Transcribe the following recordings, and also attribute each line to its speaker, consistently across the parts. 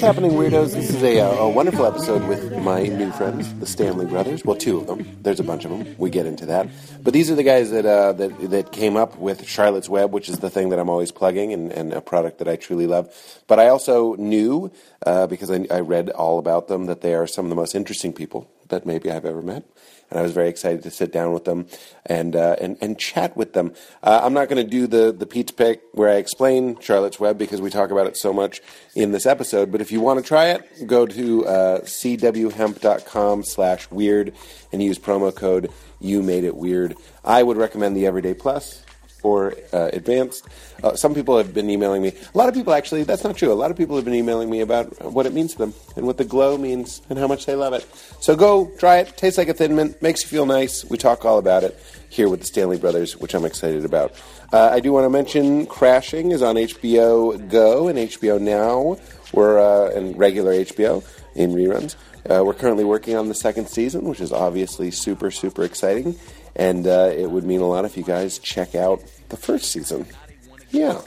Speaker 1: What's happening, weirdos? This is a, uh, a wonderful episode with my new friends, the Stanley brothers. Well, two of them. There's a bunch of them. We get into that. But these are the guys that uh, that that came up with Charlotte's Web, which is the thing that I'm always plugging and, and a product that I truly love. But I also knew uh, because I, I read all about them that they are some of the most interesting people that maybe I've ever met. And I was very excited to sit down with them and uh, and, and chat with them. Uh, I'm not going to do the the Pete's pick where I explain Charlotte's Web because we talk about it so much in this episode. But if you want to try it, go to uh, cwhemp.com slash weird and use promo code You Made It Weird. I would recommend the Everyday Plus or uh, advanced. Uh, some people have been emailing me. A lot of people actually, that's not true. A lot of people have been emailing me about what it means to them and what the glow means and how much they love it. So go try it. Tastes like a thin mint. Makes you feel nice. We talk all about it here with the Stanley Brothers, which I'm excited about. Uh, I do want to mention Crashing is on HBO Go and HBO Now. We're uh, and regular HBO in reruns. Uh, we're currently working on the second season, which is obviously super, super exciting. And uh, it would mean a lot if you guys check out the first season. Yeah.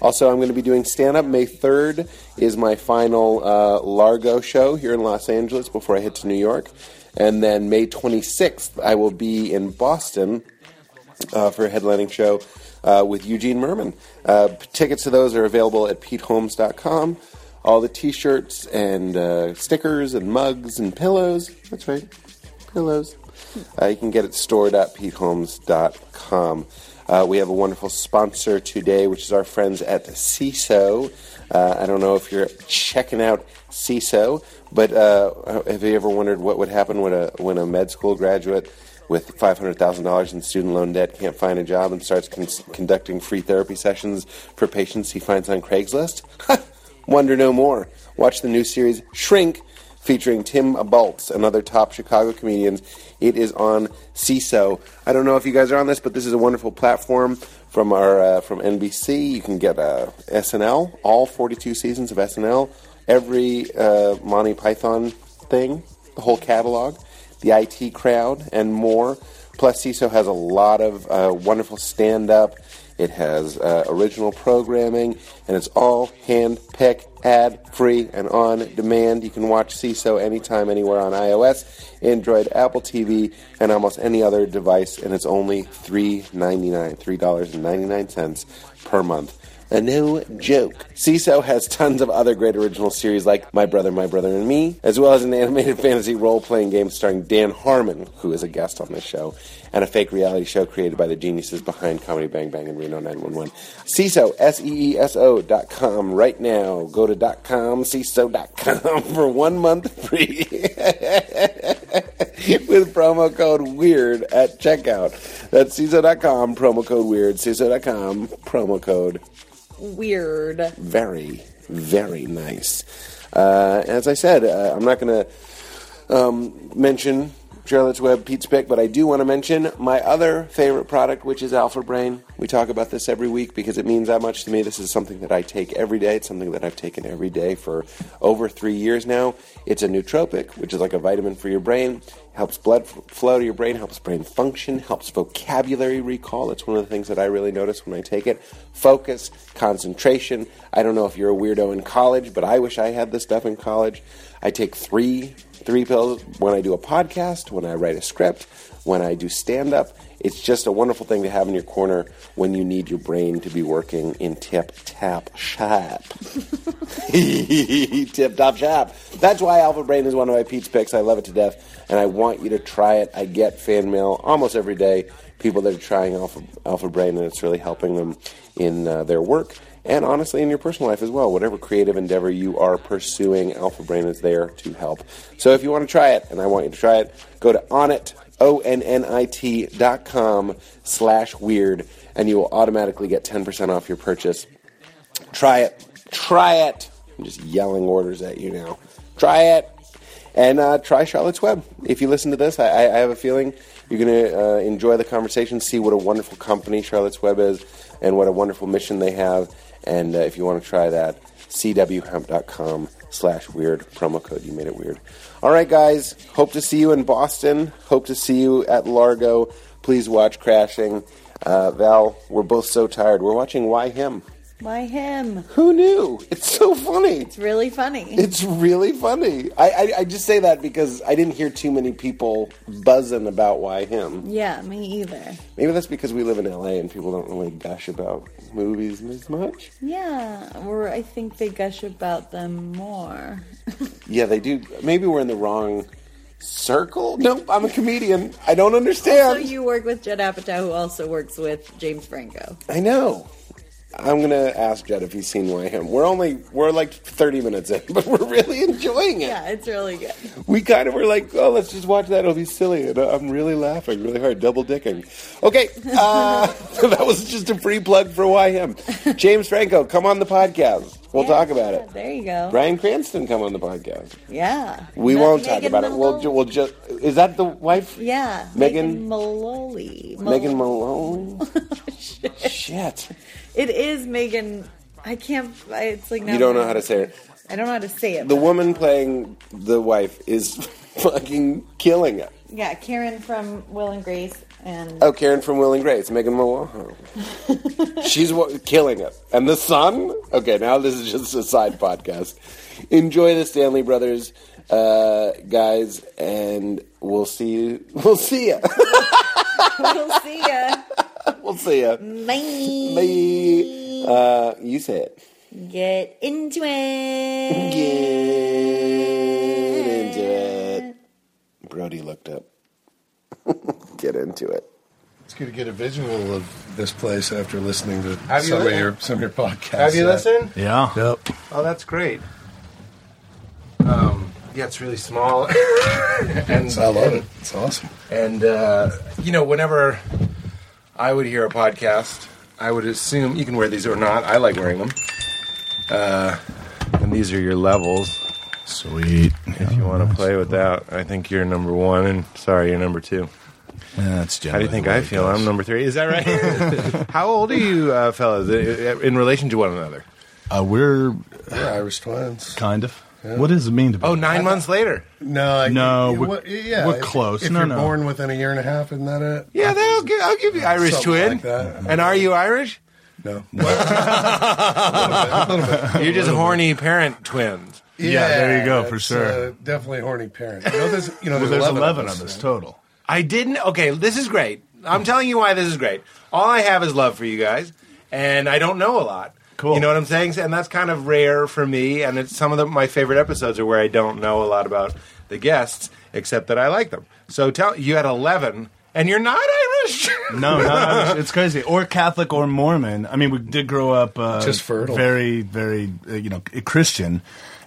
Speaker 1: Also, I'm going to be doing stand up. May 3rd is my final uh, Largo show here in Los Angeles before I head to New York. And then May 26th, I will be in Boston uh, for a headlining show uh, with Eugene Mirman. Uh, tickets to those are available at peteholmes.com. All the t shirts and uh, stickers and mugs and pillows. That's right, pillows. Uh, you can get it stored at peteholmes.com. Uh, we have a wonderful sponsor today, which is our friends at Seeso. Uh, I don't know if you're checking out Seeso, but uh, have you ever wondered what would happen when a when a med school graduate with five hundred thousand dollars in student loan debt can't find a job and starts con- conducting free therapy sessions for patients he finds on Craigslist? Wonder no more. Watch the new series Shrink featuring Tim Baltz and other top Chicago comedians. It is on Seeso. I don't know if you guys are on this, but this is a wonderful platform from our uh, from NBC. You can get uh, SNL, all 42 seasons of SNL, every uh, Monty Python thing, the whole catalog, the IT crowd, and more. Plus, CISO has a lot of uh, wonderful stand-up. It has uh, original programming, and it's all hand-picked, ad-free, and on demand. You can watch Seeso anytime, anywhere on iOS, Android, Apple TV, and almost any other device, and it's only $3.99, $3.99 per month. A no joke. Seeso has tons of other great original series like My Brother, My Brother and Me, as well as an animated fantasy role-playing game starring Dan Harmon, who is a guest on this show, and a fake reality show created by the geniuses behind Comedy Bang Bang and Reno 911. Seeso, S-E-E-S-O dot com right now. Go to dot com, Seeso dot com for one month free with promo code WEIRD at checkout. That's Seeso dot com, promo code WEIRD, Seeso dot com, promo code
Speaker 2: Weird.
Speaker 1: very, very nice. Uh, as I said, uh, I'm not going to um, mention Charlotte's Web Pete's Pick, but I do want to mention my other favorite product, which is Alpha Brain. We talk about this every week because it means that much to me. This is something that I take every day. It's something that I've taken every day for over three years now. It's a nootropic, which is like a vitamin for your brain. Helps blood flow to your brain, helps brain function, helps vocabulary recall. It's one of the things that I really notice when I take it. Focus, concentration. I don't know if you're a weirdo in college, but I wish I had this stuff in college. I take three three pills when I do a podcast, when I write a script, when I do stand up. It's just a wonderful thing to have in your corner when you need your brain to be working in tip tap shop. tip top shop. That's why Alpha Brain is one of my Pete's picks. I love it to death, and I want you to try it. I get fan mail almost every day. People that are trying Alpha Alpha Brain, and it's really helping them in uh, their work and honestly in your personal life as well. Whatever creative endeavor you are pursuing, Alpha Brain is there to help. So if you want to try it, and I want you to try it, go to onnit, O-N-N-I-T dot com slash weird, and you will automatically get 10% off your purchase. Try it. Try it. I'm just yelling orders at you now. Try it. And uh, try Charlotte's Web. If you listen to this, I, I have a feeling You're going to uh, enjoy the conversation, see what a wonderful company Charlotte's Web is, and what a wonderful mission they have. And uh, if you want to try that, cwhemp.com slash weird promo code. You made it weird. All right, guys. Hope to see you in Boston. Hope to see you at Largo. Please watch Crashing. Uh, Val, we're both so tired. We're watching Why Him.
Speaker 2: Why him?
Speaker 1: Who knew? It's so funny.
Speaker 2: It's really funny.
Speaker 1: It's really funny. I, I, I just say that because I didn't hear too many people buzzing about why him.
Speaker 2: yeah, me either.
Speaker 1: Maybe that's because we live in LA and people don't really gush about movies as much.
Speaker 2: Yeah, or I think they gush about them more.
Speaker 1: Yeah, they do. Maybe we're in the wrong circle. Nope, I'm a comedian. I don't understand.
Speaker 2: So you work with Judd Apatow, who also works with James Franco.
Speaker 1: I know. I'm gonna ask Jed if he's seen Why Him. We're only we're like 30 minutes in, but we're really enjoying it.
Speaker 2: Yeah, it's really good.
Speaker 1: we kind of were like, oh, let's just watch that. It'll be silly. And I'm really laughing really hard, double dicking. Okay, uh, that was just a free plug for Why Him. James Franco, come on the podcast. We'll
Speaker 2: Yeah,
Speaker 1: talk about it.
Speaker 2: There you go.
Speaker 1: Bryan Cranston, come on the podcast.
Speaker 2: Yeah.
Speaker 1: We won't talk
Speaker 2: Megan
Speaker 1: about it. We'll, we'll just. Is that the wife?
Speaker 2: Yeah.
Speaker 1: Megan-
Speaker 2: Mullally.
Speaker 1: Megan
Speaker 2: Mull-
Speaker 1: Malone. Shit.
Speaker 2: It is Megan. I can't. I- It's like
Speaker 1: You don't know how to say it.
Speaker 2: I don't know how to say it.
Speaker 1: The woman playing the wife is fucking killing it.
Speaker 2: Yeah, Karen from Will and Grace, and
Speaker 1: Oh, Karen from Will and Grace, Megan Malone. She's killing it. And the son? Okay, now this is just a side podcast. Enjoy the Stanley Brothers, uh, guys, and we'll see you. We'll see ya.
Speaker 2: we'll see ya.
Speaker 1: we'll see ya.
Speaker 2: Bye.
Speaker 1: Bye. Uh, you say it.
Speaker 2: Get into it.
Speaker 1: Get into it. Brody looked up. Get into it.
Speaker 3: It's good to get a visual of this place after listening to
Speaker 4: Have you
Speaker 3: some of
Speaker 4: li-
Speaker 3: your some of your podcasts.
Speaker 4: Have you
Speaker 3: Uh,
Speaker 4: listened?
Speaker 5: Yeah.
Speaker 3: Yep.
Speaker 4: Oh, that's great. Um, yeah, it's really small, and
Speaker 3: I love it. It's awesome.
Speaker 4: And uh, you know, whenever I would hear a podcast, I would assume you can wear these or not. I like wearing them. Uh, and these are your levels.
Speaker 5: Sweet.
Speaker 4: If you want to play with that, I think you're number one, and sorry, you're number two.
Speaker 5: Yeah, that's
Speaker 4: How do you think I feel? I'm number three. Is that right? How old are you, uh, fellas, i- in relation to one another?
Speaker 5: Uh, we're
Speaker 3: We're Irish twins.
Speaker 5: kind of. What does it mean to be?
Speaker 4: Oh, nine months later.
Speaker 3: No, I-
Speaker 5: No,
Speaker 3: you-
Speaker 5: we're-
Speaker 3: what- yeah,
Speaker 5: we're
Speaker 3: if-
Speaker 5: close.
Speaker 3: If
Speaker 5: No,
Speaker 3: you're
Speaker 5: no.
Speaker 3: born within a year and a half, isn't that it?
Speaker 4: Yeah, then I'll give, I'll give you Irish
Speaker 3: Something
Speaker 4: twin.
Speaker 3: like that.
Speaker 4: And are you Irish?
Speaker 3: No.
Speaker 4: You're just horny parent twins.
Speaker 5: Yeah, there you go, for
Speaker 3: it's,
Speaker 5: sure.
Speaker 3: Uh, definitely horny parent. You know, there's, you know,
Speaker 5: Well,
Speaker 3: there's,
Speaker 5: there's
Speaker 3: 11,
Speaker 5: 11
Speaker 3: of
Speaker 5: of
Speaker 3: us.
Speaker 5: us total.
Speaker 4: I didn't. Okay, this is great. I'm telling you why this is great. All I have is love for you guys, and I don't know a lot.
Speaker 5: Cool.
Speaker 4: You know what I'm saying? And that's kind of rare for me. And it's some of the, my favorite episodes are where I don't know a lot about the guests, except that I like them. So tell you had 11, and you're not Irish.
Speaker 5: No, not Irish. It's crazy. Or Catholic or Mormon. I mean, we did grow up uh,
Speaker 3: Just fertile.
Speaker 5: very, very, uh, you know, Christian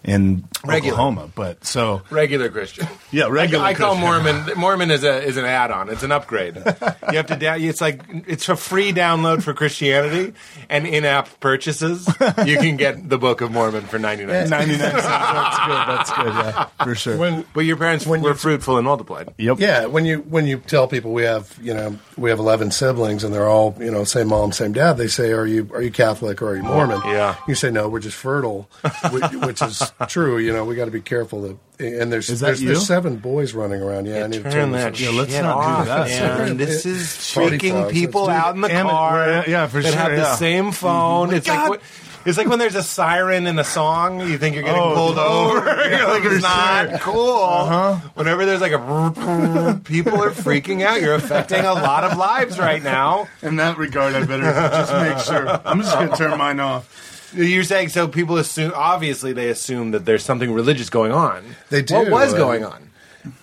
Speaker 5: in
Speaker 4: Regular.
Speaker 5: Oklahoma. But so,
Speaker 4: regular Christian.
Speaker 5: yeah, regular.
Speaker 4: I call
Speaker 5: Christian.
Speaker 4: Mormon Mormon is a is an add-on. It's an upgrade. You have to down. It's like it's a free download for Christianity and in-app purchases. You can get the Book of Mormon for ninety nine.
Speaker 5: 99 cents. That's good. That's good. Yeah, for sure.
Speaker 3: When,
Speaker 4: But your parents
Speaker 3: When
Speaker 4: were
Speaker 3: you-
Speaker 4: fruitful and multiplied.
Speaker 5: yep.
Speaker 3: yeah, when you when you tell people we have you know we have eleven siblings and they're all you know same mom same dad, they say are you are you Catholic or are you Mormon?
Speaker 4: Yeah.
Speaker 3: you say no, we're just fertile, which, which is true. You know, we got to be careful that and there's
Speaker 5: Is that
Speaker 3: there's,
Speaker 5: you?
Speaker 3: there's seven boys running around. Yeah, I need to
Speaker 4: Turn
Speaker 3: turn
Speaker 4: that
Speaker 3: this.
Speaker 4: shit
Speaker 5: Yeah, let's not do
Speaker 4: off,
Speaker 5: that.
Speaker 4: man. This is
Speaker 3: Party
Speaker 4: freaking
Speaker 3: frogs,
Speaker 4: people
Speaker 3: let's do
Speaker 4: out in the
Speaker 5: Am-
Speaker 4: car
Speaker 5: yeah, for sure.
Speaker 4: that
Speaker 5: sure,
Speaker 4: have the
Speaker 5: yeah.
Speaker 4: same phone. It's like
Speaker 5: God.
Speaker 4: what, it's like when there's a siren in a song, you think you're getting
Speaker 5: Oh,
Speaker 4: pulled
Speaker 5: no.
Speaker 4: over.
Speaker 5: Yeah,
Speaker 4: you're like, it's not
Speaker 5: sure.
Speaker 4: cool.
Speaker 5: Uh-huh.
Speaker 4: Whenever there's like a people are freaking out. You're affecting a lot of lives right now.
Speaker 5: In that regard, I better just make sure. I'm just going to turn mine off.
Speaker 4: You're saying so people assume obviously they assume that there's something religious going on.
Speaker 3: They do,
Speaker 4: What was
Speaker 3: uh,
Speaker 4: going on?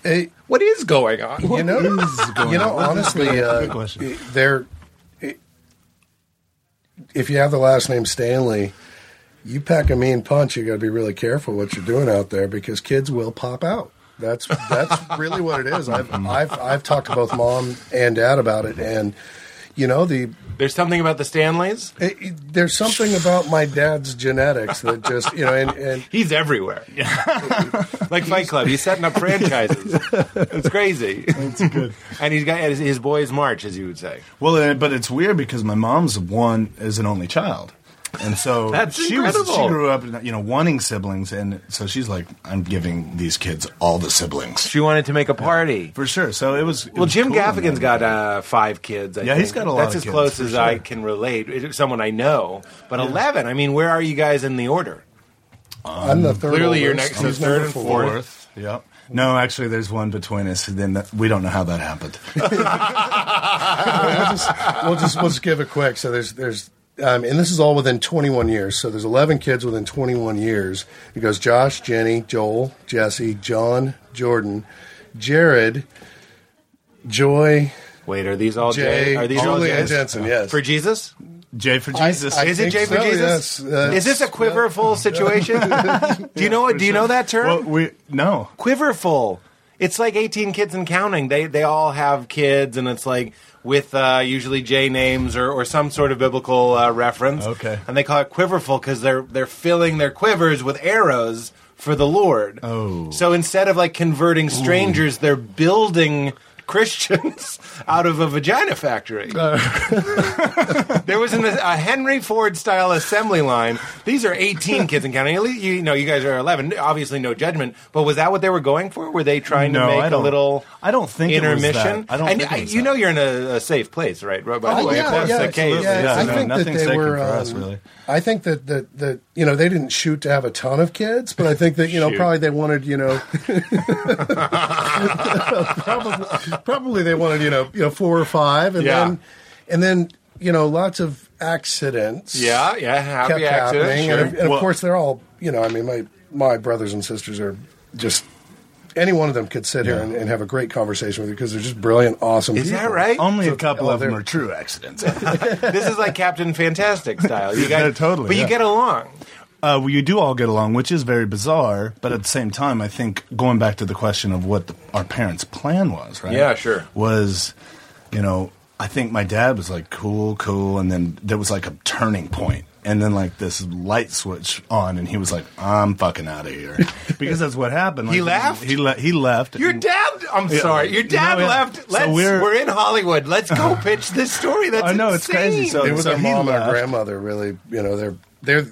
Speaker 3: Hey,
Speaker 4: What is going on?
Speaker 3: you know, you know, honestly, uh,
Speaker 5: Good
Speaker 3: if you have the last name Stanley, you pack a mean punch. You got to be really careful what you're doing out there because kids will pop out. That's that's really what it is. I've I've I've talked to both mom and dad about it, and you know the
Speaker 4: There's something about the Stanleys.
Speaker 3: it, it- there's something about my dad's genetics that just you know and, and
Speaker 4: He's everywhere. like Fight Club. He's setting up franchises. It's crazy. It's
Speaker 5: good.
Speaker 4: and he's got his, his boys march, as you would say.
Speaker 5: Well, uh, but it's weird because my mom's one is an only child. And so
Speaker 4: That's
Speaker 5: she was she grew up you know wanting siblings and so she's like I'm giving these kids all the siblings.
Speaker 4: She wanted to make a party.
Speaker 5: For sure. So it was it
Speaker 4: Well,
Speaker 5: was
Speaker 4: Jim
Speaker 5: cool in
Speaker 4: Gaffigan's
Speaker 5: that
Speaker 4: got uh, five kids. I
Speaker 5: Yeah,
Speaker 4: think.
Speaker 5: he's got a lot
Speaker 4: That's
Speaker 5: of
Speaker 4: as
Speaker 5: kids,
Speaker 4: close as
Speaker 5: sure.
Speaker 4: I can relate. It's someone I know, but eleven. I mean, where are you guys in the order?
Speaker 3: I'm the third.
Speaker 4: Clearly you're next- so
Speaker 3: He's
Speaker 4: third and
Speaker 3: four.
Speaker 5: fourth. Yep. No, actually, there's one between us. Then that, we don't know how that happened.
Speaker 3: we'll, just, we'll just we'll just give it quick. So there's there's um, and this is all within 21 years. So there's 11 kids within 21 years. It goes Josh, Jenny, Joel, Jesse, John, Jordan, Jared, Joy,
Speaker 4: Wait, are these all
Speaker 3: Jay,
Speaker 4: Jay? Are these all
Speaker 3: Julie, and
Speaker 4: Jays?
Speaker 3: Jensen. Yes.
Speaker 4: for Jesus?
Speaker 5: J for Jesus.
Speaker 3: I
Speaker 4: Is it
Speaker 3: think
Speaker 4: Jay for
Speaker 3: so,
Speaker 4: Jesus?
Speaker 3: yes. Uh,
Speaker 4: Is this a quiverful situation? do you know what? Do you know that term?
Speaker 5: well, we no.
Speaker 4: quiverful. It's like 18 kids and counting. They they all have kids, and it's like with uh, usually J names or, or some sort of biblical uh, reference.
Speaker 5: Okay.
Speaker 4: and they call it quiverful because they're they're filling their quivers with arrows for the Lord.
Speaker 5: Oh.
Speaker 4: so instead of like converting strangers, they're building. Christians out of a vagina factory. there was an, a Henry Ford style assembly line. These are 18 kids and counting. At least, you know, you guys are 11. Obviously, no judgment. But was that what they were going for? Were they trying to make
Speaker 5: I
Speaker 4: a
Speaker 5: don't-
Speaker 4: little
Speaker 5: I don't think it was
Speaker 4: intermission?
Speaker 5: that. I don't
Speaker 4: and
Speaker 5: think it
Speaker 4: I-
Speaker 5: was
Speaker 4: you
Speaker 5: that.
Speaker 4: know you're in a, a safe place, right? By the
Speaker 3: Oh,
Speaker 4: way, if that's the case.
Speaker 3: Yeah,
Speaker 5: Yeah,
Speaker 3: I
Speaker 5: no,
Speaker 3: think that they
Speaker 5: sacred
Speaker 3: were.
Speaker 5: for us,
Speaker 3: um,
Speaker 5: really.
Speaker 3: I think that, that that you know they didn't shoot to have a ton of kids, but I think that you know
Speaker 4: Shoot.
Speaker 3: probably they wanted you know probably probably they wanted you know you know four or five, and
Speaker 4: Yeah.
Speaker 3: then and then you know lots of accidents.
Speaker 4: Yeah, yeah, happy
Speaker 3: kept
Speaker 4: accident.
Speaker 3: happening,
Speaker 4: Sure.
Speaker 3: and, of- and
Speaker 5: Well-
Speaker 3: of course they're all you know. I mean, my my brothers and sisters are just. Any one of them could sit here and, and have a great conversation with you because they're just brilliant, awesome.
Speaker 4: Is that right?
Speaker 5: Only
Speaker 3: So-
Speaker 5: a couple
Speaker 3: oh,
Speaker 5: of them
Speaker 3: they're-
Speaker 5: true accidents.
Speaker 4: this is like Captain Fantastic style. You guys,
Speaker 5: No, totally,
Speaker 4: but you get along.
Speaker 5: Uh, well, you do all get along, which is very bizarre. But at the same time, I think going back to the question of what the, our parents' plan was, right?
Speaker 4: Yeah, sure.
Speaker 5: Was, you know, I think my dad was like, cool, cool. And then there was like a turning. And then like this light switch on, and he was like, "I'm fucking out of here," because that's what happened. Like, He
Speaker 4: left?
Speaker 5: He le- he left.
Speaker 4: Your dad. I'm
Speaker 5: Yeah.
Speaker 4: sorry. Your dad
Speaker 5: No,
Speaker 4: left.
Speaker 5: So
Speaker 4: Let's.
Speaker 5: we're-
Speaker 4: we're, in Hollywood. Let's go pitch this story. That's
Speaker 5: I know, it's crazy.
Speaker 4: insane.
Speaker 5: So-
Speaker 3: it was our mom and our grandmother really you know they're they're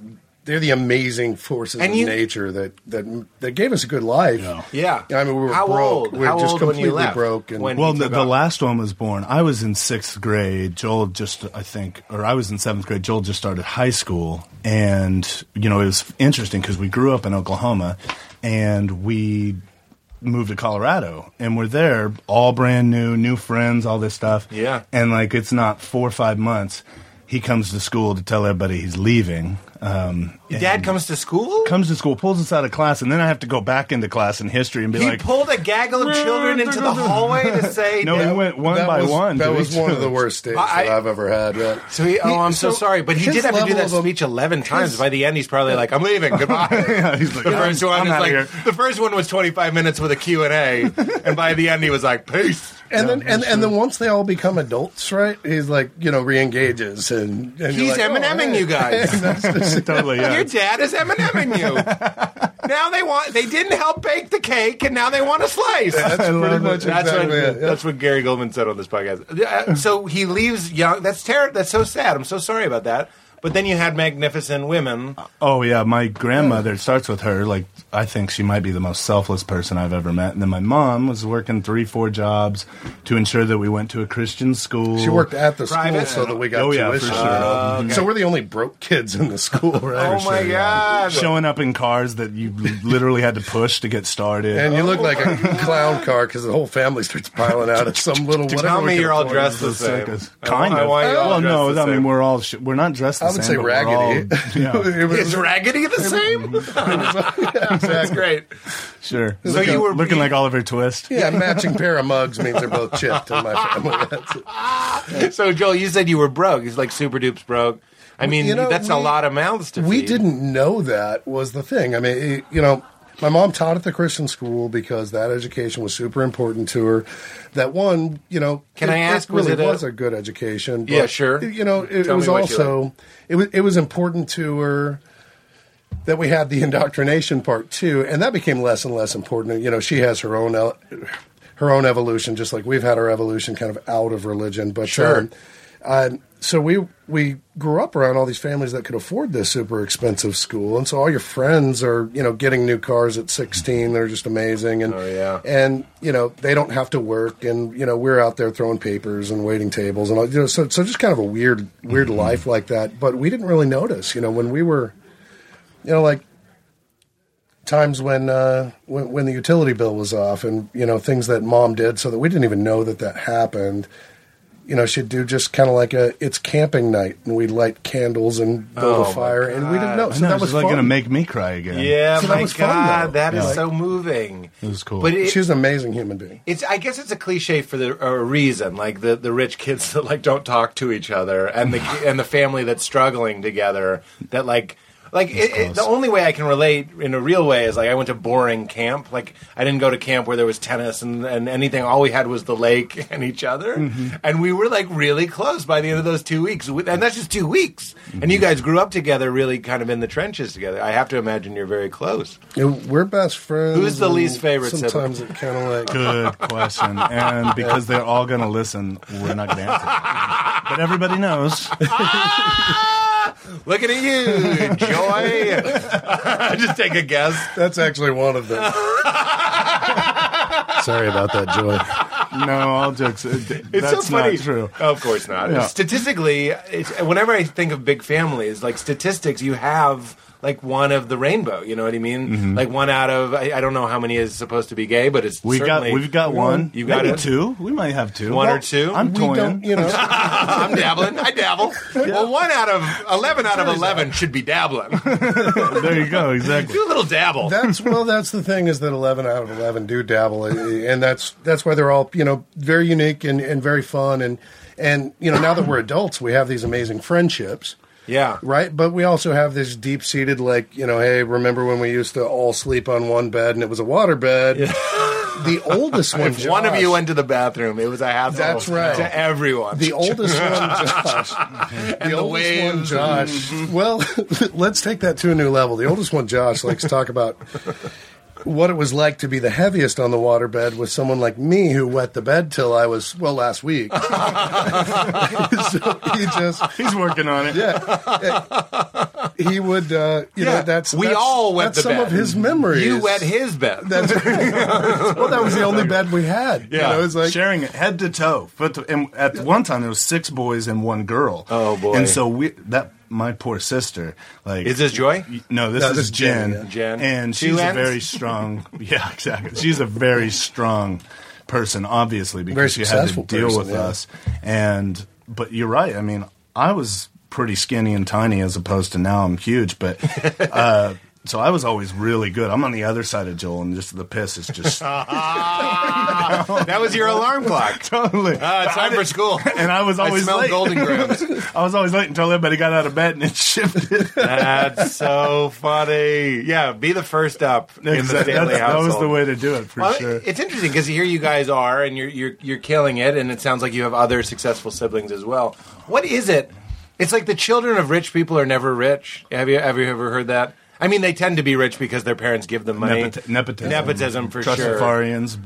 Speaker 3: they're the amazing forces
Speaker 4: And
Speaker 3: of
Speaker 4: you-
Speaker 3: nature that that that gave us a good life
Speaker 5: Yeah.
Speaker 4: Yeah.
Speaker 3: I mean we were
Speaker 4: How
Speaker 3: broke
Speaker 4: old?
Speaker 3: we were
Speaker 4: How
Speaker 3: just
Speaker 4: old when you
Speaker 3: completely
Speaker 4: left?
Speaker 3: broke and
Speaker 4: When-
Speaker 5: Well, the, the last one was born. I was in sixth grade. Joel just, I think, or I was in seventh grade. Joel just started high school, and you know it was interesting because we grew up in Oklahoma, and we moved to Colorado, and we're there, all brand new, new friends, all this stuff.
Speaker 4: Yeah.
Speaker 5: and like it's not four or five months. He comes to school to tell everybody he's leaving. Um,
Speaker 4: Your dad comes to school.
Speaker 5: comes to school, pulls us out of class, and then I have to go back into class in history and be
Speaker 4: he
Speaker 5: like,
Speaker 4: pulled a gaggle of children into the hallway to say.
Speaker 5: No, he went one
Speaker 3: that
Speaker 5: by
Speaker 3: was,
Speaker 5: one.
Speaker 3: that
Speaker 5: to
Speaker 3: was
Speaker 5: each
Speaker 3: one of the worst days
Speaker 4: I-
Speaker 3: that I've ever had yeah.
Speaker 4: So he, oh, I'm so,
Speaker 3: so
Speaker 4: sorry, but he
Speaker 3: his
Speaker 4: did have to do
Speaker 3: level
Speaker 4: that
Speaker 3: of-
Speaker 4: speech eleven times. By the end, he's probably like, "I'm leaving, goodbye."
Speaker 5: Yeah, he's like,
Speaker 4: the
Speaker 5: "I'm-
Speaker 4: first one
Speaker 5: I'm
Speaker 4: is
Speaker 5: outta
Speaker 4: like
Speaker 5: here."
Speaker 4: the first one was 25 minutes with a Q and A, and by the end, he was like, "Peace."
Speaker 3: and then and, and then once they all become adults right he's like you know re-engages and, and you're
Speaker 4: He's
Speaker 3: like, oh,
Speaker 4: Emineming
Speaker 3: hey.
Speaker 4: you guys.
Speaker 5: totally, yeah.
Speaker 4: Your dad is Emineming you. now they want they didn't help bake the cake, and now they want a slice.
Speaker 3: that's pretty much
Speaker 5: it.
Speaker 4: That's
Speaker 3: exactly
Speaker 4: what
Speaker 3: it. yeah.
Speaker 4: that's what Gary Gulman said on this podcast. Uh, so he leaves young. That's terrible. That's so sad. I'm so sorry about that. But then you had magnificent women.
Speaker 5: Oh yeah, my grandmother it starts with her. Like I think she might be the most selfless person I've ever met. And then my mom was working three, four jobs to ensure that we went to a Christian school.
Speaker 3: She worked at the
Speaker 4: Private?
Speaker 3: school so that we got
Speaker 5: Oh, yeah, for
Speaker 3: tuition.
Speaker 5: sure.
Speaker 3: Uh, So we're the only broke kids in the school, right?
Speaker 4: Oh my god!
Speaker 5: showing up in cars that you literally had to push to get started.
Speaker 3: And you look like a clown car because the whole family starts piling out at some little whatever.
Speaker 4: Tell me you're all dressed the same.
Speaker 5: like a-
Speaker 4: I
Speaker 5: kind of.
Speaker 4: want you all
Speaker 5: well, no, I mean we're all we're not dressed. The
Speaker 3: I would
Speaker 5: same,
Speaker 3: say
Speaker 5: but we're all-
Speaker 3: raggedy.
Speaker 5: Oh, yeah,
Speaker 3: It was-
Speaker 4: Is Raggedy the same? That's
Speaker 3: exactly.
Speaker 4: great.
Speaker 5: sure.
Speaker 4: So
Speaker 5: looking,
Speaker 4: you were-
Speaker 5: looking like Oliver Twist.
Speaker 3: Yeah, matching pair of mugs means they're both chipped in my family. That's.
Speaker 4: So Joel, you said you were broke. He's like super dupes broke. I mean,
Speaker 3: You know,
Speaker 4: that's a lot of mouths to
Speaker 3: We
Speaker 4: feed.
Speaker 3: didn't know that was the thing. I mean, it, you know, my mom taught at the Christian school because that education was super important to her. That one, you know,
Speaker 4: Can
Speaker 3: it,
Speaker 4: I ask,
Speaker 3: It really
Speaker 4: was it a-
Speaker 3: was a, good education.
Speaker 4: Yeah, sure.
Speaker 3: You know, it, it was also it was it was important to her that we had the indoctrination part too, and that became less and less important. You know, she has her own her own evolution, just like we've had our evolution kind of out of religion. But
Speaker 4: Sure.
Speaker 3: um, so we we grew up around all these families that could afford this super expensive school, and so all your friends are you know getting new cars at sixteen. They're just amazing, and
Speaker 4: Oh, yeah.
Speaker 3: and you know they don't have to work, and you know we're out there throwing papers and waiting tables, and all, you know so so just kind of a weird weird life like that. But we didn't really notice, you know, when we were, you know, like times when uh, when when the utility bill was off, and you know things that mom did, so that we didn't even know that that happened. You know, she'd do just kind of like a it's camping night, and we'd light candles and build
Speaker 4: Oh,
Speaker 3: a fire, and we didn't know.
Speaker 5: I
Speaker 3: So
Speaker 5: know,
Speaker 3: that was
Speaker 5: like going to make me cry again.
Speaker 4: Yeah,
Speaker 3: So that
Speaker 4: my
Speaker 3: was fun,
Speaker 4: God,
Speaker 3: though.
Speaker 4: that is
Speaker 5: Yeah.
Speaker 4: so moving.
Speaker 5: It was cool.
Speaker 4: But it,
Speaker 3: She's an amazing human being.
Speaker 4: it's I guess it's a cliche for the a reason, like the the rich kids that like don't talk to each other, and the and the family that's struggling together. That like like it, it, the only way I can relate in a real way is like I went to boring camp. Like I didn't go to camp where there was tennis and, and anything. All we had was the lake and each other,
Speaker 5: Mm-hmm.
Speaker 4: and we were like really close by the end of those two weeks. And that's just two weeks. And you guys grew up together, really kind of in the trenches together. I have to imagine you're very close.
Speaker 3: You know, we're best friends.
Speaker 4: Who's the least favorite
Speaker 3: Sometimes it kind of like
Speaker 5: Good question. And because they're all going to listen, we're not going to answer. But everybody knows.
Speaker 4: Looking at you, Joy. Just take a guess.
Speaker 3: that's actually one of them. Sorry about that, Joy.
Speaker 5: No, all jokes.
Speaker 4: Uh, it's
Speaker 5: That's
Speaker 4: so funny.
Speaker 5: not true.
Speaker 4: Of course not.
Speaker 5: Yeah.
Speaker 4: Statistically, it's, whenever I think of big families, like statistics, you have like one of the rainbow. You know what I mean? Like one out of I, I don't know how many is supposed to be gay, but it's
Speaker 5: Mm-hmm. We got we've got one.
Speaker 4: You got
Speaker 5: Maybe
Speaker 4: it?
Speaker 5: two. We might have two.
Speaker 4: One or two?
Speaker 5: I'm
Speaker 3: We
Speaker 5: toying.
Speaker 3: you know.
Speaker 4: I'm dabbling. I dabble. Well, one out of eleven out of eleven should be dabbling.
Speaker 5: there you go. Exactly.
Speaker 4: Do a little dabble.
Speaker 3: That's well. That's the thing is that eleven out of eleven do dabble, and that's that's why they're all you know very unique and, and very fun, and and you know now that we're adults, we have these amazing friendships,
Speaker 4: yeah.
Speaker 3: right? But we also have this deep seated like you know, hey, remember when we used to all sleep on one bed and it was a water bed? The oldest one,
Speaker 4: If one of you went to the bathroom, it was a half.
Speaker 3: That's right.
Speaker 4: to everyone.
Speaker 3: The oldest one, Josh.
Speaker 4: And the
Speaker 3: oldest one, Josh. Well, let's take that to a new level. The oldest one, Josh, likes to talk about what it was like to be the heaviest on the waterbed with someone like me who wet the bed till I was well last week. so he just
Speaker 5: He's working on it.
Speaker 3: yeah, he would uh, you
Speaker 4: Yeah,
Speaker 3: know that's
Speaker 4: we
Speaker 3: that's,
Speaker 4: all wet
Speaker 3: that's
Speaker 4: the
Speaker 3: some
Speaker 4: bed.
Speaker 3: of his memories.
Speaker 4: You wet his bed.
Speaker 3: That's well, that was the only bed we had.
Speaker 4: Yeah.
Speaker 3: you know, it's like
Speaker 5: sharing it head to toe. But to- and at one time there was six boys and one girl.
Speaker 4: Oh, boy.
Speaker 5: And so we that my poor sister like
Speaker 4: Is this Joy?
Speaker 5: No, this
Speaker 3: No,
Speaker 5: is
Speaker 3: this is
Speaker 5: Jen.
Speaker 3: Jen, yeah.
Speaker 4: Jen.
Speaker 5: And
Speaker 4: Two
Speaker 5: she's a very strong. Yeah, exactly. She's a very strong person, obviously, because
Speaker 3: Very
Speaker 5: she had to deal
Speaker 3: person,
Speaker 5: with
Speaker 3: yeah.
Speaker 5: us. And but you're right. I mean, I was pretty skinny and tiny as opposed to now I'm huge, but. uh so I was always really good. I'm on the other side of Joel, and just the piss is just
Speaker 4: that was your alarm clock.
Speaker 5: totally.
Speaker 4: Uh, it's time for school.
Speaker 5: and I was always
Speaker 4: I smell
Speaker 5: late.
Speaker 4: golden Grahams.
Speaker 5: I was always late until everybody got out of bed and it shifted.
Speaker 4: That's so funny. Yeah, be the first up in the
Speaker 5: Exactly.
Speaker 4: Stanley
Speaker 5: That's- that was the way to do it for
Speaker 4: Well,
Speaker 5: sure.
Speaker 4: It's interesting because here you guys are, and you're you're you're killing it, and it sounds like you have other successful siblings as well. What is it? It's like the children of rich people are never rich. Have you have you ever heard that? I mean, they tend to be rich because their parents give them money.
Speaker 5: Nepot- nepotism.
Speaker 4: Nepotism for sure.
Speaker 5: Trustafarians.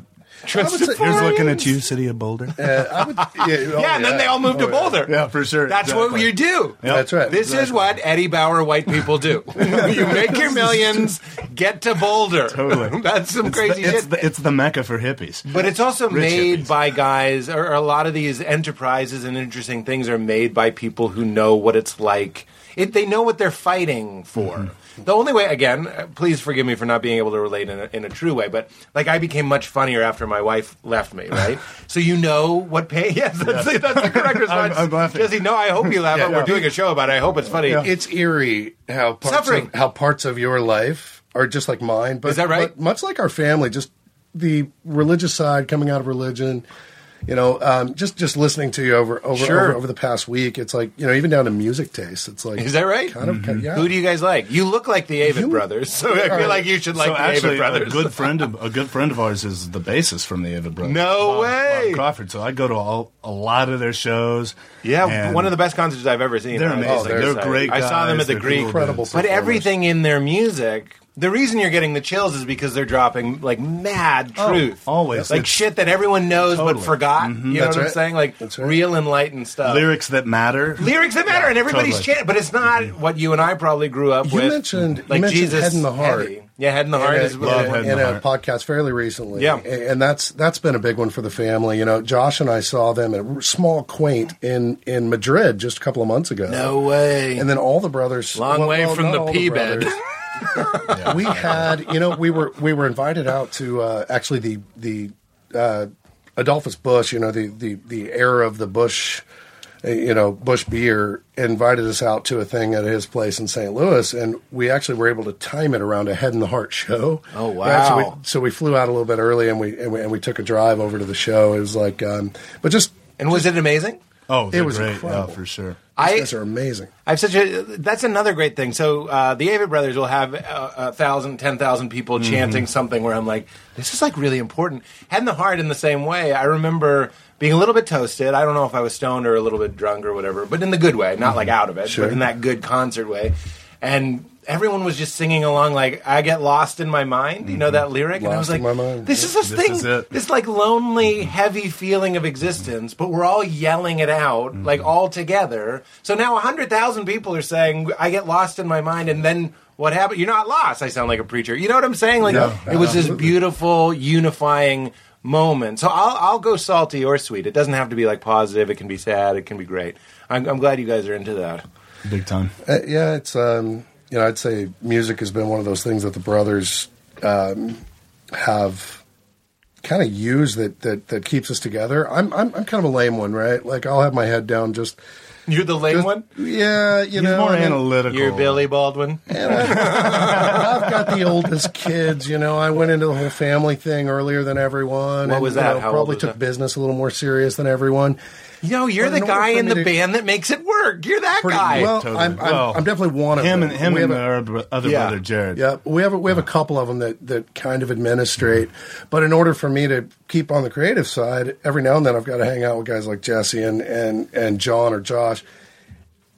Speaker 3: would say-
Speaker 5: Here's looking at you, City of Boulder.
Speaker 3: uh, I would, yeah, oh,
Speaker 4: Yeah, and then they all moved to
Speaker 3: Oh, yeah.
Speaker 4: Boulder.
Speaker 5: Yeah, for sure.
Speaker 4: That's what you do.
Speaker 3: That's right.
Speaker 4: This is what Eddie Bauer white people do. you make your millions, get to Boulder.
Speaker 5: Totally.
Speaker 4: That's some
Speaker 5: It's
Speaker 4: crazy
Speaker 5: the, it's
Speaker 4: shit.
Speaker 5: the, it's the mecca for hippies.
Speaker 4: But it's also
Speaker 5: Rich
Speaker 4: made
Speaker 5: hippies.
Speaker 4: by guys, or, or a lot of these enterprises and interesting things are made by people who know what it's like. It, they know what they're fighting for.
Speaker 5: Mm-hmm.
Speaker 4: The only way, again, uh, please forgive me for not being able to relate in a, in a true way, but like I became much funnier after my wife left me, right? so you know what pain. Yes, that's, the, that's the correct response.
Speaker 5: I'm laughing.
Speaker 4: Jesse, no, I hope you laugh.
Speaker 3: Yeah.
Speaker 4: We're doing a show about it. I hope it's funny.
Speaker 3: It's eerie how parts
Speaker 4: Suffering.
Speaker 3: Of, how parts of your life are just like mine. But,
Speaker 4: Is that right?
Speaker 3: But much like our family, just the religious side coming out of religion. You know, um, just just listening to you over over,
Speaker 4: Sure.
Speaker 3: over over the past week, it's like you know, even down to music taste. It's like
Speaker 4: Is that right?
Speaker 3: Kind of, kind- yeah.
Speaker 4: Who do you guys like? You look like the Avett
Speaker 3: You-
Speaker 4: brothers, so I feel like you should like
Speaker 5: so
Speaker 4: the
Speaker 5: actually,
Speaker 4: Avett brothers.
Speaker 5: a good friend of a good friend of ours is the bassist from the Avett Brothers.
Speaker 4: No
Speaker 5: Bob-
Speaker 4: way!
Speaker 5: Bob Crawford. So I go to all, a lot of their shows.
Speaker 4: yeah, one of the best concerts I've ever seen.
Speaker 5: They're
Speaker 4: I was
Speaker 5: amazing.
Speaker 4: just
Speaker 3: they're
Speaker 4: excited.
Speaker 5: great
Speaker 4: I saw them at the Greek.
Speaker 3: Incredible.
Speaker 4: But everything in their music, the reason you're getting the chills is because they're dropping like mad
Speaker 5: Oh,
Speaker 4: truth.
Speaker 5: always.
Speaker 4: Like
Speaker 5: It's-
Speaker 4: shit that everyone knows but
Speaker 5: Totally.
Speaker 4: forgot. Mm-hmm. You know
Speaker 3: That's
Speaker 4: what I'm
Speaker 3: right.
Speaker 4: saying? Like
Speaker 3: That's right.
Speaker 4: real enlightened stuff.
Speaker 5: lyrics that matter.
Speaker 4: Lyrics that matter, and everybody's
Speaker 5: totally.
Speaker 4: chanting, but it's not mm-hmm. what you and I probably grew up
Speaker 3: You
Speaker 4: with.
Speaker 3: mentioned- you
Speaker 4: like
Speaker 3: mentioned
Speaker 4: Jesus,
Speaker 3: Head and the Heart.
Speaker 4: heavy. Yeah, head and the heart is
Speaker 5: Love
Speaker 3: in,
Speaker 5: Head
Speaker 3: a,
Speaker 5: in the
Speaker 3: in a
Speaker 5: Heart.
Speaker 3: podcast fairly recently.
Speaker 4: Yeah.
Speaker 3: and, and that's that's been a big one for the family. You know, Josh and I saw them at a small quaint in in Madrid just a couple of months ago.
Speaker 4: no way.
Speaker 3: And then all the brothers,
Speaker 4: Long way from
Speaker 3: not
Speaker 4: the
Speaker 3: all
Speaker 4: pee bed.
Speaker 3: brothers. we had, you know, we were we were invited out to uh, actually the the uh, Adolphus Busch, you know, the the the heir of the Busch, uh, you know, Busch beer, invited us out to a thing at his place in St. Louis, and we actually were able to time it around a Head and the Heart show.
Speaker 4: Oh,
Speaker 3: Yeah, so, we,
Speaker 4: wow.
Speaker 3: so we flew out a little bit early, and we and we, and we took a drive over to the show. It was like, um, but just
Speaker 4: and was it amazing?
Speaker 5: Oh, they're
Speaker 3: was
Speaker 5: great.
Speaker 3: incredible.
Speaker 5: Yeah, for sure.
Speaker 3: These
Speaker 4: I
Speaker 3: guys are amazing.
Speaker 4: I have such a. That's another great thing. So uh, the Avett Brothers will have uh, a thousand, ten thousand people
Speaker 5: Mm-hmm.
Speaker 4: chanting something. Where I'm like, this is like really important. Head and the heart in the same way. I remember being a little bit toasted. I don't know if I was stoned or a little bit drunk or whatever, but in the good way, not like out of it,
Speaker 3: Sure.
Speaker 4: but in that good concert way. And everyone was just singing along like "I get lost in my mind." You know that lyric, and I was like,
Speaker 3: in my mind.
Speaker 4: "This is this,
Speaker 5: This
Speaker 4: thing,
Speaker 5: is it.
Speaker 4: this like lonely, heavy feeling of existence." But we're all yelling it out like all together. So now hundred thousand people are saying, "I get lost in my mind," and then. What happened? You're not lost. I sound like a preacher. You know what I'm saying? Like
Speaker 3: No,
Speaker 4: it was this beautiful, unifying moment. So I'll I'll go salty or sweet. It doesn't have to be like positive. It can be sad. It can be great. I'm, I'm glad you guys are into that.
Speaker 5: Big time.
Speaker 3: Uh, yeah, it's um, you know, I'd say music has been one of those things that the brothers um, have kind of used that, that that keeps us together. I'm, I'm I'm kind of a lame one, right? Like I'll have my head down, just,
Speaker 4: You're the lame
Speaker 3: just
Speaker 4: one.
Speaker 3: yeah, you
Speaker 5: He's
Speaker 3: know,
Speaker 5: more
Speaker 3: I mean,
Speaker 5: analytical.
Speaker 4: You're Billy Baldwin.
Speaker 3: I've got the oldest kids. You know, I went into the whole family thing earlier than everyone.
Speaker 4: What
Speaker 3: and,
Speaker 4: was
Speaker 3: you
Speaker 4: that?
Speaker 3: know,
Speaker 4: How old
Speaker 3: probably
Speaker 4: was
Speaker 3: took
Speaker 4: that?
Speaker 3: business a little more serious than everyone.
Speaker 4: You know, you're the guy in the
Speaker 3: to-
Speaker 4: band that makes it work. You're that
Speaker 3: Pretty-
Speaker 4: guy.
Speaker 3: well,
Speaker 5: Totally.
Speaker 3: I'm, I'm,
Speaker 5: Well,
Speaker 3: I'm definitely one of
Speaker 5: Him
Speaker 3: them.
Speaker 5: and him
Speaker 3: We
Speaker 5: and our other
Speaker 4: Yeah.
Speaker 5: brother Jared.
Speaker 3: Yeah, we have a, we have a couple of them that, that kind of administrate, but in order for me to keep on the creative side, every now and then I've got to hang out with guys like Jesse and and, and John or Josh,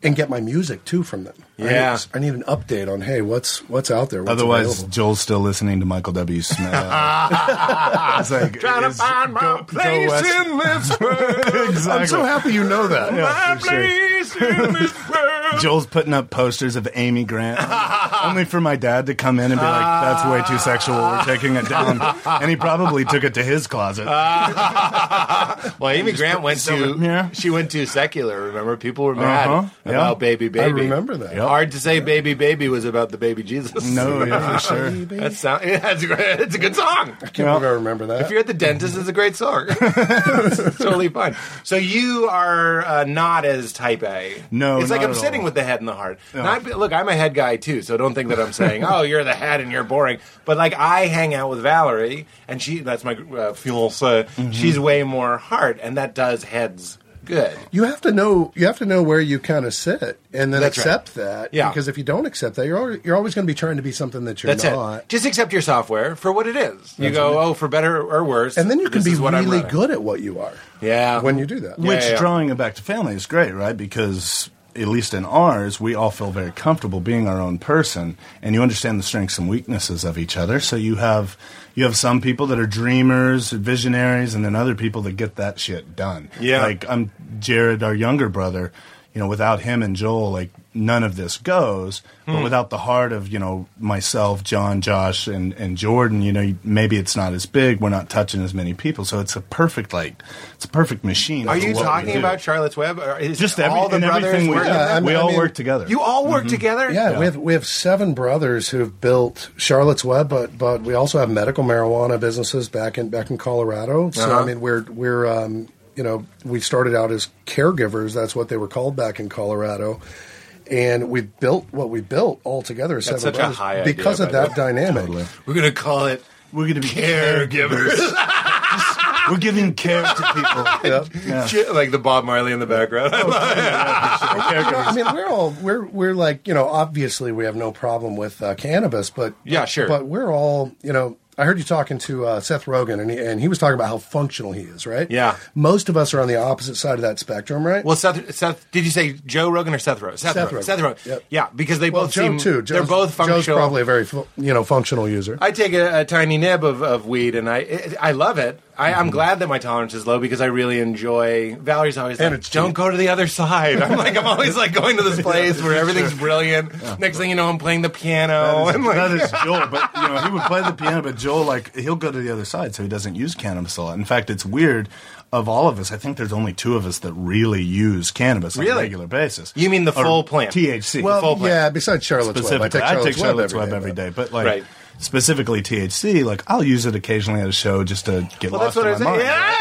Speaker 3: and get my music too from them. I need-
Speaker 4: Yeah.
Speaker 3: I need, an update on hey, what's what's out there. What's
Speaker 5: Otherwise,
Speaker 3: available.
Speaker 5: Joel's still listening to Michael W. Smith. it's like,
Speaker 4: Trying to find my
Speaker 5: go- go
Speaker 4: place
Speaker 5: west.
Speaker 4: in this world.
Speaker 5: exactly.
Speaker 3: I'm so happy you know that.
Speaker 4: my
Speaker 5: for sure.
Speaker 4: Place in this world.
Speaker 5: Joel's putting up posters of Amy Grant, only for my dad to come in and be like, "That's way too sexual. We're taking it down." And he probably took it to his closet.
Speaker 4: Well, Amy Grant went to
Speaker 5: Yeah.
Speaker 4: she went to secular. Remember, people were mad
Speaker 5: Uh-huh, yeah.
Speaker 4: about baby baby.
Speaker 3: I remember that.
Speaker 5: Yep.
Speaker 4: Hard to say, baby baby was about the baby Jesus.
Speaker 5: no, yeah, for sure.
Speaker 4: that sound. Yeah, it's a great. It's a good song.
Speaker 3: I can't believe I remember that.
Speaker 4: If you're at the dentist, it's a great song. it's totally fine. So you are uh, not as type A.
Speaker 5: No,
Speaker 4: it's like I'm sitting
Speaker 5: all.
Speaker 4: with the head and the heart. And I, look, I'm a head guy too, so don't think that I'm saying, "Oh, you're the head and you're boring." But like, I hang out with Valerie, and she—that's my uh, fiance.
Speaker 5: Mm-hmm.
Speaker 4: She's way more heart, and that does heads good.
Speaker 3: you have to know you have to know where you kind of sit and then
Speaker 4: That's right.
Speaker 3: accept that.
Speaker 4: Yeah.
Speaker 3: Because if you don't accept that, you're always, you're always going to be trying to be something that you're
Speaker 4: That's
Speaker 3: not.
Speaker 4: it. Just accept your software for what it is. You go, "Oh, for better or worse,"
Speaker 3: And then you can be
Speaker 4: what
Speaker 3: really good at what you are.
Speaker 4: Yeah.
Speaker 3: When you do that.
Speaker 4: Yeah,
Speaker 5: Which
Speaker 4: yeah.
Speaker 5: drawing it back to family is great, right? Because at least in ours, we all feel very comfortable being our own person, and you understand the strengths and weaknesses of each other. So you have you have some people that are dreamers, visionaries, and then other people that get that shit done.
Speaker 4: Yeah.
Speaker 5: like I'm Jared, our younger brother. You know, without him and Joel, like none of this goes.
Speaker 4: Hmm.
Speaker 5: But without the heart of you know myself, John, Josh, and and Jordan, you know, maybe it's not as big. We're not touching as many people, so it's a perfect like it's a perfect machine.
Speaker 4: Are you talking about Charlotte's Web? Or is
Speaker 5: just every,
Speaker 4: all the brothers
Speaker 5: everything we
Speaker 4: working
Speaker 5: do?
Speaker 3: Yeah, I
Speaker 5: we
Speaker 3: mean-
Speaker 5: all
Speaker 3: I mean-
Speaker 5: work together.
Speaker 4: You all work together?
Speaker 3: Yeah, we have we have seven brothers who've built Charlotte's Web, but but we also have medical marijuana businesses back in back in Colorado. So
Speaker 4: Uh-huh.
Speaker 3: I mean, we're we're um, you know we started out as caregivers. That's what they were called back in Colorado, and we built what we built all together.
Speaker 4: That's
Speaker 3: seven
Speaker 4: such a high idea,
Speaker 3: because
Speaker 4: by
Speaker 3: of that
Speaker 4: way.
Speaker 3: dynamic.
Speaker 5: Totally.
Speaker 4: We're going to call it
Speaker 5: We're going to be
Speaker 4: caregivers.
Speaker 5: We're giving care to people. Yeah.
Speaker 4: Shit, like the Bob Marley in the background. I love it.
Speaker 3: I mean, we're all we're we're like you know obviously we have no problem with uh, cannabis, but
Speaker 4: Yeah, sure.
Speaker 3: But we're all you know. I heard you talking to uh, Seth Rogen, and he, and he was talking about how functional he is, right?
Speaker 4: Yeah.
Speaker 3: Most of us are on the opposite side of that spectrum, right?
Speaker 4: Well, Seth, Seth, did you say Joe Rogan or Seth Rogen? Seth,
Speaker 3: Seth
Speaker 4: Rogen.
Speaker 3: Rogen.
Speaker 4: Seth Rogen.
Speaker 3: Yep.
Speaker 4: Yeah, because they
Speaker 3: Well,
Speaker 4: both
Speaker 3: Joe
Speaker 4: seem
Speaker 3: too.
Speaker 4: they're both functional.
Speaker 3: Joe's probably a very fu- you know functional user.
Speaker 4: I take a, a tiny nib of, of weed and I I love it. I, I'm glad that my tolerance is low because I really enjoy. Valerie's always
Speaker 3: And
Speaker 4: like,
Speaker 3: it's
Speaker 4: "Don't
Speaker 3: cheap.
Speaker 4: go to the other side." I'm like, I'm always like going to this place where everything's brilliant. Next thing you know, I'm playing the piano.
Speaker 5: That
Speaker 4: and
Speaker 5: is,
Speaker 4: like,
Speaker 5: that is Joel, but you know he would play the piano, but Joel like he'll go to the other side, so he doesn't use cannabis a lot. In fact, it's weird. Of all of us, I think there's only two of us that really use cannabis on a regular basis.
Speaker 4: You mean the
Speaker 5: Or
Speaker 4: full plant?
Speaker 5: THC.
Speaker 3: well,
Speaker 4: full plan.
Speaker 3: yeah. Besides Charlotte's Web, I
Speaker 5: specifically,
Speaker 3: take
Speaker 5: I
Speaker 3: Charlotte's,
Speaker 5: take Charlotte's
Speaker 3: Web
Speaker 5: Web every day, but like
Speaker 4: Right.
Speaker 5: Specifically THC, like I'll use it occasionally at a show just to get
Speaker 4: well,
Speaker 5: lost in my mind.
Speaker 4: Yeah,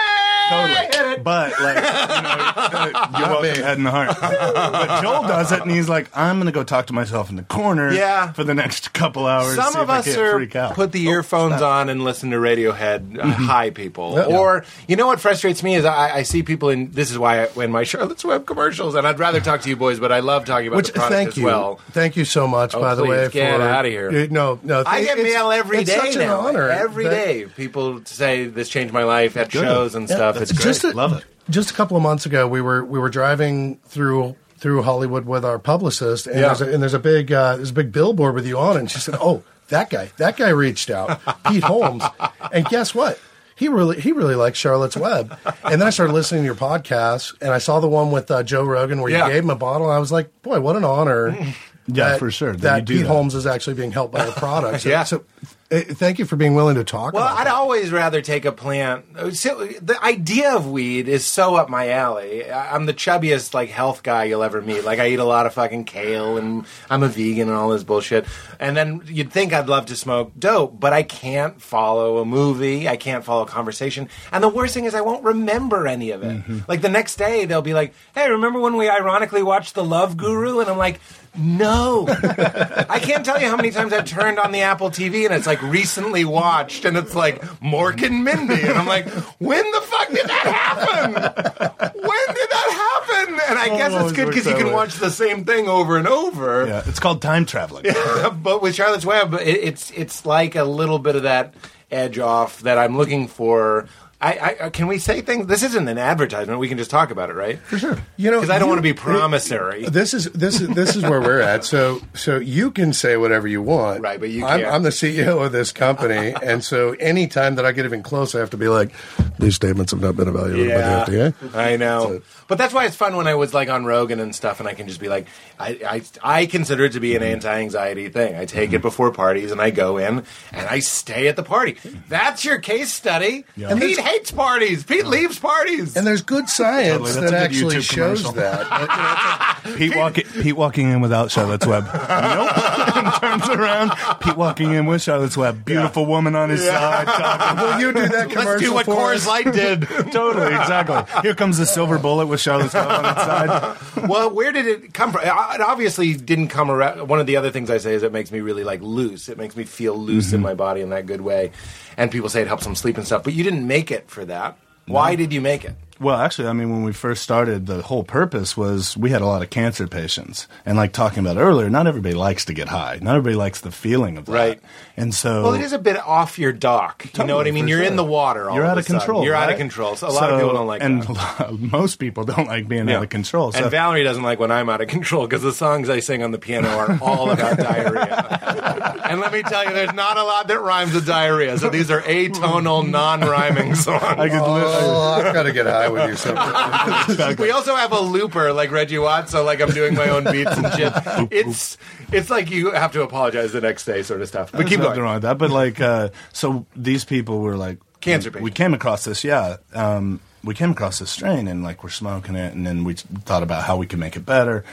Speaker 5: Totally. But like, you know, you're welcome, head and heart. but Joel does it, and he's like, "I'm going to go talk to myself in the corner,
Speaker 4: Yeah.
Speaker 5: for the next couple hours.
Speaker 4: Some
Speaker 5: see
Speaker 4: of
Speaker 5: if I
Speaker 4: us
Speaker 5: can't
Speaker 4: are
Speaker 5: freak out."
Speaker 4: put the earphones on and listen to Radiohead uh, high people.
Speaker 3: Yeah.
Speaker 4: Or you know what frustrates me is I, I see people in. This is why I, when my Charlotte's Web commercials, and I'd rather talk to you boys, but I love talking about
Speaker 3: Which
Speaker 4: the product
Speaker 3: thank
Speaker 4: as
Speaker 3: you,
Speaker 4: well.
Speaker 3: thank you so much.
Speaker 4: Oh,
Speaker 3: by the
Speaker 4: please,
Speaker 3: way,
Speaker 4: get
Speaker 3: for,
Speaker 4: outta here.
Speaker 3: Uh, No, no,
Speaker 4: I get
Speaker 3: it's-
Speaker 4: mail every
Speaker 3: it's
Speaker 4: day
Speaker 3: such an
Speaker 4: now.
Speaker 3: honor.
Speaker 4: Every
Speaker 3: that-
Speaker 4: day, people say this changed my life at shows and stuff.
Speaker 3: That's
Speaker 4: It's
Speaker 3: just a-
Speaker 5: Love it.
Speaker 3: Just a couple of months ago, we were we were driving through through Hollywood with our publicist, and
Speaker 4: Yeah.
Speaker 3: there's a, and there's a big uh, there's a big billboard with you on, it. and she said, "Oh, that guy, that guy reached out, Pete Holmes, and guess what." He really, he really likes Charlotte's Web, and then I started listening to your podcast, and I saw the one with uh, Joe Rogan where
Speaker 4: Yeah.
Speaker 3: you gave him a bottle. And I was like, "Boy, what an honor!"
Speaker 5: Yeah,
Speaker 3: that-
Speaker 5: for sure, that
Speaker 3: That, Pete. Holmes is actually being helped by the product. So,
Speaker 4: Yeah.
Speaker 3: so Uh, thank you for being willing to talk.
Speaker 4: Well, I'd
Speaker 3: that.
Speaker 4: always rather take a plant. The idea of weed is so up my alley. I'm the chubbiest like health guy you'll ever meet. Like I eat a lot of fucking kale, and I'm a vegan and all this bullshit. And then you'd think I'd love to smoke dope, but I can't follow a movie. I can't follow a conversation. And the worst thing is I won't remember any of it. Mm-hmm. Like the next day they'll be like, "Hey, remember when we ironically watched The Love Guru?" And I'm like. No, I can't tell you how many times I've turned on the Apple TV and it's like recently watched, and it's like Mork and Mindy, and I'm like, when the fuck did that happen? When did that happen? And I guess oh,
Speaker 5: it's
Speaker 4: good because you can watch the same thing over and over.
Speaker 5: Yeah, it's called time traveling.
Speaker 4: but with Charlotte's Web, it, it's it's like a little bit of that edge off that I'm looking for. I, I uh, can we say things? This isn't an advertisement. We can just talk about it, right? For sure.
Speaker 3: You know,
Speaker 4: because I don't want to be promissory.
Speaker 3: This is this is this is where we're at. So so you can say whatever you want,
Speaker 4: Right, but you
Speaker 3: I'm. I'm the CEO of this company, and so anytime that I get even close, I have to be like, these statements have not been evaluated
Speaker 4: Yeah,
Speaker 3: by the FDA.
Speaker 4: I know.
Speaker 3: So-
Speaker 4: but that's why it's fun when I was like on Rogan and stuff, and I can just be like, I, I, I consider it to be an mm-hmm. anti-anxiety thing. I take it mm-hmm. before parties, and I go in and I stay at the party. That's your case study.
Speaker 5: Yeah.
Speaker 4: Pete hates parties. Pete leaves parties.
Speaker 3: And there's good science
Speaker 5: Totally, that's
Speaker 3: that
Speaker 5: a good
Speaker 3: actually
Speaker 5: YouTube
Speaker 3: shows
Speaker 5: commercial.
Speaker 3: that. But, you know, it's like-
Speaker 5: Pete, walking, Pete walking in without Charlotte's Web. nope. and turns around. Pete walking in with Charlotte's Web. Beautiful woman on his side. Talking.
Speaker 3: Will you do that commercial
Speaker 4: Let's do what
Speaker 3: for
Speaker 4: Coors
Speaker 3: us?
Speaker 4: Light did.
Speaker 5: totally, exactly. Here comes the silver bullet with Charlotte's Web on its side.
Speaker 4: well, where did it come from? It obviously didn't come around. One of the other things I say is it makes me really like loose. It makes me feel loose in mm-hmm. my body in that good way. And people say it helps them sleep and stuff. But you didn't make it for that. Why did you make it?
Speaker 5: Well, actually, I mean, when we first started, the whole purpose was we had a lot of cancer patients, and like talking about earlier, not everybody likes to get high. Not everybody likes the feeling of that.
Speaker 4: Right.
Speaker 5: And so,
Speaker 4: Well, it is a bit off your dock. You know what I mean? You're in the water. All
Speaker 5: You're out
Speaker 4: a
Speaker 5: of
Speaker 4: sudden.
Speaker 5: control.
Speaker 4: You're out of control. So a lot of people don't like
Speaker 5: and
Speaker 4: that.
Speaker 5: a lot- most people don't like being
Speaker 4: Yeah.
Speaker 5: out of control. So
Speaker 4: and Valerie doesn't like when I'm out of control because the songs I sing on the piano are all about diarrhea. and let me tell you, there's not a lot that rhymes with diarrhea. So these are atonal, non-rhyming songs.
Speaker 5: I could. li-
Speaker 3: Oh, I've got to get high with you. sometime.
Speaker 4: we also have a looper like Reggie Watts, so like I'm doing my own beats and shit. It's it's like you have to apologize the next day, sort of stuff. But
Speaker 5: There's
Speaker 4: keep
Speaker 5: nothing
Speaker 4: going.
Speaker 5: wrong with that. But like, uh, so these people were like
Speaker 4: Cancer
Speaker 5: We
Speaker 4: patients.
Speaker 5: came across this, yeah. Um, we came across this strain, and like we're smoking it, and then we thought about how we could make it better.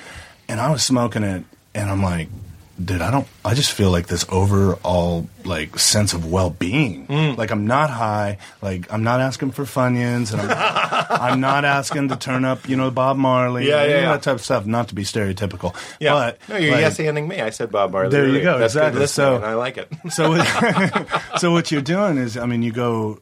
Speaker 5: And I was smoking it, and I'm like, dude, I don't. I just feel like this overall like sense of well being.
Speaker 4: Mm.
Speaker 5: Like I'm not high. Like I'm not asking for funyuns, and I'm not, I'm not asking to turn up, you know, Bob Marley,
Speaker 4: Yeah, yeah, yeah.
Speaker 5: that type of stuff. Not to be stereotypical,
Speaker 4: Yeah.
Speaker 5: but
Speaker 4: no, you're
Speaker 5: like,
Speaker 4: yes ending me. I said Bob Marley.
Speaker 5: There you go,
Speaker 4: That's good
Speaker 5: exactly.
Speaker 4: listening,
Speaker 5: So-
Speaker 4: and I like it.
Speaker 5: so, what- so what you're doing is, I mean, you go,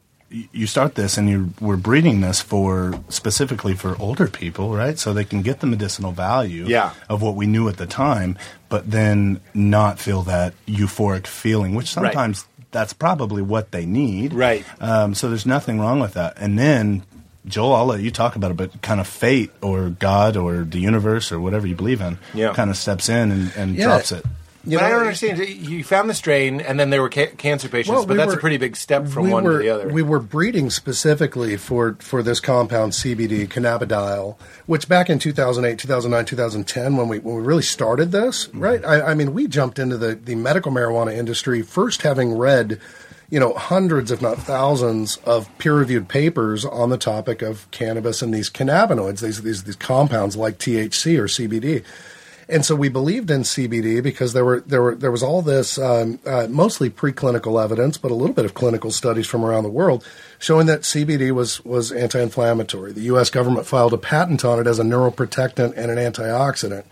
Speaker 5: you start this and you we're breeding this for specifically for older people, right? So they can get the medicinal value
Speaker 4: Yeah.
Speaker 5: of what we knew at the time, but then not feel that euphoric feeling, which
Speaker 4: Right.
Speaker 5: sometimes that's probably what they need.
Speaker 4: Right.
Speaker 5: Um, so there's nothing wrong with that. And then, Joel, I'll let you talk about it, but kind of fate or God or the universe or whatever you believe in
Speaker 4: Yeah.
Speaker 5: kind of steps in and, and
Speaker 3: Yeah.
Speaker 5: drops it.
Speaker 3: You
Speaker 4: but I don't understand. You found the strain, and then there were ca- cancer patients,
Speaker 3: Well,
Speaker 4: but
Speaker 3: we
Speaker 4: that's
Speaker 3: were-
Speaker 4: a pretty big step from
Speaker 3: we
Speaker 4: one
Speaker 3: were,
Speaker 4: to the other.
Speaker 3: We were breeding specifically for, for this compound CBD, cannabidiol, which back in 2008, 2009, 2010, when we when we really started this,
Speaker 4: Mm-hmm.
Speaker 3: right? I, I mean, we jumped into the, the medical marijuana industry first having read, you know, hundreds, if not thousands, of peer reviewed papers on the topic of cannabis and these cannabinoids, these these these compounds like THC or CBD. And so we believed in CBD because there were there were there was all this um, uh, mostly preclinical evidence, but a little bit of clinical studies from around the world showing that CBD was was anti-inflammatory. The U.S. government filed a patent on it as a neuroprotectant and an antioxidant.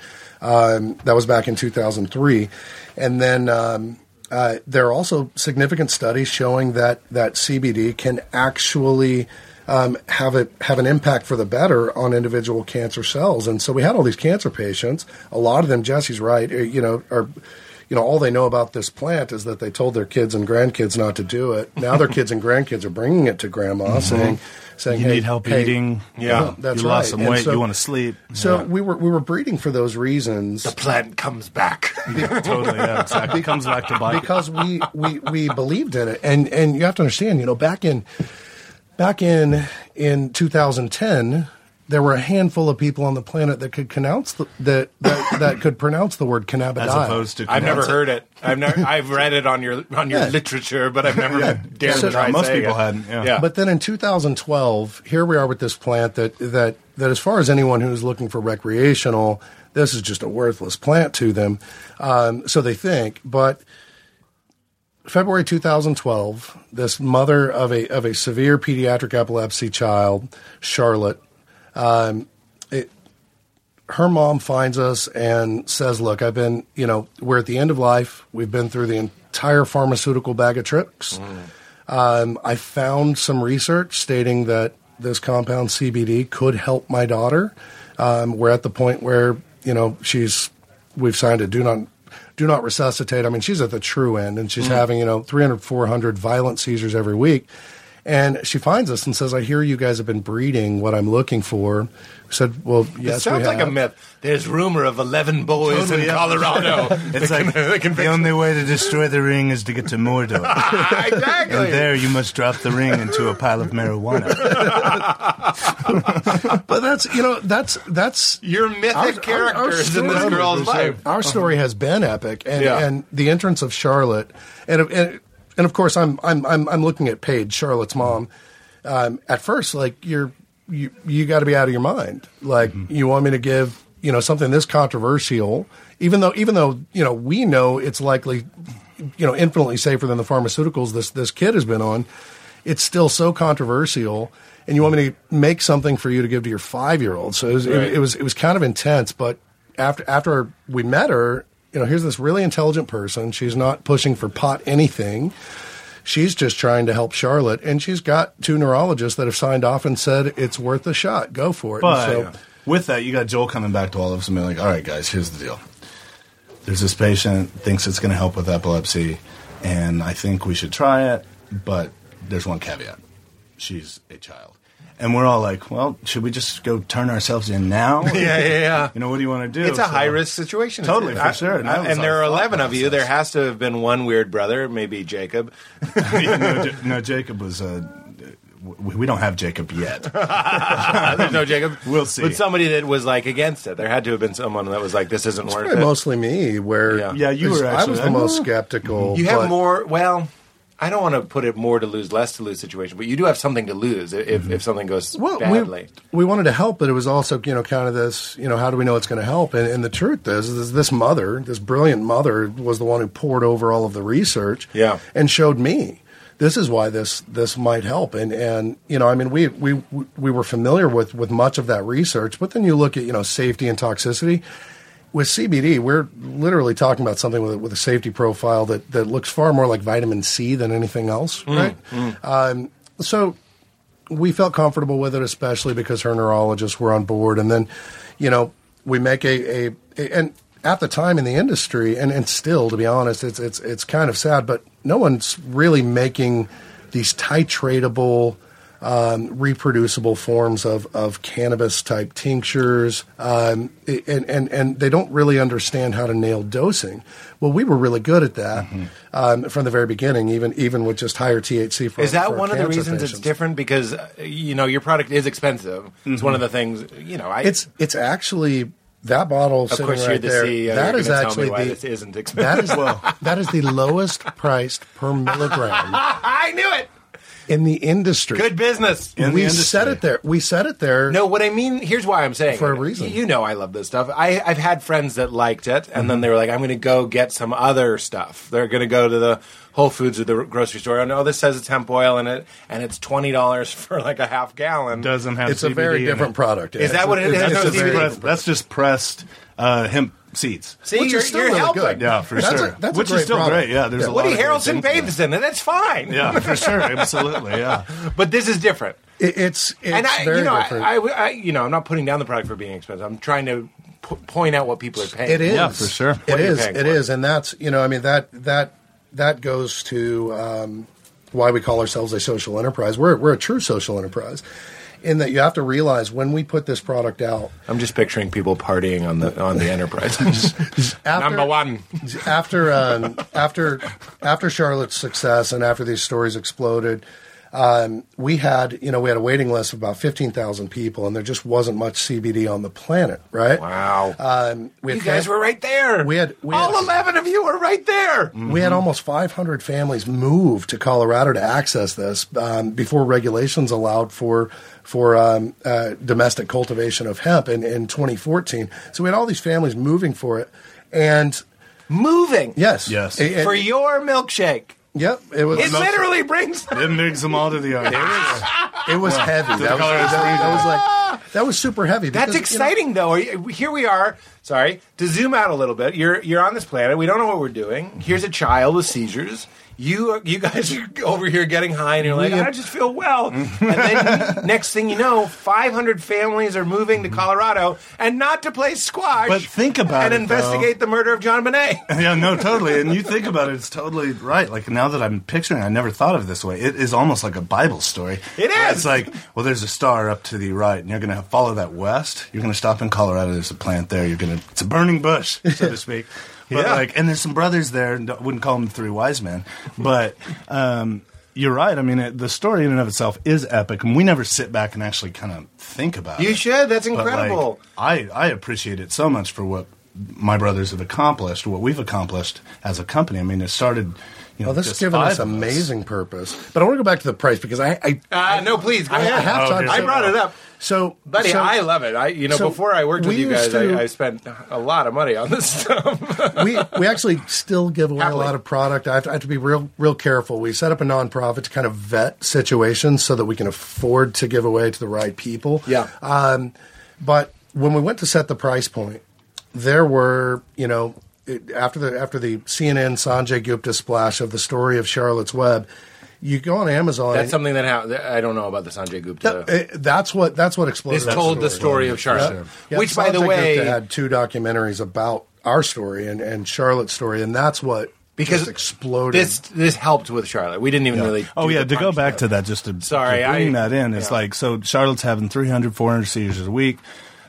Speaker 3: Um, that was back in 2003, and then. Um, uh, there are also significant studies showing that, that CBD can actually um, have a have an impact for the better on individual cancer cells. And so we had all these cancer patients. A lot of them, Jesse's right. uh, You know, are you know all they know about this plant is that they told their kids and grandkids not to do it. Now their kids and grandkids are bringing it to grandma, saying saying
Speaker 5: Mm-hmm. You
Speaker 3: hey,
Speaker 5: need help
Speaker 3: hey,
Speaker 5: eating.
Speaker 4: Yeah.
Speaker 3: that's
Speaker 5: you
Speaker 3: right.
Speaker 5: lost some weight.
Speaker 3: so-
Speaker 5: you want to sleep.
Speaker 3: So
Speaker 5: Yeah.
Speaker 3: we were we were breeding for those reasons.
Speaker 4: the plant comes back.
Speaker 5: totally. Yeah, exactly. Comes back to bite.
Speaker 3: because we, we we believed in it and and you have to understand you know back in back in in 2010 there were a handful of people on the planet that could pronounce the, that, that that could pronounce the word cannabidiol
Speaker 5: as opposed to
Speaker 4: I've never
Speaker 5: it.
Speaker 4: heard it. I've never. I've read it on your on your
Speaker 3: Yeah.
Speaker 4: literature, but I've never dared
Speaker 3: So-
Speaker 4: to try.
Speaker 5: Most
Speaker 4: saying
Speaker 5: people
Speaker 4: it.
Speaker 5: hadn't, yeah.
Speaker 3: But then in 2012, here we are with this plant that that that as far as anyone who's looking for recreational, this is just a worthless plant to them. Um, so they think, but. February 2012, this mother of a of a severe pediatric epilepsy child, Charlotte, um, it, her mom finds us and says, "Look, I've been, you know, we're at the end of life. We've been through the entire pharmaceutical bag of tricks. Um, I found some research stating that this compound CBD could help my daughter. Um, we're at the point where you know she's we've signed a do not do not resuscitate. I mean, she's at the true end, and she's having you know 300, 400 violent seizures every week. And she finds us and says, "I hear you guys have been breeding what I'm looking for." We said, "Well, yes,
Speaker 4: it sounds
Speaker 3: we
Speaker 4: like a myth. There's rumor of eleven boys
Speaker 5: Totally,
Speaker 4: in. Colorado.
Speaker 5: It's like the only way to destroy the ring is to get to Mordor.
Speaker 4: exactly.
Speaker 5: And there you must drop the ring into a pile of marijuana.
Speaker 3: But that's you know that's that's
Speaker 4: You're mythic
Speaker 3: Our- our- our
Speaker 4: characters in this
Speaker 3: story-
Speaker 4: girl's life.
Speaker 3: Our story has been epic, and,
Speaker 4: Yeah.
Speaker 3: and the entrance of Charlotte, and and, and of course I'm I'm I'm, I'm looking at Paige, Charlotte's mom. Um, at first, like you're you you got to be out of your mind. Like you want me to give you know something this controversial, even though even though you know we know it's likely you know infinitely safer than the pharmaceuticals this this kid has been on. It's still so controversial, and you want me to make something for you to give to your five year old. So it was,
Speaker 4: Right.
Speaker 3: it, it was it was kind of intense. But after after we met her, you know, here's this really intelligent person. She's not pushing for pot anything. She's just trying to help Charlotte, and she's got two neurologists that have signed off and said it's worth a shot. Go for it.
Speaker 5: But
Speaker 3: so,
Speaker 5: with that, you got Joel coming back to all of us and being like, all right, guys, here's the deal. There's this patient thinks it's going to help with epilepsy, and I think we should try it, but there's one caveat. She's a child. And we're all like, well, should we just go turn ourselves in now?
Speaker 4: Yeah, yeah, yeah.
Speaker 5: You know, what do you want to do?
Speaker 4: It's a
Speaker 5: So-
Speaker 4: high risk situation.
Speaker 5: Totally,
Speaker 4: It's-
Speaker 5: for sure.
Speaker 4: I- and there are
Speaker 5: thought
Speaker 4: 11 of you. There has to have been one weird brother, maybe Jacob.
Speaker 5: Yeah, no, Ja- no, Jacob was. Uh, we we don't have Jacob yet.
Speaker 4: There's no Jacob.
Speaker 5: We'll see.
Speaker 4: But somebody that was like against it. There had to have been someone that was like, this isn't worth it.
Speaker 3: mostly me. Where
Speaker 4: Yeah.
Speaker 5: Yeah, you were
Speaker 3: I was
Speaker 5: actually-
Speaker 3: the most skeptical.
Speaker 4: You have more, well, I don't want to put it more to lose, less to lose situation, but you do have something to lose if, if mm-hmm. something goes
Speaker 3: Well,
Speaker 4: badly.
Speaker 3: we, we wanted to help, but it was also, you know, kind of this, you know, how do we know it's going to help? And, and the truth is, is, this mother, this brilliant mother, was the one who poured over all of the research,
Speaker 4: Yeah.
Speaker 3: and showed me this is why this this might help. And and you know, I mean, we we we were familiar with with much of that research, but then you look at you know safety and toxicity. With CBD, we're literally talking about something with a, with a safety profile that, that looks far more like vitamin C than anything else, right? Um, so we felt comfortable with it, especially because her neurologists were on board. And then, you know, we make a, a, a and at the time in the industry, and, and still, to be honest, it's it's it's kind of sad, but no one's really making these titratable. Um, reproducible forms of, of cannabis type tinctures, um, and, and, and they don't really understand how to nail dosing. Well, we were really good at that um, from the very beginning, even even with just higher THC. For,
Speaker 4: Is that
Speaker 3: for
Speaker 4: one of the reasons it's different? Because uh, you know your product is expensive. It's one of the things you know. I,
Speaker 3: It's it's actually that bottle
Speaker 4: of
Speaker 3: sitting
Speaker 4: course
Speaker 3: right
Speaker 4: you're the
Speaker 3: there.
Speaker 4: CEO.
Speaker 3: that is actually
Speaker 4: tell me why
Speaker 3: the
Speaker 4: this isn't
Speaker 3: that is that is the lowest priced per milligram
Speaker 4: I knew it.
Speaker 3: In the industry.
Speaker 4: Good business.
Speaker 5: In
Speaker 3: we
Speaker 5: industry.
Speaker 3: set it there. We set it there.
Speaker 4: No, what I mean, here's why I'm saying
Speaker 3: For a reason.
Speaker 4: You know, I love this stuff. I, I've had friends that liked it, and then mm-hmm. they were like, "I'm going to go get some other stuff." They're going to go to the Whole Foods or the grocery store. and oh, this says it's hemp oil in it, and it's twenty dollars for like a half gallon.
Speaker 5: Doesn't have.
Speaker 3: it's a very
Speaker 5: in
Speaker 3: different
Speaker 5: it.
Speaker 3: product.
Speaker 4: Is that what it is?
Speaker 3: It's,
Speaker 4: There's
Speaker 3: it's
Speaker 4: no
Speaker 3: a very
Speaker 4: CBD?
Speaker 5: Press-
Speaker 3: different
Speaker 5: that's just pressed uh, hemp seeds.
Speaker 4: See,
Speaker 3: Which is
Speaker 4: you're,
Speaker 3: still
Speaker 4: you're
Speaker 3: really
Speaker 4: helping.
Speaker 3: good.
Speaker 5: Yeah, for
Speaker 3: That's
Speaker 5: sure.
Speaker 3: a- that's a
Speaker 5: Which
Speaker 3: great
Speaker 5: is still
Speaker 3: product.
Speaker 5: great. Yeah, there's
Speaker 3: Yeah.
Speaker 5: a lot
Speaker 4: Woody
Speaker 5: of great
Speaker 4: Harrelson
Speaker 5: things
Speaker 4: bathes in it. That's fine.
Speaker 5: Yeah, for sure, absolutely. Yeah.
Speaker 4: but this is different.
Speaker 3: It, it's it's
Speaker 4: and I,
Speaker 3: very
Speaker 4: you know,
Speaker 3: different.
Speaker 4: I, I, I, you know, I'm not putting down the product for being expensive. I'm trying to p- point out what people are paying.
Speaker 3: It is.
Speaker 5: Yeah, for sure.
Speaker 3: It
Speaker 4: What are you
Speaker 3: is.
Speaker 4: paying
Speaker 3: It
Speaker 4: for?
Speaker 3: is, and that's you know, I mean that that that goes to um, why we call ourselves a social enterprise. We're we're a true social enterprise, in that you have to realize when we put this product out.
Speaker 4: I'm just picturing people partying on the on the Enterprise.
Speaker 3: After,
Speaker 4: Number one.
Speaker 3: after um, after after Charlotte's success and after these stories exploded, um, we had you know we had a waiting list of about fifteen thousand people, and there just wasn't much CBD on the planet. Right?
Speaker 4: Wow.
Speaker 3: Um, we
Speaker 4: you guys
Speaker 3: fam-
Speaker 4: were right there.
Speaker 3: we had- we
Speaker 4: all
Speaker 3: had-
Speaker 4: eleven of you were right there.
Speaker 3: We had almost 500 families move to Colorado to access this um, before regulations allowed for for um, uh, domestic cultivation of hemp in, in 2014. So we had all these families moving for it, and
Speaker 4: Moving.
Speaker 3: yes,
Speaker 5: Yes.
Speaker 3: It- it-
Speaker 4: For your milkshake.
Speaker 3: Yep, it was
Speaker 4: It literally brings.
Speaker 5: It brings them all to the yard.
Speaker 3: it was heavy. That was,
Speaker 5: Colorado
Speaker 3: that, that was like that was super heavy.
Speaker 4: That's
Speaker 3: because, you know,
Speaker 4: exciting, though. Here we are. Sorry to zoom out a little bit. You're you're on this planet. We don't know what we're doing. Here's a child with seizures. You you guys are over here getting high, and you're like, I just feel well. and then next thing you know, 500 families are moving to mm-hmm. Colorado, and not to play squash,
Speaker 5: But think about
Speaker 4: and
Speaker 5: it,
Speaker 4: investigate the murder of JonBenét.
Speaker 5: yeah, no, totally. And you think about it, it's totally right. Like now that I'm picturing, it, I never thought of it this way. It is almost like a Bible story.
Speaker 4: It is.
Speaker 5: It's like, well, there's a star up to the right, and you're going to follow that west. You're going to stop in Colorado. There's a plant there. You're going to. It's a burning bush, so to speak. But
Speaker 4: Yeah.
Speaker 5: like, and there's some brothers there. and I wouldn't call them the three wise men, but. um you're right. I mean, it, the story in and of itself is epic, and we never sit back and actually kind of think about it.
Speaker 4: You should. That's
Speaker 5: But, like,
Speaker 4: incredible.
Speaker 5: I, I appreciate it so much for what my brothers have accomplished, what we've accomplished as a company. I mean, it started. You know,
Speaker 3: Well, this has
Speaker 5: just
Speaker 3: given us
Speaker 5: of
Speaker 3: amazing purpose. But I want to go back to the price because I I,
Speaker 4: Uh, no, please go
Speaker 3: I,
Speaker 4: ahead.
Speaker 3: I have
Speaker 5: Oh,
Speaker 3: talked.
Speaker 4: I brought it up.
Speaker 3: So,
Speaker 4: Buddy,
Speaker 3: so
Speaker 4: I love it. I, you know,
Speaker 3: so
Speaker 4: before I worked with you guys,
Speaker 3: to-
Speaker 4: I, I spent a lot of money on this stuff.
Speaker 3: we we actually still give away
Speaker 4: Happily.
Speaker 3: a lot of product. I have, to, I have to be real real careful. We set up a nonprofit to kind of vet situations so that we can afford to give away to the right people.
Speaker 4: Yeah.
Speaker 3: Um, but when we went to set the price point, there were you know after the after the CNN Sanjay Gupta splash of the story of Charlotte's Web, you go on Amazon.
Speaker 4: That's something that happened. I don't know about the Sanjay Gupta.
Speaker 3: that- eh, that's what that's what exploded.
Speaker 4: this
Speaker 3: that
Speaker 4: told the story of Charlotte,
Speaker 3: Yep. Yep.
Speaker 4: which, by the way,
Speaker 3: Gupta had two documentaries about our story and, and Charlotte's story, and that's what
Speaker 4: because
Speaker 3: just exploded.
Speaker 4: This this helped with Charlotte. We didn't even really.
Speaker 5: Oh yeah, to go back
Speaker 4: yet.
Speaker 5: to that, just to,
Speaker 4: Sorry,
Speaker 5: to bring
Speaker 4: I-
Speaker 5: that in, it's
Speaker 4: yeah.
Speaker 5: like so. Charlotte's having 300, 400 seizures a week.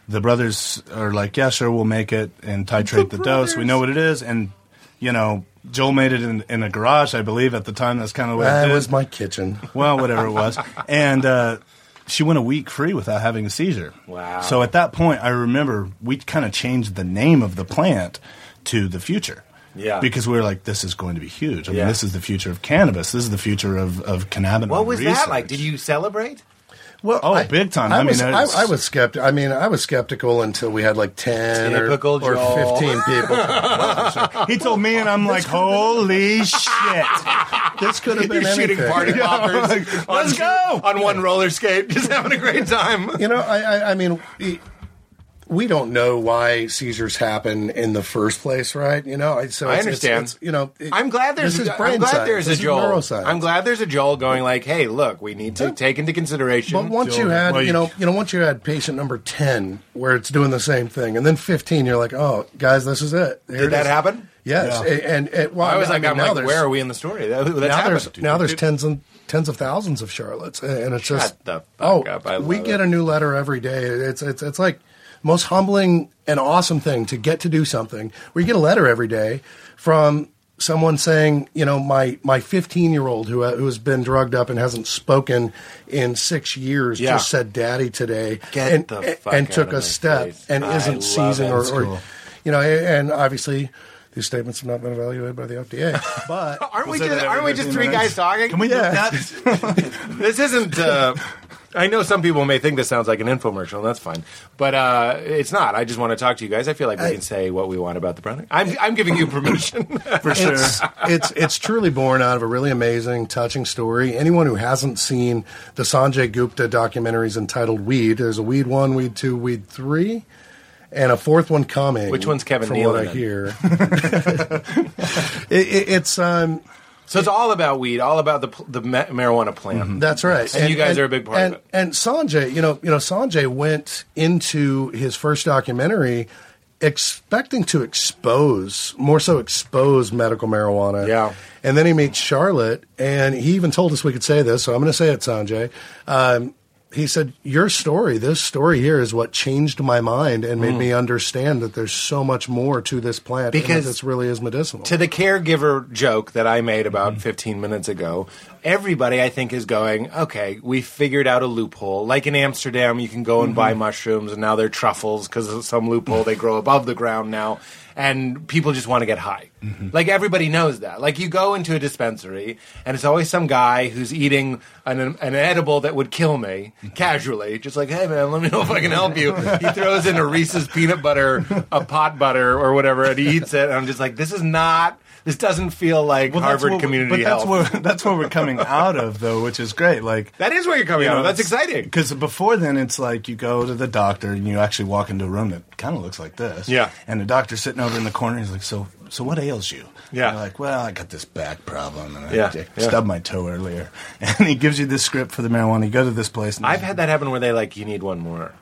Speaker 5: The brothers are like, yeah, sure, we'll make it and titrate the, dose. We know what it is, and you know, Joel made it in, in a garage, I believe, at the time. That's kind of what
Speaker 3: that
Speaker 5: it did.
Speaker 3: was my kitchen.
Speaker 5: well, whatever it was, and uh, she went a week free without having a seizure.
Speaker 4: Wow.
Speaker 5: So at that point, I remember we kind of changed the name of the plant to the future.
Speaker 4: Yeah.
Speaker 5: Because we were like, this is going to be huge. I
Speaker 4: Yeah.
Speaker 5: mean, this is the future of cannabis. This is the future of, of cannabinoid
Speaker 4: What was that like? Did you celebrate?
Speaker 3: Well,
Speaker 5: Oh, big time.
Speaker 3: I,
Speaker 5: I mean,
Speaker 3: was, I, I was skeptical. I mean, I was skeptical until we had like ten or, or fifteen people.
Speaker 5: He told me, and I'm like, holy shit.
Speaker 3: this could have been
Speaker 4: You're shooting
Speaker 3: anything.
Speaker 4: party poppers.
Speaker 5: like,
Speaker 4: on-
Speaker 5: let's go!
Speaker 4: on one roller skate, just having a great time.
Speaker 3: You know, I, I, I mean, we, we don't know why seizures happen in the first place, right? You know, so
Speaker 4: I understand.
Speaker 3: It's, it's, you know, it-
Speaker 4: I'm glad there's
Speaker 3: this
Speaker 4: a,
Speaker 3: is brain
Speaker 4: I'm glad
Speaker 3: science.
Speaker 4: there's
Speaker 3: This
Speaker 4: a
Speaker 3: is
Speaker 4: Joel.
Speaker 3: neuroscience.
Speaker 4: I'm glad there's a Joel going like, hey, look, we need to take into consideration.
Speaker 3: But once you had,
Speaker 5: Well,
Speaker 3: you
Speaker 5: you-
Speaker 3: know, you know, once you had patient number ten, where it's doing the same thing, and then fifteen, you're like, oh, guys, this is it. Here
Speaker 4: Did
Speaker 3: it
Speaker 4: that
Speaker 3: is.
Speaker 4: happen?
Speaker 3: Yes,
Speaker 5: Yeah.
Speaker 3: and, and, and well,
Speaker 4: I was
Speaker 3: I
Speaker 4: like, I'm
Speaker 3: now
Speaker 4: like, where are we in the story? That, that's
Speaker 3: now there's
Speaker 4: happened.
Speaker 3: now there's tens and tens of thousands of Charlottes, and it's
Speaker 4: Shut
Speaker 3: just
Speaker 4: the fuck
Speaker 3: oh,
Speaker 4: up. I
Speaker 3: we
Speaker 4: love
Speaker 3: get a new letter every day. It's it's it's like most humbling and awesome thing to get to do something. where you get a letter every day from someone saying, you know, my my 15 year old who uh, who has been drugged up and hasn't spoken in six years
Speaker 4: Yeah.
Speaker 3: just said "daddy" today,
Speaker 4: Get
Speaker 3: and
Speaker 4: the
Speaker 3: and-
Speaker 4: fuck
Speaker 3: and
Speaker 4: out
Speaker 3: took
Speaker 4: of
Speaker 3: a
Speaker 4: my
Speaker 3: step
Speaker 4: face.
Speaker 3: and
Speaker 4: I
Speaker 3: isn't
Speaker 4: love
Speaker 3: seizing or, or
Speaker 5: cool.
Speaker 3: you know, and obviously. These statements have not been evaluated by the FDA, but
Speaker 4: Aren't we just aren't we just three
Speaker 5: minutes.
Speaker 4: guys talking?
Speaker 5: Can we
Speaker 3: Yeah.
Speaker 5: that?
Speaker 4: this isn't. Uh, I know some people may think this sounds like an infomercial, and that's fine, but uh, it's not. I just want to talk to you guys. I feel like we
Speaker 3: I-
Speaker 4: can say what we want about the product. I'm, I'm giving you permission.
Speaker 5: For sure.
Speaker 3: it's, it's it's truly born out of a really amazing, touching story. Anyone who hasn't seen the Sanjay Gupta documentaries entitled "Weed," there's a Weed One, Weed Two, Weed Three, and a fourth one coming.
Speaker 4: Which one's Kevin
Speaker 3: From
Speaker 4: Nealon
Speaker 3: what I hear, it, it, it's um,
Speaker 4: so it's all about weed, all about the the marijuana plant.
Speaker 3: That's right.
Speaker 4: And you guys are a big part of
Speaker 3: and,
Speaker 4: it.
Speaker 3: And Sanjay, you know, you know, Sanjay went into his first documentary expecting to expose, more so expose medical marijuana.
Speaker 4: Yeah.
Speaker 3: And then he meets Charlotte, and he even told us we could say this, so I'm going to say it, Sanjay. Um, he said, Your story, this story here, is what changed my mind and made me understand that there's so much more to this plant
Speaker 4: Mm. Because
Speaker 3: this really is medicinal.
Speaker 4: To the caregiver joke that I made about
Speaker 3: Mm-hmm.
Speaker 4: 15 minutes ago, everybody I think is going, okay, we figured out a loophole. Like in Amsterdam, you can go and
Speaker 3: Mm-hmm.
Speaker 4: buy mushrooms, and now they're truffles because of some loophole. they grow above the ground now, and people just want to get high.
Speaker 3: Mm-hmm.
Speaker 4: Like everybody knows that. Like you go into a dispensary, and it's always some guy who's eating an, an edible that would kill me
Speaker 3: Mm-hmm.
Speaker 4: casually, just like, hey man, let me know if I can help you. he throws in a Reese's peanut butter, a pot butter, or whatever, and he eats it. And I'm just like, this is not. This doesn't feel like
Speaker 5: Well,
Speaker 4: Harvard Community
Speaker 5: but that's
Speaker 4: Health.
Speaker 5: where that's where we're coming out of, though, which is great. Like
Speaker 4: that is where you're coming out of. That's exciting.
Speaker 5: Because before then, it's like you go to the doctor and you actually walk into a room that kind of looks like this.
Speaker 4: Yeah.
Speaker 5: And the doctor's sitting over in the corner. He's like, "So, so what ails you?"
Speaker 4: Yeah.
Speaker 5: Like, "Well, I got this back problem, and I,
Speaker 4: Yeah,
Speaker 5: I
Speaker 4: yeah.
Speaker 5: stubbed my toe earlier." And he gives you this script for the marijuana. You go to this place. And
Speaker 4: I've had that happen where they like, you need one more.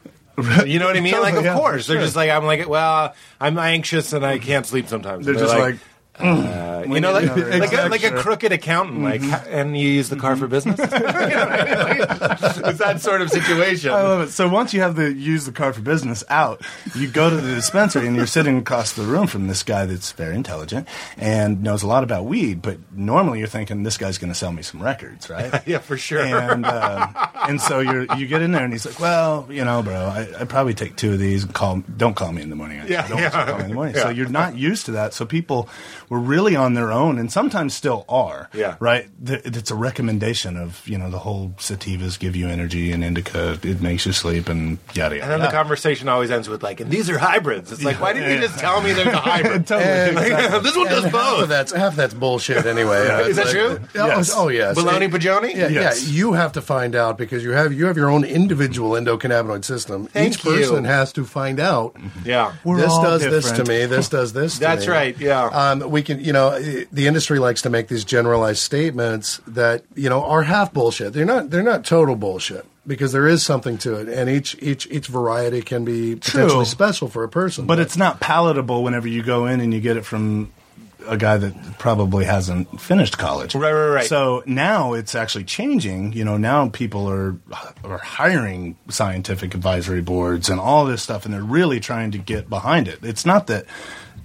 Speaker 4: You know what I mean?
Speaker 5: Totally,
Speaker 4: like, of
Speaker 5: yeah,
Speaker 4: course. They're
Speaker 5: sure.
Speaker 4: just like, I'm like, well, I'm anxious and I can't sleep sometimes.
Speaker 5: They're
Speaker 4: And
Speaker 5: just like,
Speaker 4: uh, you know, like,
Speaker 5: you
Speaker 4: like, a, like a crooked accountant, like, and you use the car for business. You know what I mean? Like, it's that sort of situation.
Speaker 5: I love it. So once you have the use the car for business out, you go to the dispensary and you're sitting across the room from this guy that's very intelligent and knows a lot about weed. But normally you're thinking this guy's going to sell me some records, right?
Speaker 4: yeah, for sure.
Speaker 5: and uh, and so you you get in there and he's like, well, you know, bro, I I probably take two of these. And call don't call me in the morning. Actually.
Speaker 4: Yeah,
Speaker 5: don't
Speaker 4: yeah.
Speaker 5: call me in the morning.
Speaker 4: Yeah.
Speaker 5: So you're not used to that. So people were really on their own, and sometimes still are.
Speaker 4: Yeah.
Speaker 5: right. Th- It's a recommendation of you know the whole sativas give you energy and indica it makes you sleep and yada yada.
Speaker 4: and then the conversation always ends with like, and these are hybrids. It's like, why didn't you just tell me there's a hybrid?
Speaker 5: Totally.
Speaker 4: Like, this one does
Speaker 3: And half of
Speaker 4: both.
Speaker 3: that's half that's bullshit anyway. Uh,
Speaker 4: Is that
Speaker 3: like-
Speaker 4: true?
Speaker 3: Oh,
Speaker 5: Yes.
Speaker 3: oh yes.
Speaker 4: Baloney
Speaker 3: It-
Speaker 4: Pajoni?
Speaker 3: Yeah,
Speaker 5: Yes.
Speaker 3: yeah. You have to find out because you have you have your own individual endocannabinoid system.
Speaker 4: Thank
Speaker 3: Each person has to find out.
Speaker 4: Yeah.
Speaker 5: We're
Speaker 3: this
Speaker 5: all
Speaker 3: does this to me. This does this. To
Speaker 4: That's
Speaker 3: me.
Speaker 4: right, yeah.
Speaker 3: Um, we can, you know, the industry likes to make these generalized statements that you know are half bullshit. They're not. They're not total bullshit because there is something to it, and each each each variety can be potentially special for a person.
Speaker 5: But it's not palatable whenever you go in and you get it from a guy that probably hasn't finished college.
Speaker 4: Right, right, right.
Speaker 5: So now it's actually changing. You know, now people are are hiring scientific advisory boards and all this stuff, and they're really trying to get behind it. It's not that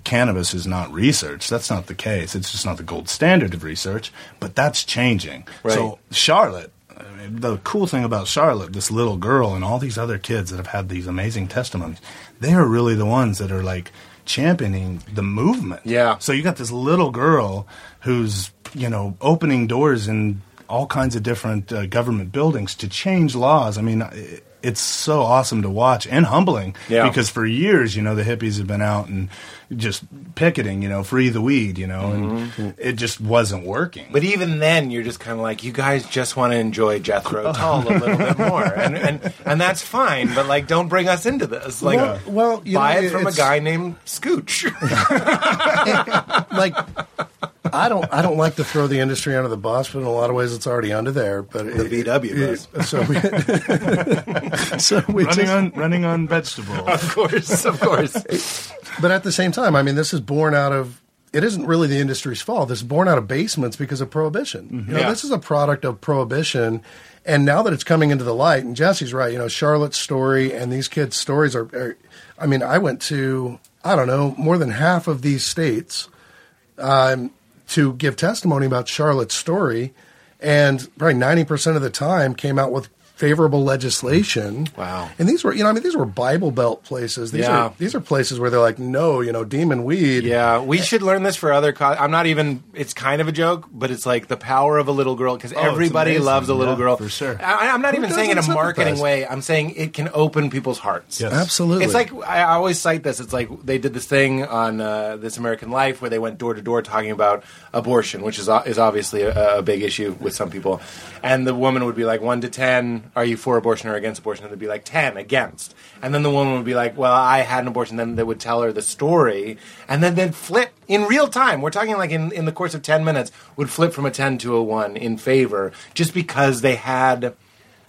Speaker 5: cannabis is not research. That's not the case. It's just not the gold standard of research. But that's changing.
Speaker 4: Right.
Speaker 5: So Charlotte. I mean, the cool thing about Charlotte, this little girl, and all these other kids that have had these amazing testimonies, they are really the ones that are like championing the movement.
Speaker 4: Yeah.
Speaker 5: So you got this little girl who's, you know, opening doors in all kinds of different uh, government buildings to change laws. I mean, it, it's so awesome to watch and humbling.
Speaker 4: Yeah.
Speaker 5: Because for years, you know, the hippies have been out and just picketing, you know, free the weed, you know, and mm-hmm. it just wasn't working.
Speaker 4: But even then, you're just kind of like, you guys just want to enjoy Jethro Tull a little bit more, and, and and that's fine. But like, don't bring us into this. Like,
Speaker 3: Well- well, you
Speaker 4: buy
Speaker 3: know,
Speaker 4: it from a guy named Scooch.
Speaker 3: like I don't I don't like to throw the industry under the bus, but in a lot of ways it's already under there. But
Speaker 4: The VW bus.
Speaker 3: So we, so we
Speaker 5: running
Speaker 3: just-
Speaker 5: on running on vegetables.
Speaker 4: of course, of course.
Speaker 3: but at the same time, I mean, this is born out of. It isn't really the industry's fault. This is born out of basements because of prohibition. You know,
Speaker 4: Yeah.
Speaker 3: this is a product of prohibition, and now that it's coming into the light, and Jesse's right. You know, Charlotte's story and these kids' stories are. are I mean, I went to I don't know more than half of these states um, to give testimony about Charlotte's story, and probably ninety percent of the time came out with favorable legislation.
Speaker 4: Wow.
Speaker 3: And these were, you know, I mean, these were Bible Belt places. These
Speaker 4: Yeah.
Speaker 3: are these are places where they're like, no, you know, demon weed.
Speaker 4: Yeah, we should learn this for other. Co- I'm not even. It's kind of a joke, but it's like the power of a little girl because
Speaker 5: Oh,
Speaker 4: everybody loves a little
Speaker 5: Yeah,
Speaker 4: girl
Speaker 5: for sure.
Speaker 4: I, I'm not
Speaker 3: Who
Speaker 4: even saying in a marketing way. I'm saying it can open people's hearts.
Speaker 5: Yes.
Speaker 3: Absolutely.
Speaker 4: It's like I always cite this. It's like they did this thing on uh, This American Life where they went door to door talking about abortion, which is is obviously a, a big issue with some people. And the woman would be like, one to ten, are you for abortion or against abortion? And they'd be like, ten against. And then the woman would be like, well, I had an abortion. Then they would tell her the story, and then they'd flip in real time. We're talking like in in the course of ten minutes, would flip from a ten to a one in favor, just because they had.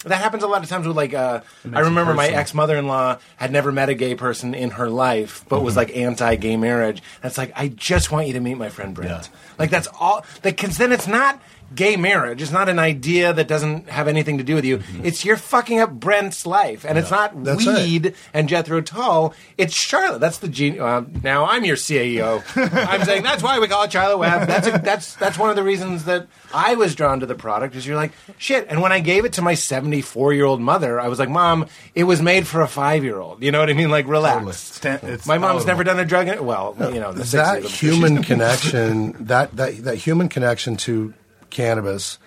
Speaker 4: That happens a lot of times with like uh, I remember my ex mother in law had never met a gay person in her life, but was like anti gay marriage. And it's like I just want you to meet my friend Brent.
Speaker 5: Yeah.
Speaker 4: Like that's all. Because then it's not gay marriage. is not an idea that doesn't have anything to do with you. It's you're fucking up Brent's life, and it's not
Speaker 3: That's
Speaker 4: weed and Jethro Tull. It's Charlotte. That's the gene. Uh, now I'm your CAO. I'm saying that's why we call it Charlotte Web. That's a, that's that's one of the reasons that I was drawn to the product. Is you're like shit. And when I gave it to my 74 year old mother, I was like, Mom, it was made for a five year old. You know what I mean? Like relax.
Speaker 5: Totally. It's
Speaker 4: My mom's
Speaker 5: palatable.
Speaker 4: never done a drug. In, well, you know,
Speaker 3: that human connection, that, that that human connection to cannabis,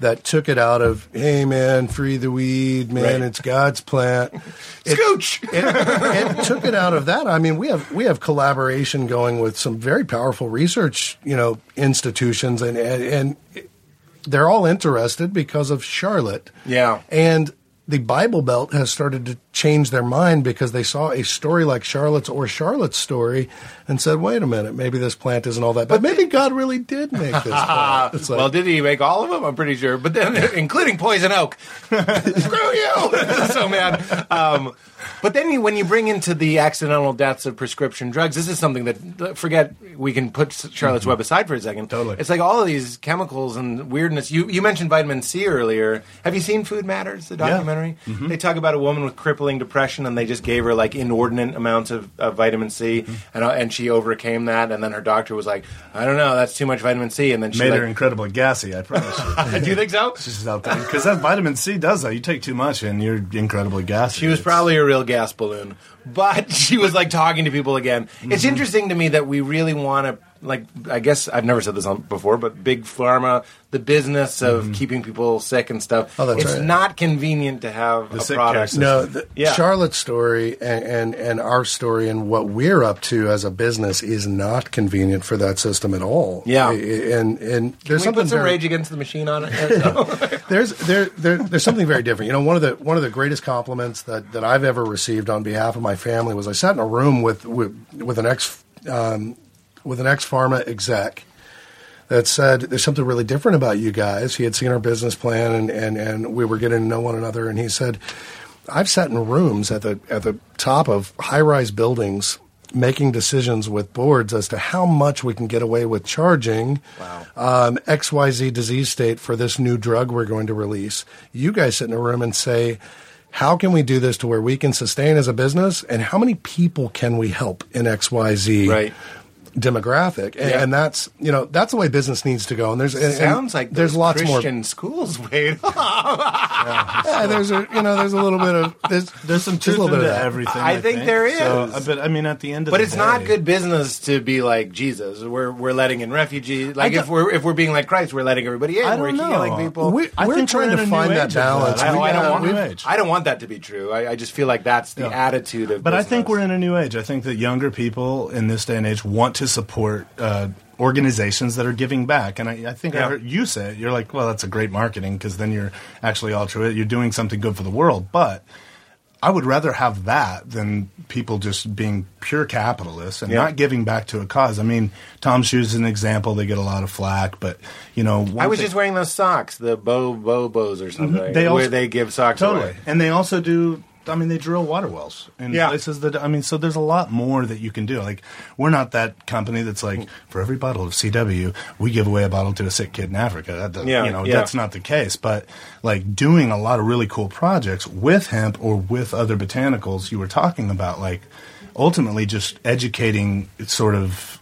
Speaker 3: that took it out of, hey man, free the weed, man,
Speaker 4: Right.
Speaker 3: it's God's plant. It,
Speaker 4: Scooch.
Speaker 3: it, it took it out of that. I mean, we have we have collaboration going with some very powerful research, you know, institutions, and and, and they're all interested because of Charlotte.
Speaker 4: Yeah.
Speaker 3: and the Bible Belt has started to change their mind because they saw a story like Charlotte's or Charlotte's story and said, "Wait a minute, maybe this plant isn't all that." Bad. But maybe God really did make this plant. Like,
Speaker 4: well, did he make all of them? I'm pretty sure, but then including poison oak. Screw you! so mad. Um, but then you, when you bring into the accidental deaths of prescription drugs, this is something that forget we can put Charlotte's mm-hmm. Web aside for a second.
Speaker 5: Totally.
Speaker 4: it's like all of these chemicals and weirdness. You you mentioned vitamin C earlier. Have you seen Food Matters, the documentary? Mm-hmm. They talk about a woman with crippling depression, and they just gave her like inordinate amounts of, of vitamin C, mm-hmm. and uh, and she overcame that. And then her doctor was like, I don't know, that's too much vitamin C. And then she
Speaker 5: made
Speaker 4: like,
Speaker 5: her incredibly gassy. I promise you.
Speaker 4: Do you think so?
Speaker 5: She's out there because that vitamin C does that. You take too much and you're incredibly gassy.
Speaker 4: She was
Speaker 5: It's-
Speaker 4: probably a real gas balloon, but she was like talking to people again. It's
Speaker 5: Mm-hmm.
Speaker 4: interesting to me that we really want to, like, I guess I've never said this on before, but big pharma, the business of
Speaker 5: Mm-hmm.
Speaker 4: keeping people sick and stuff.
Speaker 3: Oh, that's
Speaker 4: it's
Speaker 3: right.
Speaker 4: not convenient to have
Speaker 5: The
Speaker 4: a
Speaker 5: sick
Speaker 4: product.
Speaker 3: No, the,
Speaker 4: Yeah.
Speaker 3: Charlotte's story and, and, and our story and what we're up to as a business is not convenient for that system at all.
Speaker 4: Yeah.
Speaker 3: And and there's something
Speaker 4: put some
Speaker 3: very-
Speaker 4: Rage Against the Machine on it?
Speaker 3: there's there, there there's something very different. You know, one of the one of the greatest compliments that, that I've ever received on behalf of my family was I sat in a room with with, with an ex um, with an ex pharma exec that said there's something really different about you guys. He had seen our business plan and, and, and we were getting to know one another and he said, I've sat in rooms at the at the top of high rise buildings making decisions with boards as to how much we can get away with charging
Speaker 4: Wow.
Speaker 3: um, XYZ disease state for this new drug we're going to release. You guys sit in a room and say, how can we do this to where we can sustain as a business and how many people can we help in XYZ?
Speaker 4: Right.
Speaker 3: Demographic, and,
Speaker 4: Yeah.
Speaker 3: and that's you know that's the way business needs to go. And there's and- and
Speaker 4: Sounds like
Speaker 3: there's
Speaker 4: those
Speaker 3: lots
Speaker 4: Christian schools. Wait,
Speaker 3: more. Yeah, there's a you know there's a little bit of there's,
Speaker 5: There's some
Speaker 3: a
Speaker 5: truth
Speaker 3: little bit
Speaker 5: into
Speaker 3: of
Speaker 5: everything.
Speaker 4: I think there is.
Speaker 5: So, uh, but I mean, at the end of
Speaker 4: but
Speaker 5: the
Speaker 4: it's not good business to be like Jesus. We're we're letting in refugees. Like if we're if we're being like Christ, we're letting everybody in.
Speaker 5: I
Speaker 4: we're
Speaker 5: know.
Speaker 4: healing people.
Speaker 3: We-
Speaker 5: I
Speaker 3: we're
Speaker 5: think
Speaker 3: trying
Speaker 5: we're
Speaker 3: to find that
Speaker 5: age of
Speaker 3: balance.
Speaker 4: I,
Speaker 3: We-
Speaker 4: I don't
Speaker 3: yeah,
Speaker 4: want.
Speaker 5: New age.
Speaker 4: I don't want that to be true. I, I just feel like that's the attitude of.
Speaker 5: But I think we're in a new age. I think that younger people in this day and age want to support uh, organizations that are giving back. And I, I think
Speaker 4: Yeah.
Speaker 5: I heard you say it. You're like, well, that's a great marketing because then you're actually altruistic. You're doing something good for the world. But I would rather have that than people just being pure capitalists and
Speaker 4: Yeah.
Speaker 5: not giving back to a cause. I mean, TOMS Shoes is an example. They get a lot of flack, but you know,
Speaker 4: I was
Speaker 5: thing-
Speaker 4: just wearing those socks, the Bo Bobos or something,
Speaker 5: Mm-hmm. They
Speaker 4: where they give socks
Speaker 5: Totally.
Speaker 4: away.
Speaker 5: And they also do. I mean, they drill water wells in
Speaker 4: Yeah.
Speaker 5: places that. I mean, so there's a lot more that you can do. Like, we're not that company that's like, mm. for every bottle of CW, we give away a bottle to a sick kid in Africa. That,
Speaker 4: Yeah,
Speaker 5: you know,
Speaker 4: yeah.
Speaker 5: that's not the case. But like doing a lot of really cool projects with hemp or with other botanicals, you were talking about, like ultimately just educating sort of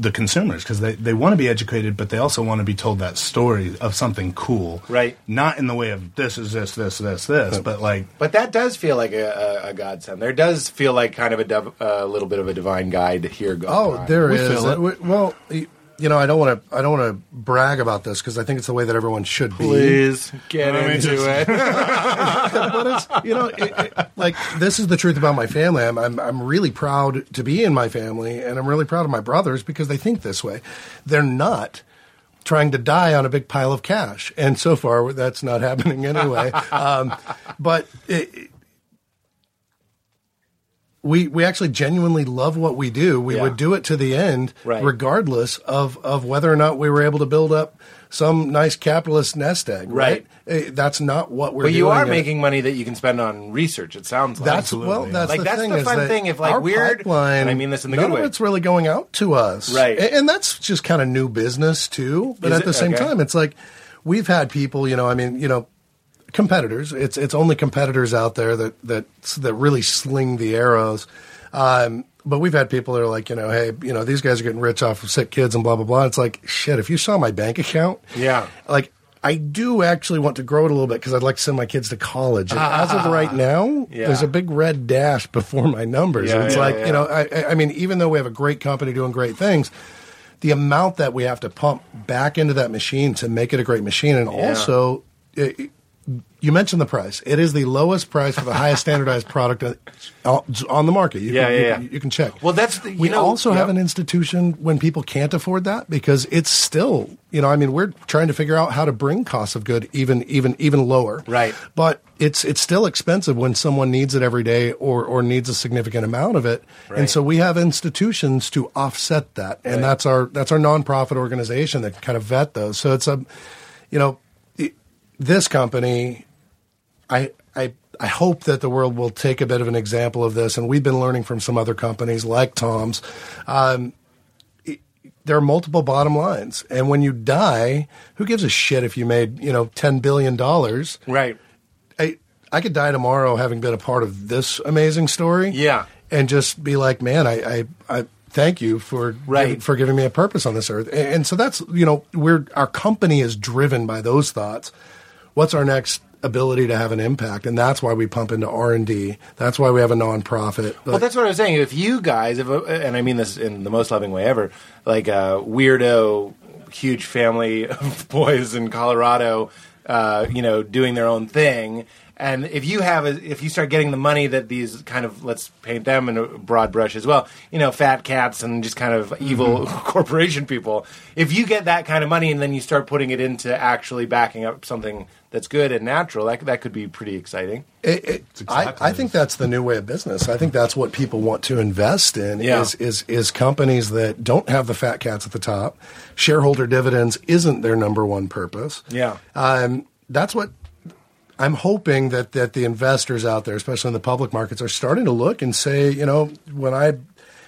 Speaker 5: the consumers because they, they want to be educated, but they also want to be told that story of something cool,
Speaker 4: Right.
Speaker 5: Not in the way of this is this this this this, but like
Speaker 4: But that does feel like a, a, a godsend. There does feel like kind of a div- a little bit of a divine guide here. Going
Speaker 3: Oh,
Speaker 4: on.
Speaker 3: there
Speaker 5: We
Speaker 3: is.
Speaker 5: feel it.
Speaker 3: We- Well, y- you know, I don't want to. I don't want to brag about this because I think it's the way that everyone should be.
Speaker 4: Please get into
Speaker 5: just-
Speaker 4: it.
Speaker 3: but it's you know, it, it, like this is the truth about my family. I'm, I'm I'm really proud to be in my family, and I'm really proud of my brothers because they think this way. They're not trying to die on a big pile of cash, and so far that's not happening anyway. um, but it, we we actually genuinely love what we do. We
Speaker 4: Yeah.
Speaker 3: would do it to the end,
Speaker 4: Right.
Speaker 3: regardless of of whether or not we were able to build up some nice capitalist nest egg. Right?
Speaker 4: Right.
Speaker 3: Eh, That's not what we're.
Speaker 4: but you are
Speaker 3: and-
Speaker 4: making money that you can spend on research. It sounds like
Speaker 3: That's well. That's
Speaker 4: Like,
Speaker 3: the
Speaker 4: that's
Speaker 3: thing.
Speaker 4: the fun
Speaker 3: that
Speaker 4: thing, if, like, weird-
Speaker 3: pipeline,
Speaker 4: and I mean this in the good way.
Speaker 3: it's really going out to us,
Speaker 4: Right.
Speaker 3: A- And, that's just kind of new business too. But
Speaker 4: Is
Speaker 3: at
Speaker 4: it?
Speaker 3: the same
Speaker 4: Okay.
Speaker 3: time, it's like we've had people. You know, I mean, you know, competitors. It's it's only competitors out there that that that really sling the arrows. Um, but we've had people that are like, you know, hey, you know, these guys are getting rich off of sick kids and blah blah blah. It's like shit. If you saw my bank account,
Speaker 4: Yeah.
Speaker 3: like. I do actually want to grow it a little bit because I'd like to send my kids to college. And as of right now,
Speaker 4: Yeah.
Speaker 3: there's a big red dash before my numbers.
Speaker 4: Yeah,
Speaker 3: And it's
Speaker 4: yeah,
Speaker 3: like, you know, I, I- mean, even though we have a great company doing great things, the amount that we have to pump back into that machine to make it a great machine, and also, it, you mentioned the price. It is the lowest price for the highest standardized product on- uh, on the market. You
Speaker 4: Yeah,
Speaker 3: can,
Speaker 4: yeah,
Speaker 3: you,
Speaker 4: yeah.
Speaker 3: can- you can check.
Speaker 4: Well, that's the- you
Speaker 3: we
Speaker 4: know-
Speaker 3: also have an institution when people can't afford that because it's still, you know, I mean, we're trying to figure out how to bring costs of good even even even lower.
Speaker 4: Right.
Speaker 3: But it's it's still expensive when someone needs it every day or or needs a significant amount of it.
Speaker 4: Right.
Speaker 3: And so we have institutions to offset that. And
Speaker 4: Right.
Speaker 3: that's our that's our nonprofit organization that kind of vet those. So it's a you know, this company I I I hope that the world will take a bit of an example of this, and we've been learning from some other companies like Tom's. Um, it- there are multiple bottom lines, and when you die, who gives a shit if you made you know ten billion dollars?
Speaker 4: right.
Speaker 3: I I could die tomorrow having been a part of this amazing story.
Speaker 4: Yeah.
Speaker 3: and just be like, man, I I, I thank you for
Speaker 4: Right.
Speaker 3: for giving me a purpose on this earth. And, and so that's you know we're our company is driven by those thoughts. What's our next ability to have an impact? And that's why we pump into R and D. That's why we have a nonprofit.
Speaker 4: Well, that's what I was saying. If you guys, if and I mean this in the most loving way ever, like a weirdo, huge family of boys in Colorado, uh, you know, doing their own thing, and if you have, a, if you start getting the money that these kind of, let's paint them in a broad brush as well, you know, fat cats and just kind of evil corporation people. If you get that kind of money and then you start putting it into actually backing up something that's good and natural, that that could be pretty exciting.
Speaker 3: It, it,
Speaker 5: exactly
Speaker 3: I, I think that's the new way of business. I think that's what people want to invest in
Speaker 4: Yeah.
Speaker 3: is, is is companies that don't have the fat cats at the top. Shareholder dividends isn't their number one purpose.
Speaker 4: Yeah.
Speaker 3: Um, that's what I'm hoping that that the investors out there, especially in the public markets, are starting to look and say, you know, when I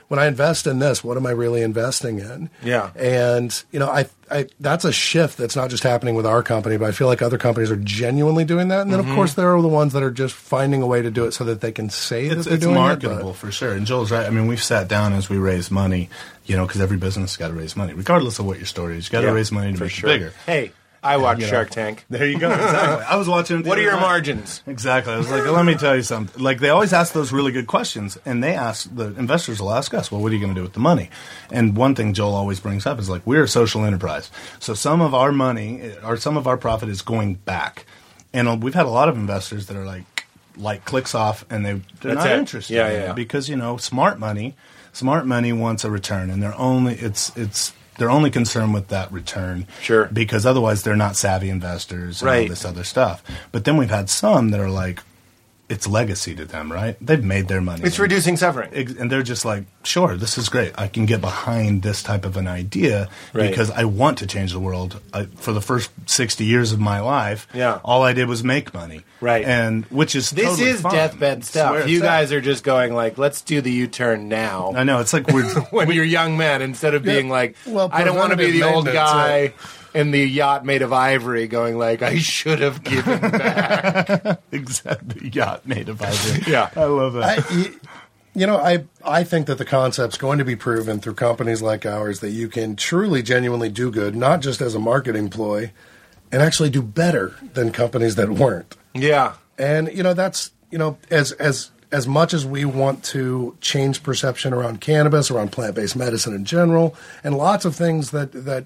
Speaker 3: when I invest in this, what am I really investing in?
Speaker 4: Yeah.
Speaker 3: And you know, I, I that's a shift that's not just happening with our company, but I feel like other companies are genuinely doing that. And then,
Speaker 4: Mm-hmm.
Speaker 3: of course, there are the ones that are just finding a way to do it so that they can say
Speaker 5: it's,
Speaker 3: that they're
Speaker 5: it's
Speaker 3: doing
Speaker 5: marketable
Speaker 3: it.
Speaker 5: for sure. And Joel's right. I mean, we've sat down as we raise money You know, because every business has got to raise money, regardless of what your story is. You got to
Speaker 4: Yeah,
Speaker 5: raise money to
Speaker 4: for
Speaker 5: make
Speaker 4: sure.
Speaker 5: it bigger.
Speaker 4: Hey, I watch
Speaker 5: you know.
Speaker 4: Shark Tank.
Speaker 5: There you go. Exactly. I was watching. it
Speaker 4: What are your
Speaker 5: night.
Speaker 4: margins?
Speaker 5: Exactly. I was like, let me tell you something. Like they always ask those really good questions, and they ask the investors will ask us, well, what are you going to do with the money? And one thing Joel always brings up is like we're a social enterprise, so some of our money or some of our profit is going back, and uh, we've had a lot of investors that are like, like clicks off, and they they're
Speaker 4: That's
Speaker 5: not
Speaker 4: it.
Speaker 5: interested.
Speaker 4: Yeah, yeah, yeah.
Speaker 5: Because you know, smart money, smart money wants a return, and they're only it's it's. They're only concerned with that return,
Speaker 4: Sure.
Speaker 5: because otherwise they're not savvy investors and all
Speaker 4: Right.
Speaker 5: this other stuff. But then we've had some that are like, it's legacy to them, right? They've made their money.
Speaker 4: It's reducing suffering.
Speaker 5: And they're just like, sure, this is great. I can get behind this type of an idea
Speaker 4: Right.
Speaker 5: because I want to change the world. I, for the first 60 years of my life,
Speaker 4: Yeah.
Speaker 5: all I did was make money.
Speaker 4: Right.
Speaker 5: And which is
Speaker 4: This
Speaker 5: totally
Speaker 4: is
Speaker 5: fine.
Speaker 4: deathbed stuff.
Speaker 5: it's
Speaker 4: You
Speaker 5: at.
Speaker 4: guys are just going like, let's do the U-turn now.
Speaker 5: I know. It's like we're.
Speaker 4: when you're young men, instead of being like,
Speaker 3: well,
Speaker 4: I don't want to be the old
Speaker 3: maintenance,
Speaker 4: guy in the yacht made of ivory, going like, I should have given back.
Speaker 5: exactly. Yacht made of ivory.
Speaker 4: Yeah.
Speaker 5: I love that.
Speaker 3: I, you, you know, I I think that the concept's going to be proven through companies like ours that you can truly, genuinely do good, not just as a marketing ploy, and actually do better than companies that weren't.
Speaker 4: yeah,
Speaker 3: And you know, that's you know, as as as much as we want to change perception around cannabis, around plant based medicine in general, and lots of things that that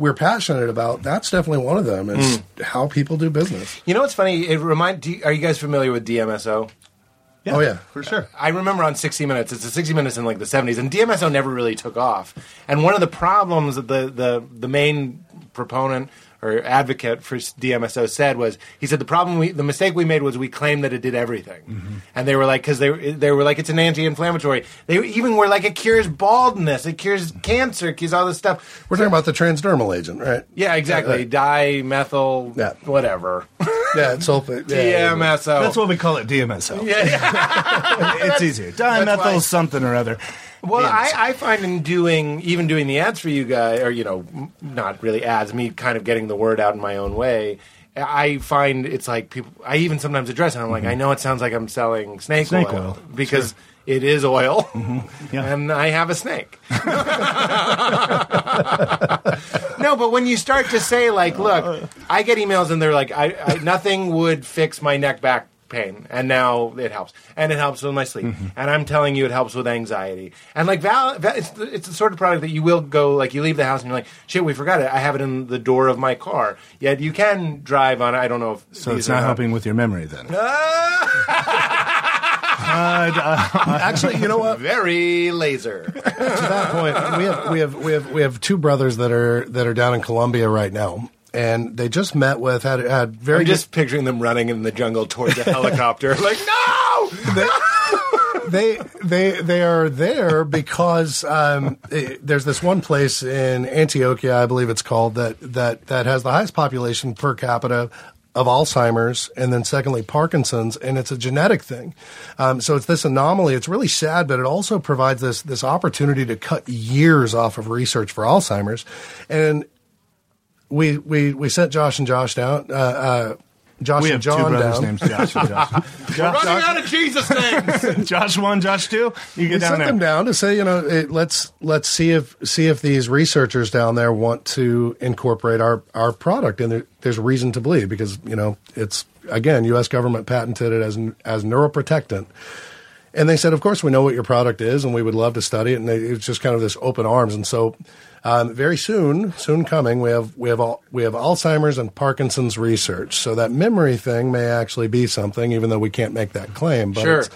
Speaker 3: we're passionate about, that's definitely one of them. Is hmm. how people do business.
Speaker 4: you know what's funny? It remind. You, are you guys familiar with DMSO?
Speaker 5: Yeah,
Speaker 3: Oh, yeah.
Speaker 5: for sure.
Speaker 4: I remember on 60 Minutes, it's a 60 Minutes in like the 70s, and DMSO never really took off. And one of the problems that the, the, the main proponent or advocate for DMSO said was, he said the problem, we, the mistake we made was we claimed that it did everything.
Speaker 5: Mm-hmm.
Speaker 4: And they were like, because they, they were like, it's an anti-inflammatory. They even were like, it cures baldness, it cures cancer, it cures all this stuff.
Speaker 3: We're talking about the transdermal agent, right?
Speaker 4: Yeah, exactly. Dimethyl,
Speaker 3: Yeah.
Speaker 4: whatever.
Speaker 3: Yeah, it's sulfate. Yeah,
Speaker 4: DMSO.
Speaker 5: That's what we call it, DMSO.
Speaker 4: yeah, yeah.
Speaker 5: it's easier. Dimethyl something or other.
Speaker 4: Well, I, I find in doing even doing the ads for you guys, or you know, m- not really ads, me kind of getting the word out in my own way. I find it's like people. I even sometimes address it. I'm like, mm-hmm. I know it sounds like I'm selling snake,
Speaker 5: Mm-hmm. Snake
Speaker 4: oil,
Speaker 5: oil,
Speaker 4: because it is oil, mm-hmm.
Speaker 5: Yeah.
Speaker 4: and I have a snake. no, but when you start to say like, look, uh, uh. I get emails and they're like, I, I nothing would fix my neck back pain, and now it helps, and it helps with my sleep,
Speaker 5: Mm-hmm.
Speaker 4: and I'm telling you, it helps with anxiety, and like Val, Val it's the, it's the sort of product that you will go like you leave the house and you're like, shit, we forgot it. I have it in the door of my car. Yet you can drive on it. I don't know if
Speaker 5: So it's not helping with your memory then.
Speaker 3: Actually, you know what?
Speaker 4: Very laser.
Speaker 3: to that point, we have we have we have we have two brothers that are that are down in Colombia right now, and they just met with had had very
Speaker 4: I'm just picturing them running in the jungle towards a helicopter, like no.
Speaker 3: good, they they they are there because um, eh, there's this one place in Antioquia, I believe it's called that that that has the highest population per capita of Alzheimer's, and then secondly Parkinson's, and it's a genetic thing. Um, so it's this anomaly. It's really sad, but it also provides this this opportunity to cut years off of research for Alzheimer's, and we we we sent Josh and Josh down. Uh, uh, Josh
Speaker 5: We
Speaker 3: and
Speaker 5: have two
Speaker 3: John
Speaker 5: brothers
Speaker 3: down.
Speaker 5: named Josh and Josh. Josh,
Speaker 4: Running out of Jesus names.
Speaker 5: Josh one, Josh two. You
Speaker 3: we
Speaker 5: get down
Speaker 3: sent
Speaker 5: there.
Speaker 3: them down to say, you know, it, let's let's see if see if these researchers down there want to incorporate our our product, and there, there's reason to believe because you know it's again, U.S. government patented it as as neuroprotectant. And they said, of course, we know what your product is, and we would love to study it. And they, it was just kind of this open arms. And so, um, very soon, soon coming, we have we have all, we have Alzheimer's and Parkinson's research. So that memory thing may actually be something, even though we can't make that claim. But
Speaker 4: Sure.
Speaker 3: it's-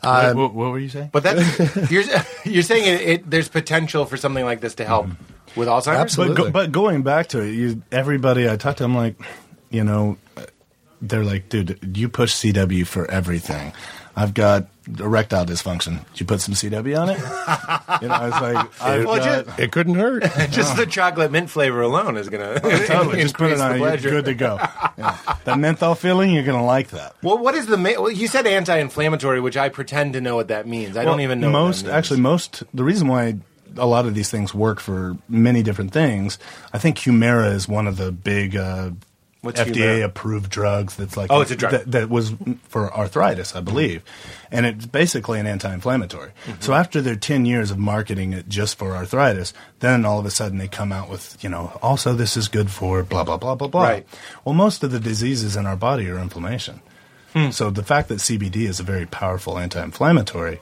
Speaker 5: what, what, what were you saying?
Speaker 4: But that you're you're saying it, it, there's potential for something like this to help with Alzheimer's.
Speaker 3: Absolutely.
Speaker 5: But, go, but going back to it, you, everybody I talked to, I'm like, you know, they're like, dude, you push CW for everything. I've got erectile dysfunction. Did you put some CW on it? you know, I was like, I've
Speaker 4: Well,
Speaker 5: got,
Speaker 4: just-
Speaker 3: it couldn't hurt.
Speaker 4: Just the chocolate mint flavor alone is going to
Speaker 5: totally, just put
Speaker 4: increase
Speaker 5: it on.
Speaker 4: the
Speaker 5: You're good to go. Yeah. That menthol feeling, you're gonna like that.
Speaker 4: Well, what is the ma- well, you said anti-inflammatory, which I pretend to know what that means. I don't even know what
Speaker 5: most.
Speaker 4: that means.
Speaker 5: Actually, most. The reason why a lot of these things work for many different things, I think Humira is one of the big. Uh,
Speaker 4: What's
Speaker 5: FDA approved drugs. That's like
Speaker 4: Oh, it's a drug.
Speaker 5: that, that was for arthritis, I believe, and it's basically an anti-inflammatory.
Speaker 4: Mm-hmm.
Speaker 5: So after their ten years of marketing it just for arthritis, then all of a sudden they come out with you know also this is good for blah blah blah blah blah.
Speaker 4: Right.
Speaker 5: Well, most of the diseases in our body are inflammation.
Speaker 4: Hmm.
Speaker 5: So the fact that CBD is a very powerful anti-inflammatory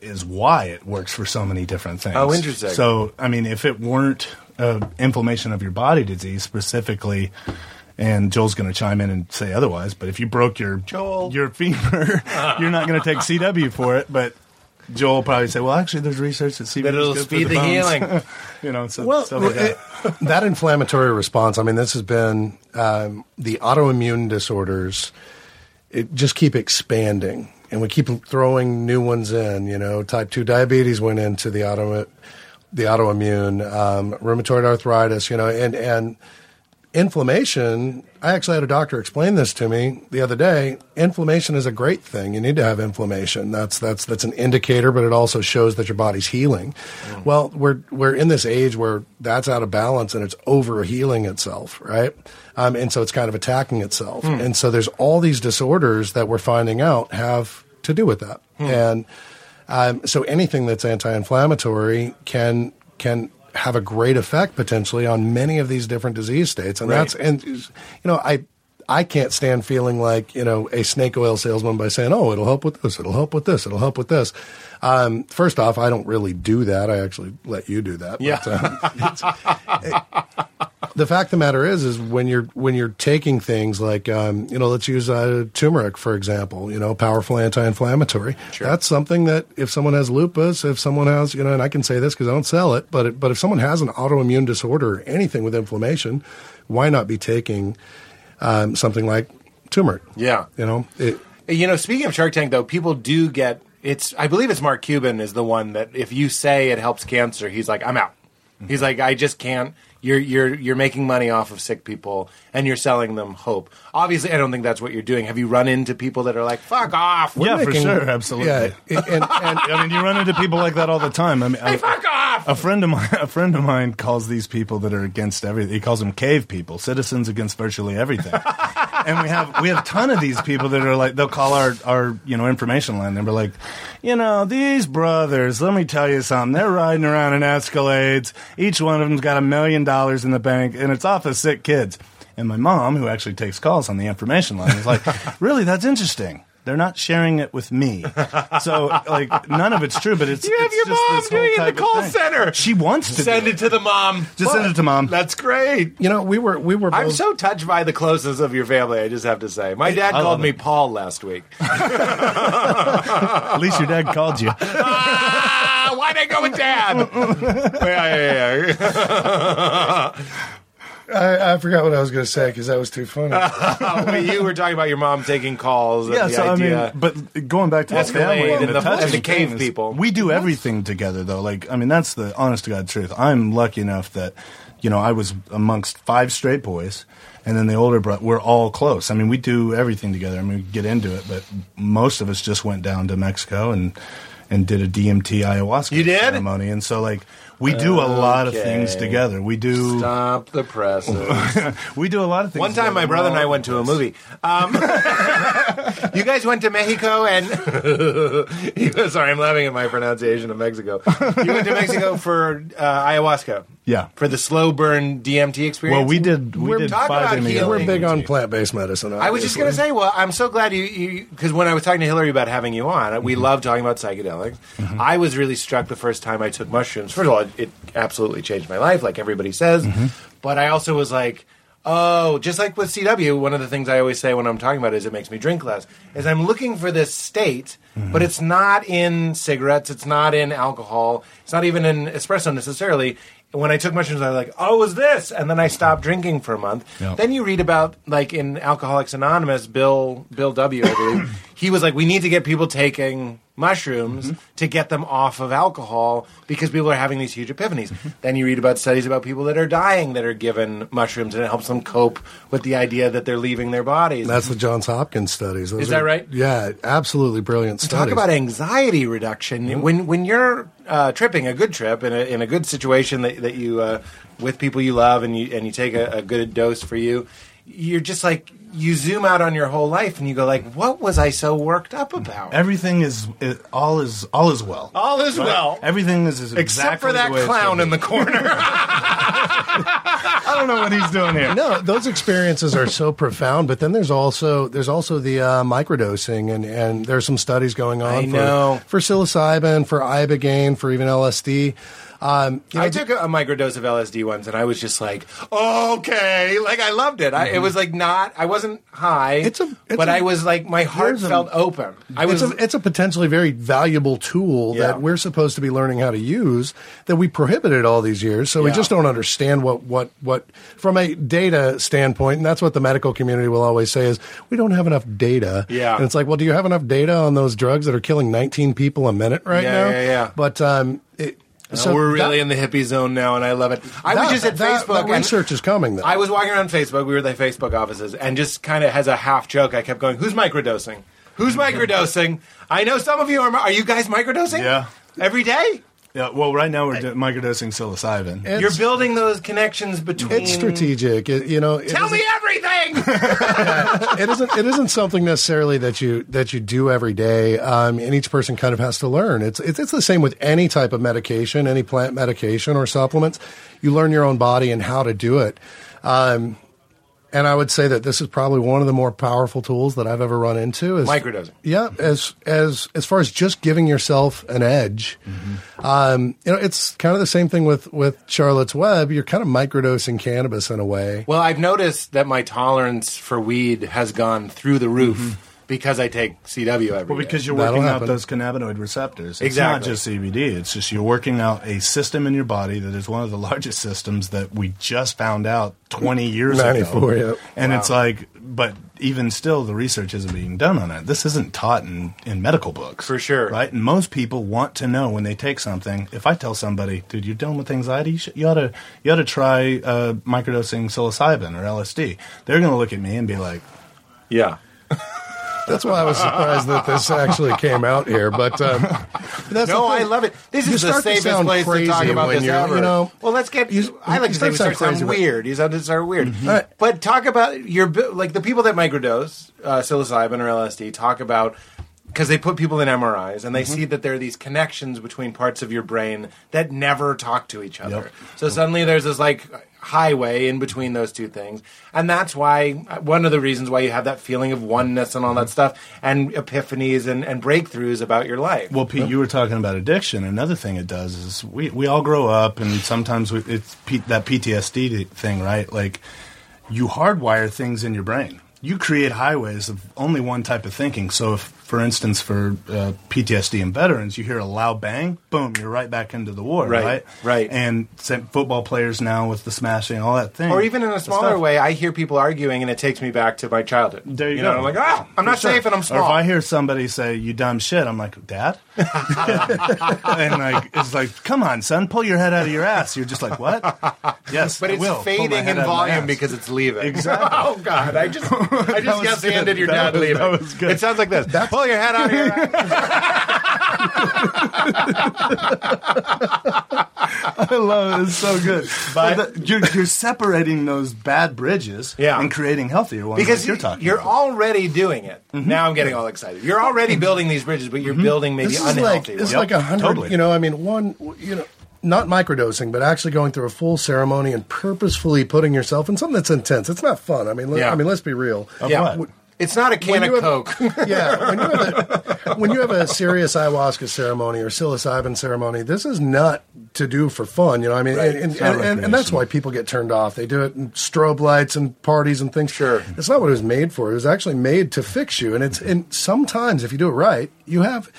Speaker 5: is why it works for so many different things.
Speaker 4: Oh, interesting.
Speaker 5: So I mean, if it weren't uh, inflammation of your body disease specifically, and Joel's going to chime in and say otherwise, but if you broke your
Speaker 4: Joel.
Speaker 5: your femur, you're not going to take CW for it, but. Joel will probably say, "Well, actually, there's research that CBD
Speaker 4: That it'll
Speaker 5: good
Speaker 4: speed
Speaker 5: for
Speaker 4: the
Speaker 5: bones."
Speaker 4: healing.
Speaker 5: you know, so
Speaker 3: Well,
Speaker 5: stuff like that.
Speaker 3: it- that inflammatory response. I mean, this has been um, the autoimmune disorders. It just keep expanding, and we keep throwing new ones in. You know, type two diabetes went into the auto, the autoimmune, um, rheumatoid arthritis. You know, and and inflammation. I actually had a doctor explain this to me the other day. Inflammation is a great thing. You need to have inflammation. That's that's that's an indicator, but it also shows that your body's healing. Well, we're we're in this age where that's out of balance and it's over healing itself, right? Um, and so it's kind of attacking itself. And so there's all these disorders that we're finding out have to do with that. And um, so anything that's anti-inflammatory can can have a great effect potentially on many of these different disease states, and
Speaker 4: Right.
Speaker 3: that's and you know I I can't stand feeling like you know a snake oil salesman by saying oh it'll help with this, it'll help with this, it'll help with this. Um, first off, I don't really do that. I actually let you do that.
Speaker 4: Yeah.
Speaker 3: But, um, the fact of the matter is, is when you're when you're taking things like, um, you know, let's use uh, turmeric for example. You know, powerful anti-inflammatory. That's something that if someone has lupus, if someone has, you know, and I can say this because I don't sell it, but it, but if someone has an autoimmune disorder, or anything with inflammation, why not be taking um, something like turmeric?
Speaker 4: Yeah.
Speaker 3: You know, it,
Speaker 4: You know, speaking of Shark Tank, though, people do get it's. I believe it's Mark Cuban is the one that if you say it helps cancer, he's like, I'm out. He's like, I just can't. You're you're you're making money off of sick people, and you're selling them hope. Obviously, I don't think that's what you're doing. Have you run into people that are like, "Fuck off"?
Speaker 5: yeah, for sure, absolutely.
Speaker 3: yeah, and, and, and
Speaker 5: I mean, you run into people like that all the time. I mean, I,
Speaker 4: fuck off!
Speaker 5: A friend of mine, a friend of mine calls these people that are against everything. He calls them cave people, citizens against virtually everything. and we have we have a ton of these people that are like they'll call our our you know information line. and They're like, you know, these brothers. Let me tell you something. They're riding around in Escalades. Each one of them's got a million dollars in the bank, and it's off of sick kids. And my mom, who actually takes calls on the information line, is like, really, that's interesting. They're not sharing it with me, so like none of it's true. But it's
Speaker 4: You have
Speaker 5: it's
Speaker 4: your mom doing it in the call center.
Speaker 5: She wants to
Speaker 4: Send
Speaker 5: do
Speaker 4: it to the mom.
Speaker 5: Just send it to mom.
Speaker 4: That's great.
Speaker 3: you know, we were we were.
Speaker 4: I'm
Speaker 3: both-
Speaker 4: so touched by the closeness of your family. I just have to say, my dad
Speaker 5: I
Speaker 4: called me
Speaker 5: it.
Speaker 4: Paul last week.
Speaker 5: At least your dad called you.
Speaker 4: ah, why'd I go with dad? yeah, yeah, yeah.
Speaker 3: I, I forgot what I was going to say because that was too funny.
Speaker 4: Well, you were talking about your mom taking calls. And
Speaker 5: Yeah,
Speaker 4: the
Speaker 5: so
Speaker 4: idea.
Speaker 5: I mean, but going back to the
Speaker 4: Escalade
Speaker 5: family
Speaker 4: and
Speaker 5: and
Speaker 4: the-
Speaker 5: the,
Speaker 4: and the cave
Speaker 5: thing is
Speaker 4: people.
Speaker 5: we do everything together though. Like, I mean, that's the honest to god truth. I'm lucky enough that you know I was amongst five straight boys, and then the older brother. We're all close. I mean, we do everything together. I mean, we get into it, but most of us just went down to Mexico and and did a DMT ayahuasca
Speaker 4: You did?
Speaker 5: ceremony, and so like. We do a lot of
Speaker 4: Okay.
Speaker 5: things together. We do
Speaker 4: Stop the press.
Speaker 5: we do a lot of things.
Speaker 4: One time,
Speaker 5: together.
Speaker 4: my brother and I went to a movie. Um, you guys went to Mexico, and you, sorry, I'm laughing at my pronunciation of Mexico. You went to Mexico for uh, ayahuasca.
Speaker 5: Yeah.
Speaker 4: for the slow burn DMT experience.
Speaker 5: Well, we did. We
Speaker 4: We're
Speaker 5: did
Speaker 4: talking
Speaker 5: five
Speaker 4: about
Speaker 5: MEO.
Speaker 4: healing.
Speaker 3: we're big on plant based medicine.
Speaker 4: I was just going to
Speaker 3: obviously.
Speaker 4: say, well, I'm so glad you, because when I was talking to Hillary about having you on, we love talking about psychedelics. I was really struck the first time I took mushrooms. First of all, it, absolutely changed my life, like everybody says. Mm-hmm. But I also was like, oh, just like with CW, one of the things I always say when I'm talking about it is it makes me drink less, is I'm looking for this state, mm-hmm. but it's not in cigarettes, it's not in alcohol, it's not even in espresso necessarily. When I took mushrooms, I was like, "Oh, it was this?" And then I stopped drinking for a month.
Speaker 5: Yeah.
Speaker 4: Then you read about like in Alcoholics Anonymous, Bill Bill W. I believe he was like, we need to get people taking mushrooms to get them off of alcohol because people are having these huge epiphanies. Then you read about studies about people that are dying that are given mushrooms and it helps them cope with the idea that they're leaving their bodies.
Speaker 3: That's the Johns Hopkins studies. Those
Speaker 4: Is that
Speaker 3: are-
Speaker 4: right?
Speaker 3: Yeah, absolutely brilliant
Speaker 4: Talk about anxiety reduction. When when you're uh, tripping a good trip in a, in a good situation that, that you uh, with people you love and you and you take a, a good dose for you, you're just like you zoom out on your whole life and you go like, what was I so worked up about?
Speaker 5: Everything is it, all is all is well.
Speaker 4: All is
Speaker 5: Right?
Speaker 4: well.
Speaker 5: Everything is, is
Speaker 4: Except
Speaker 5: exactly
Speaker 4: for that
Speaker 5: the way
Speaker 4: clown in the corner.
Speaker 5: I don't know what he's doing here.
Speaker 3: no, those experiences are so profound. But then there's also there's also the uh, microdosing, and and there's some studies going on.
Speaker 4: I
Speaker 3: for,
Speaker 4: know.
Speaker 3: for psilocybin, for ibogaine, for even LSD. Um, you know,
Speaker 4: I took a, a microdose of LSD once, and I was just like, okay, like I loved it. I, it was like not, I wasn't high,
Speaker 3: It's a- it's
Speaker 4: but
Speaker 3: a-
Speaker 4: I was like, my heart
Speaker 3: there's a-
Speaker 4: felt open. I was,
Speaker 3: it's a, it's a potentially very valuable tool
Speaker 4: Yeah.
Speaker 3: that we're supposed to be learning how to use that we prohibited all these years. So we
Speaker 4: Yeah.
Speaker 3: just don't understand what, what, what, from a data standpoint, and that's what the medical community will always say is we don't have enough data.
Speaker 4: Yeah.
Speaker 3: And it's like, well, do you have enough data on those drugs that are killing 19 people a minute right
Speaker 4: Yeah,
Speaker 3: now?
Speaker 4: yeah, yeah.
Speaker 3: But, um, it,
Speaker 4: so we're really in the hippie zone now, and I love it. I was
Speaker 3: that-
Speaker 4: just at
Speaker 3: that-
Speaker 4: Facebook.
Speaker 3: that
Speaker 4: and
Speaker 3: research is coming, though.
Speaker 4: I was walking around Facebook. We were at the Facebook offices, and just kind of as a half joke, I kept going, "Who's microdosing? Who's microdosing? I know some of you are. Are you guys microdosing?
Speaker 5: Yeah.
Speaker 4: every day.
Speaker 5: Yeah, well, right now we're do- microdosing psilocybin.
Speaker 3: It's-
Speaker 4: You're building those connections between.
Speaker 3: it's strategic. It, you know, it
Speaker 4: Tell me everything.
Speaker 3: it isn't it isn't something necessarily that you that you do every day um, and each person kind of has to learn it's, it's it's the same with any type of medication any plant medication or supplements you learn your own body and how to do it um, and I would say that this is probably one of the more powerful tools that I've ever run into. Is
Speaker 4: Microdosing.
Speaker 3: Yeah, as as as far as just giving yourself an edge, um, you know, it's kind of the same thing with with Charlotte's Web. You're kind of microdosing cannabis in a way.
Speaker 4: Well, I've noticed that my tolerance for weed has gone through the roof because I take CW every day.
Speaker 5: Well, because you're
Speaker 3: That'll
Speaker 5: working
Speaker 3: happen.
Speaker 5: out those cannabinoid receptors. It's
Speaker 4: Exactly.
Speaker 5: not just CBD. It's just you're working out a system in your body that is one of the largest systems that we just found out 20 years
Speaker 3: 94,
Speaker 5: ago.
Speaker 3: yeah.
Speaker 5: And it's like, but even still, the research isn't being done on it. This isn't taught in, in medical books.
Speaker 4: For sure.
Speaker 5: Right? And most people want to know when they take something. If I tell somebody, dude, you're dealing with anxiety, you, should, you, ought, to, you ought to try uh, microdosing psilocybin or LSD. They're going to look at me and be like,
Speaker 4: yeah.
Speaker 3: That's why I was surprised that this actually came out here. But um, that's
Speaker 4: No. I love it. This
Speaker 3: You
Speaker 4: is the safest
Speaker 3: sound
Speaker 4: place to talk about this ever.
Speaker 3: you know,
Speaker 4: well, let's get.
Speaker 3: you-
Speaker 4: I like
Speaker 3: you
Speaker 4: to say we
Speaker 3: start sound
Speaker 4: sound
Speaker 3: crazy, but-
Speaker 4: weird. You to sound weird.
Speaker 3: Right.
Speaker 4: But talk about your like the people that microdose uh, psilocybin or LSD. Talk about because they put people in MRIs and they see that there are these connections between parts of your brain that never talk to each other.
Speaker 5: Yep.
Speaker 4: So suddenly there's this like highway in between those two things, and that's why one of the reasons why you have that feeling of oneness and all that stuff, and epiphanies and, and breakthroughs about your life.
Speaker 5: Well, Pete, you were talking about addiction. Another thing it does is we, we all grow up, and sometimes we, it's P, that PTSD thing, right? Like you hardwire things in your brain. You create highways of only one type of thinking. So, if, for instance, for uh, PTSD and veterans, you hear a loud bang, boom, you're right back into the war,
Speaker 4: Right,
Speaker 5: right?
Speaker 4: right.
Speaker 5: And football players now with the smashing, all that thing,
Speaker 4: Or even in a smaller way, I hear people arguing, and it takes me back to my childhood.
Speaker 5: There you,
Speaker 4: know,
Speaker 5: go.
Speaker 4: I'm like, oh, I'm not
Speaker 5: sure.
Speaker 4: safe and I'm small.
Speaker 5: Or if I hear somebody say "you dumb shit," I'm like, "Dad," and like it's like, "Come on, son, pull your head out of your ass." You're just like, "What?" Yes,
Speaker 4: but it's. Fading in
Speaker 5: out of my
Speaker 4: volume because it's leaving.
Speaker 5: Exactly.
Speaker 4: oh God, I just I just
Speaker 5: was
Speaker 4: guessed
Speaker 5: good.
Speaker 4: handed your dad leaving.
Speaker 5: that was good.
Speaker 4: It sounds like this. Pull your head out of your
Speaker 5: I love it. It's so good.
Speaker 4: But-
Speaker 5: the- you're, you're separating those bad bridges
Speaker 4: Yeah.
Speaker 5: and creating healthier ones.
Speaker 4: because
Speaker 5: like you're talking.
Speaker 4: you're
Speaker 5: about.
Speaker 4: already doing it. Mm-hmm. Now I'm getting all excited. You're already building these bridges, but you're mm-hmm. building maybe
Speaker 3: this is like
Speaker 4: unhealthy
Speaker 3: this is
Speaker 4: ones.
Speaker 3: like a hundred.
Speaker 5: totally.
Speaker 3: You know, I mean, one. You know, not microdosing, but actually going through a full ceremony and purposefully putting yourself in something that's intense. It's not fun. I mean, let,
Speaker 4: Yeah.
Speaker 3: I mean, let's be real.
Speaker 4: yeah.
Speaker 5: what?
Speaker 4: It's not a can
Speaker 3: When
Speaker 4: of
Speaker 3: you have-
Speaker 4: Coke.
Speaker 3: yeah, when you, have a, when you have a serious ayahuasca ceremony or psilocybin ceremony, this is not to do for fun. You know, I mean, and, and, and, and, and that's why people get turned off. They do it in strobe lights and parties and things.
Speaker 4: Sure.
Speaker 3: it's not what it was made for. It was actually made to fix you. And it's and sometimes if you do it right, you have.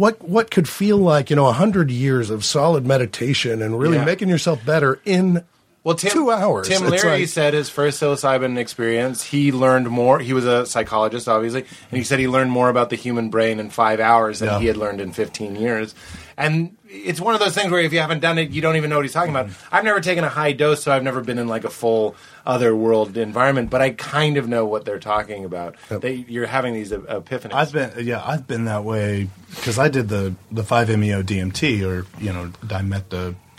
Speaker 3: What what could feel like you know a hundred years of solid meditation and really
Speaker 4: Yeah.
Speaker 3: making yourself better in
Speaker 4: Well, Tim,
Speaker 3: two hours.
Speaker 4: Tim Leary
Speaker 3: like-
Speaker 4: said his first psilocybin experience, he learned more. He was a psychologist, obviously, and he said he learned more about the human brain in five hours than
Speaker 5: Yeah.
Speaker 4: he had learned in 15 years. And it's one of those things where if you haven't done it, you don't even know what he's talking about. Mm-hmm. I've never taken a high dose, so I've never been in like a full other world environment, but I kind of know what they're talking about. They, you're having these epiphanies.
Speaker 5: I've been yeah, I've been that way because I did the the five meo DMT or you know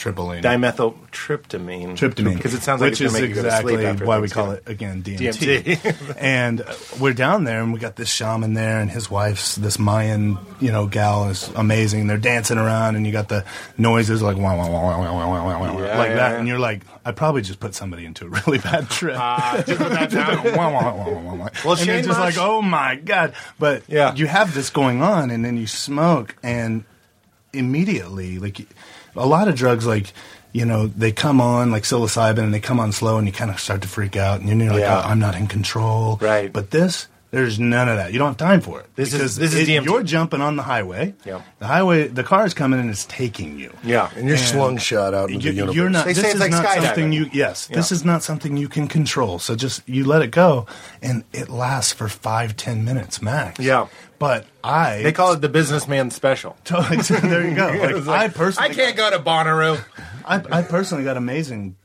Speaker 5: tryptylene.
Speaker 4: Dimethyltryptamine.
Speaker 5: tryptamine,
Speaker 4: Because it sounds like
Speaker 5: which
Speaker 4: it's
Speaker 5: is
Speaker 4: going to make you go to
Speaker 5: exactly
Speaker 4: sleep after
Speaker 5: why we call it again DMT.
Speaker 4: DMT.
Speaker 5: and uh, we're down there, and we got this shaman there, and his wife's this Mayan, you know, gal is amazing. They're dancing around, and you got the noises like wah, wah, wah, wah, wah, wah, wah, wah,
Speaker 4: Yeah,
Speaker 5: like
Speaker 4: yeah,
Speaker 5: that,
Speaker 4: yeah.
Speaker 5: and you're like, I probably just put somebody into a really bad trip.
Speaker 4: Ah, just put that down.
Speaker 5: Wah, wah, wah, wah, wah, wah.
Speaker 4: Well,
Speaker 5: and you're just
Speaker 4: Marsh-
Speaker 5: like, oh my god! But
Speaker 4: Yeah.
Speaker 5: you have this going on, and then you smoke, and immediately, like a lot of drugs, like you know, they come on like psilocybin, and they come on slow, and you kind of start to freak out, and you're like,
Speaker 4: Yeah.
Speaker 5: oh, I'm not in control,
Speaker 4: Right.
Speaker 5: But this. There's none of that. You don't have time for it.
Speaker 4: This is- this is
Speaker 5: it-
Speaker 4: DMT.
Speaker 5: You're jumping on the highway.
Speaker 4: Yeah.
Speaker 5: The highway, the car is coming and it's taking you.
Speaker 4: Yeah.
Speaker 3: And you're
Speaker 5: And
Speaker 3: slung shot out into
Speaker 5: You-
Speaker 3: the universe.
Speaker 5: You're not.
Speaker 4: They
Speaker 5: this
Speaker 4: say it's
Speaker 5: is
Speaker 4: like
Speaker 5: not
Speaker 4: skydiving.
Speaker 5: something you. Yes, this is not something you can control. So just you let it go, and it lasts for five ten minutes max.
Speaker 4: Yeah.
Speaker 5: But I
Speaker 4: They call it the businessman special.
Speaker 5: totally. there you go. Like,
Speaker 4: like,
Speaker 5: I personally,
Speaker 4: I can't go to Bonnaroo.
Speaker 5: I, I personally got amazing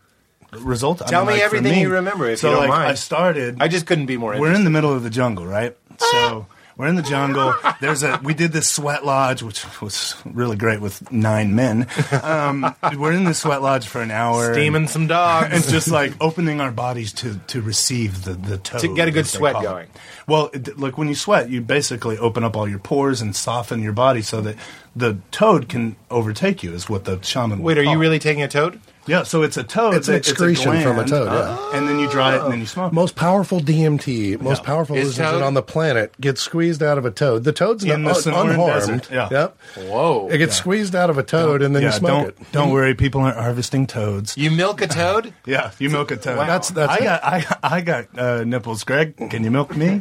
Speaker 5: results. I
Speaker 4: Tell
Speaker 5: mean,
Speaker 4: me
Speaker 5: like,
Speaker 4: everything
Speaker 5: me-
Speaker 4: you remember, if
Speaker 5: so
Speaker 4: you don't
Speaker 5: like
Speaker 4: mind.
Speaker 5: I started.
Speaker 4: I just couldn't be more
Speaker 5: we're in the middle of the jungle, right? So we're in the jungle. There's a we did this sweat lodge, which was really great with nine men. Um, we're in the sweat lodge for an hour,
Speaker 4: Steaming some dogs.
Speaker 5: and just like opening our bodies to to receive the the toad,
Speaker 4: To get a good sweat
Speaker 5: call it.
Speaker 4: going.
Speaker 5: Well, it, like when you sweat, you basically open up all your pores and soften your body so that the toad can overtake you. Is what the shaman.
Speaker 4: Wait,
Speaker 5: would
Speaker 4: are you
Speaker 5: call it.
Speaker 4: really taking a toad?
Speaker 5: Yeah, so it's a toad.
Speaker 3: It's an
Speaker 5: that-
Speaker 3: excretion
Speaker 5: a
Speaker 3: from a toad, yeah.
Speaker 5: and then you dry it and then you smoke.
Speaker 3: most powerful DMT, most
Speaker 5: Yeah.
Speaker 3: powerful
Speaker 4: Is
Speaker 3: lizard
Speaker 4: toad?
Speaker 3: on the planet gets squeezed out of a toad. The toad's
Speaker 5: In
Speaker 3: not
Speaker 5: the
Speaker 3: un- unharmed.
Speaker 5: Desert, yeah.
Speaker 3: Yep.
Speaker 4: Whoa.
Speaker 3: It gets squeezed out of a toad and then
Speaker 5: yeah,
Speaker 3: you smoke
Speaker 5: don't,
Speaker 3: it.
Speaker 5: Don't worry, people aren't harvesting toads.
Speaker 4: You milk a toad?
Speaker 5: Yeah, you milk a toad.
Speaker 4: Wow.
Speaker 3: That's- that's
Speaker 5: I got I, got- I got uh, nipples. Greg, can you milk me? um,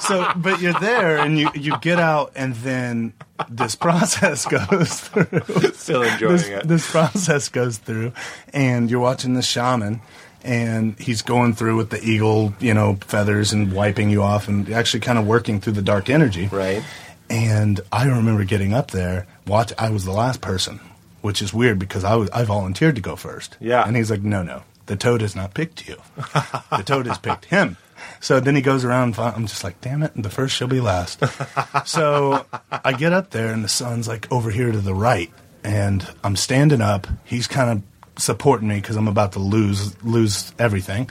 Speaker 5: so, but you're there and you you get out and then this process goes through.
Speaker 4: Still enjoying
Speaker 5: this,
Speaker 4: it.
Speaker 5: this process goes through, and you're watching the shaman, and he's going through with the eagle, you know, feathers and wiping you off, and actually kind of working through the dark energy.
Speaker 4: Right.
Speaker 5: And I remember getting up there. Watch, I was the last person, which is weird because I was I volunteered to go first.
Speaker 4: Yeah.
Speaker 5: And he's like, no, no, the toad has not picked you. the toad has picked him. So then he goes around. And I'm just like, damn it, the first she'll be last. so I get up there, and the sun's like over here to the right, and I'm standing up. He's kind of supporting me because I'm about to lose lose everything.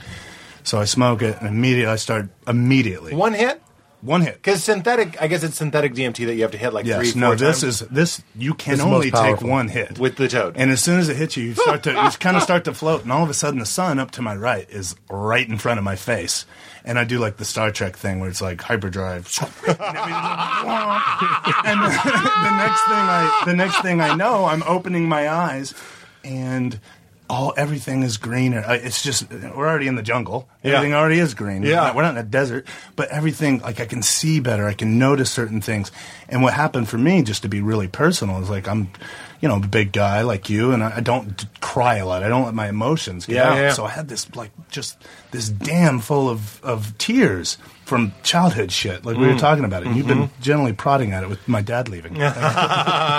Speaker 5: So I smoke it, and immediately I start immediately
Speaker 4: One hit?
Speaker 5: one hit.
Speaker 4: Because synthetic, I guess it's synthetic DMT that you have to hit like
Speaker 5: Yes,
Speaker 4: three, four
Speaker 5: no. This
Speaker 4: times
Speaker 5: is this. You can
Speaker 3: It's the
Speaker 5: only
Speaker 3: most
Speaker 5: take
Speaker 3: powerful.
Speaker 5: one hit
Speaker 4: with the toad.
Speaker 5: and as soon as it hits you, you start to you kind of start to float, and all of a sudden, the sun up to my right is right in front of my face, and I do like the Star Trek thing where it's like hyperdrive, and the, the next thing I the next thing I know, I'm opening my eyes, and all everything is greener. Uh, It's just we're already in the jungle.
Speaker 4: Yeah.
Speaker 5: Everything already is green.
Speaker 4: Yeah.
Speaker 5: We're not- we're not in a desert, but everything like I can see better. I can notice certain things. And what happened for me, just to be really personal, is like I'm, you know, a big guy like you, and I, I don't cry a lot. I don't let my emotions get
Speaker 4: Yeah,
Speaker 5: out.
Speaker 4: yeah.
Speaker 5: So I had this like just this dam full of of tears from childhood shit, like we
Speaker 4: Mm.
Speaker 5: were talking about it. You've been
Speaker 4: Mm-hmm.
Speaker 5: generally prodding at it with my dad leaving.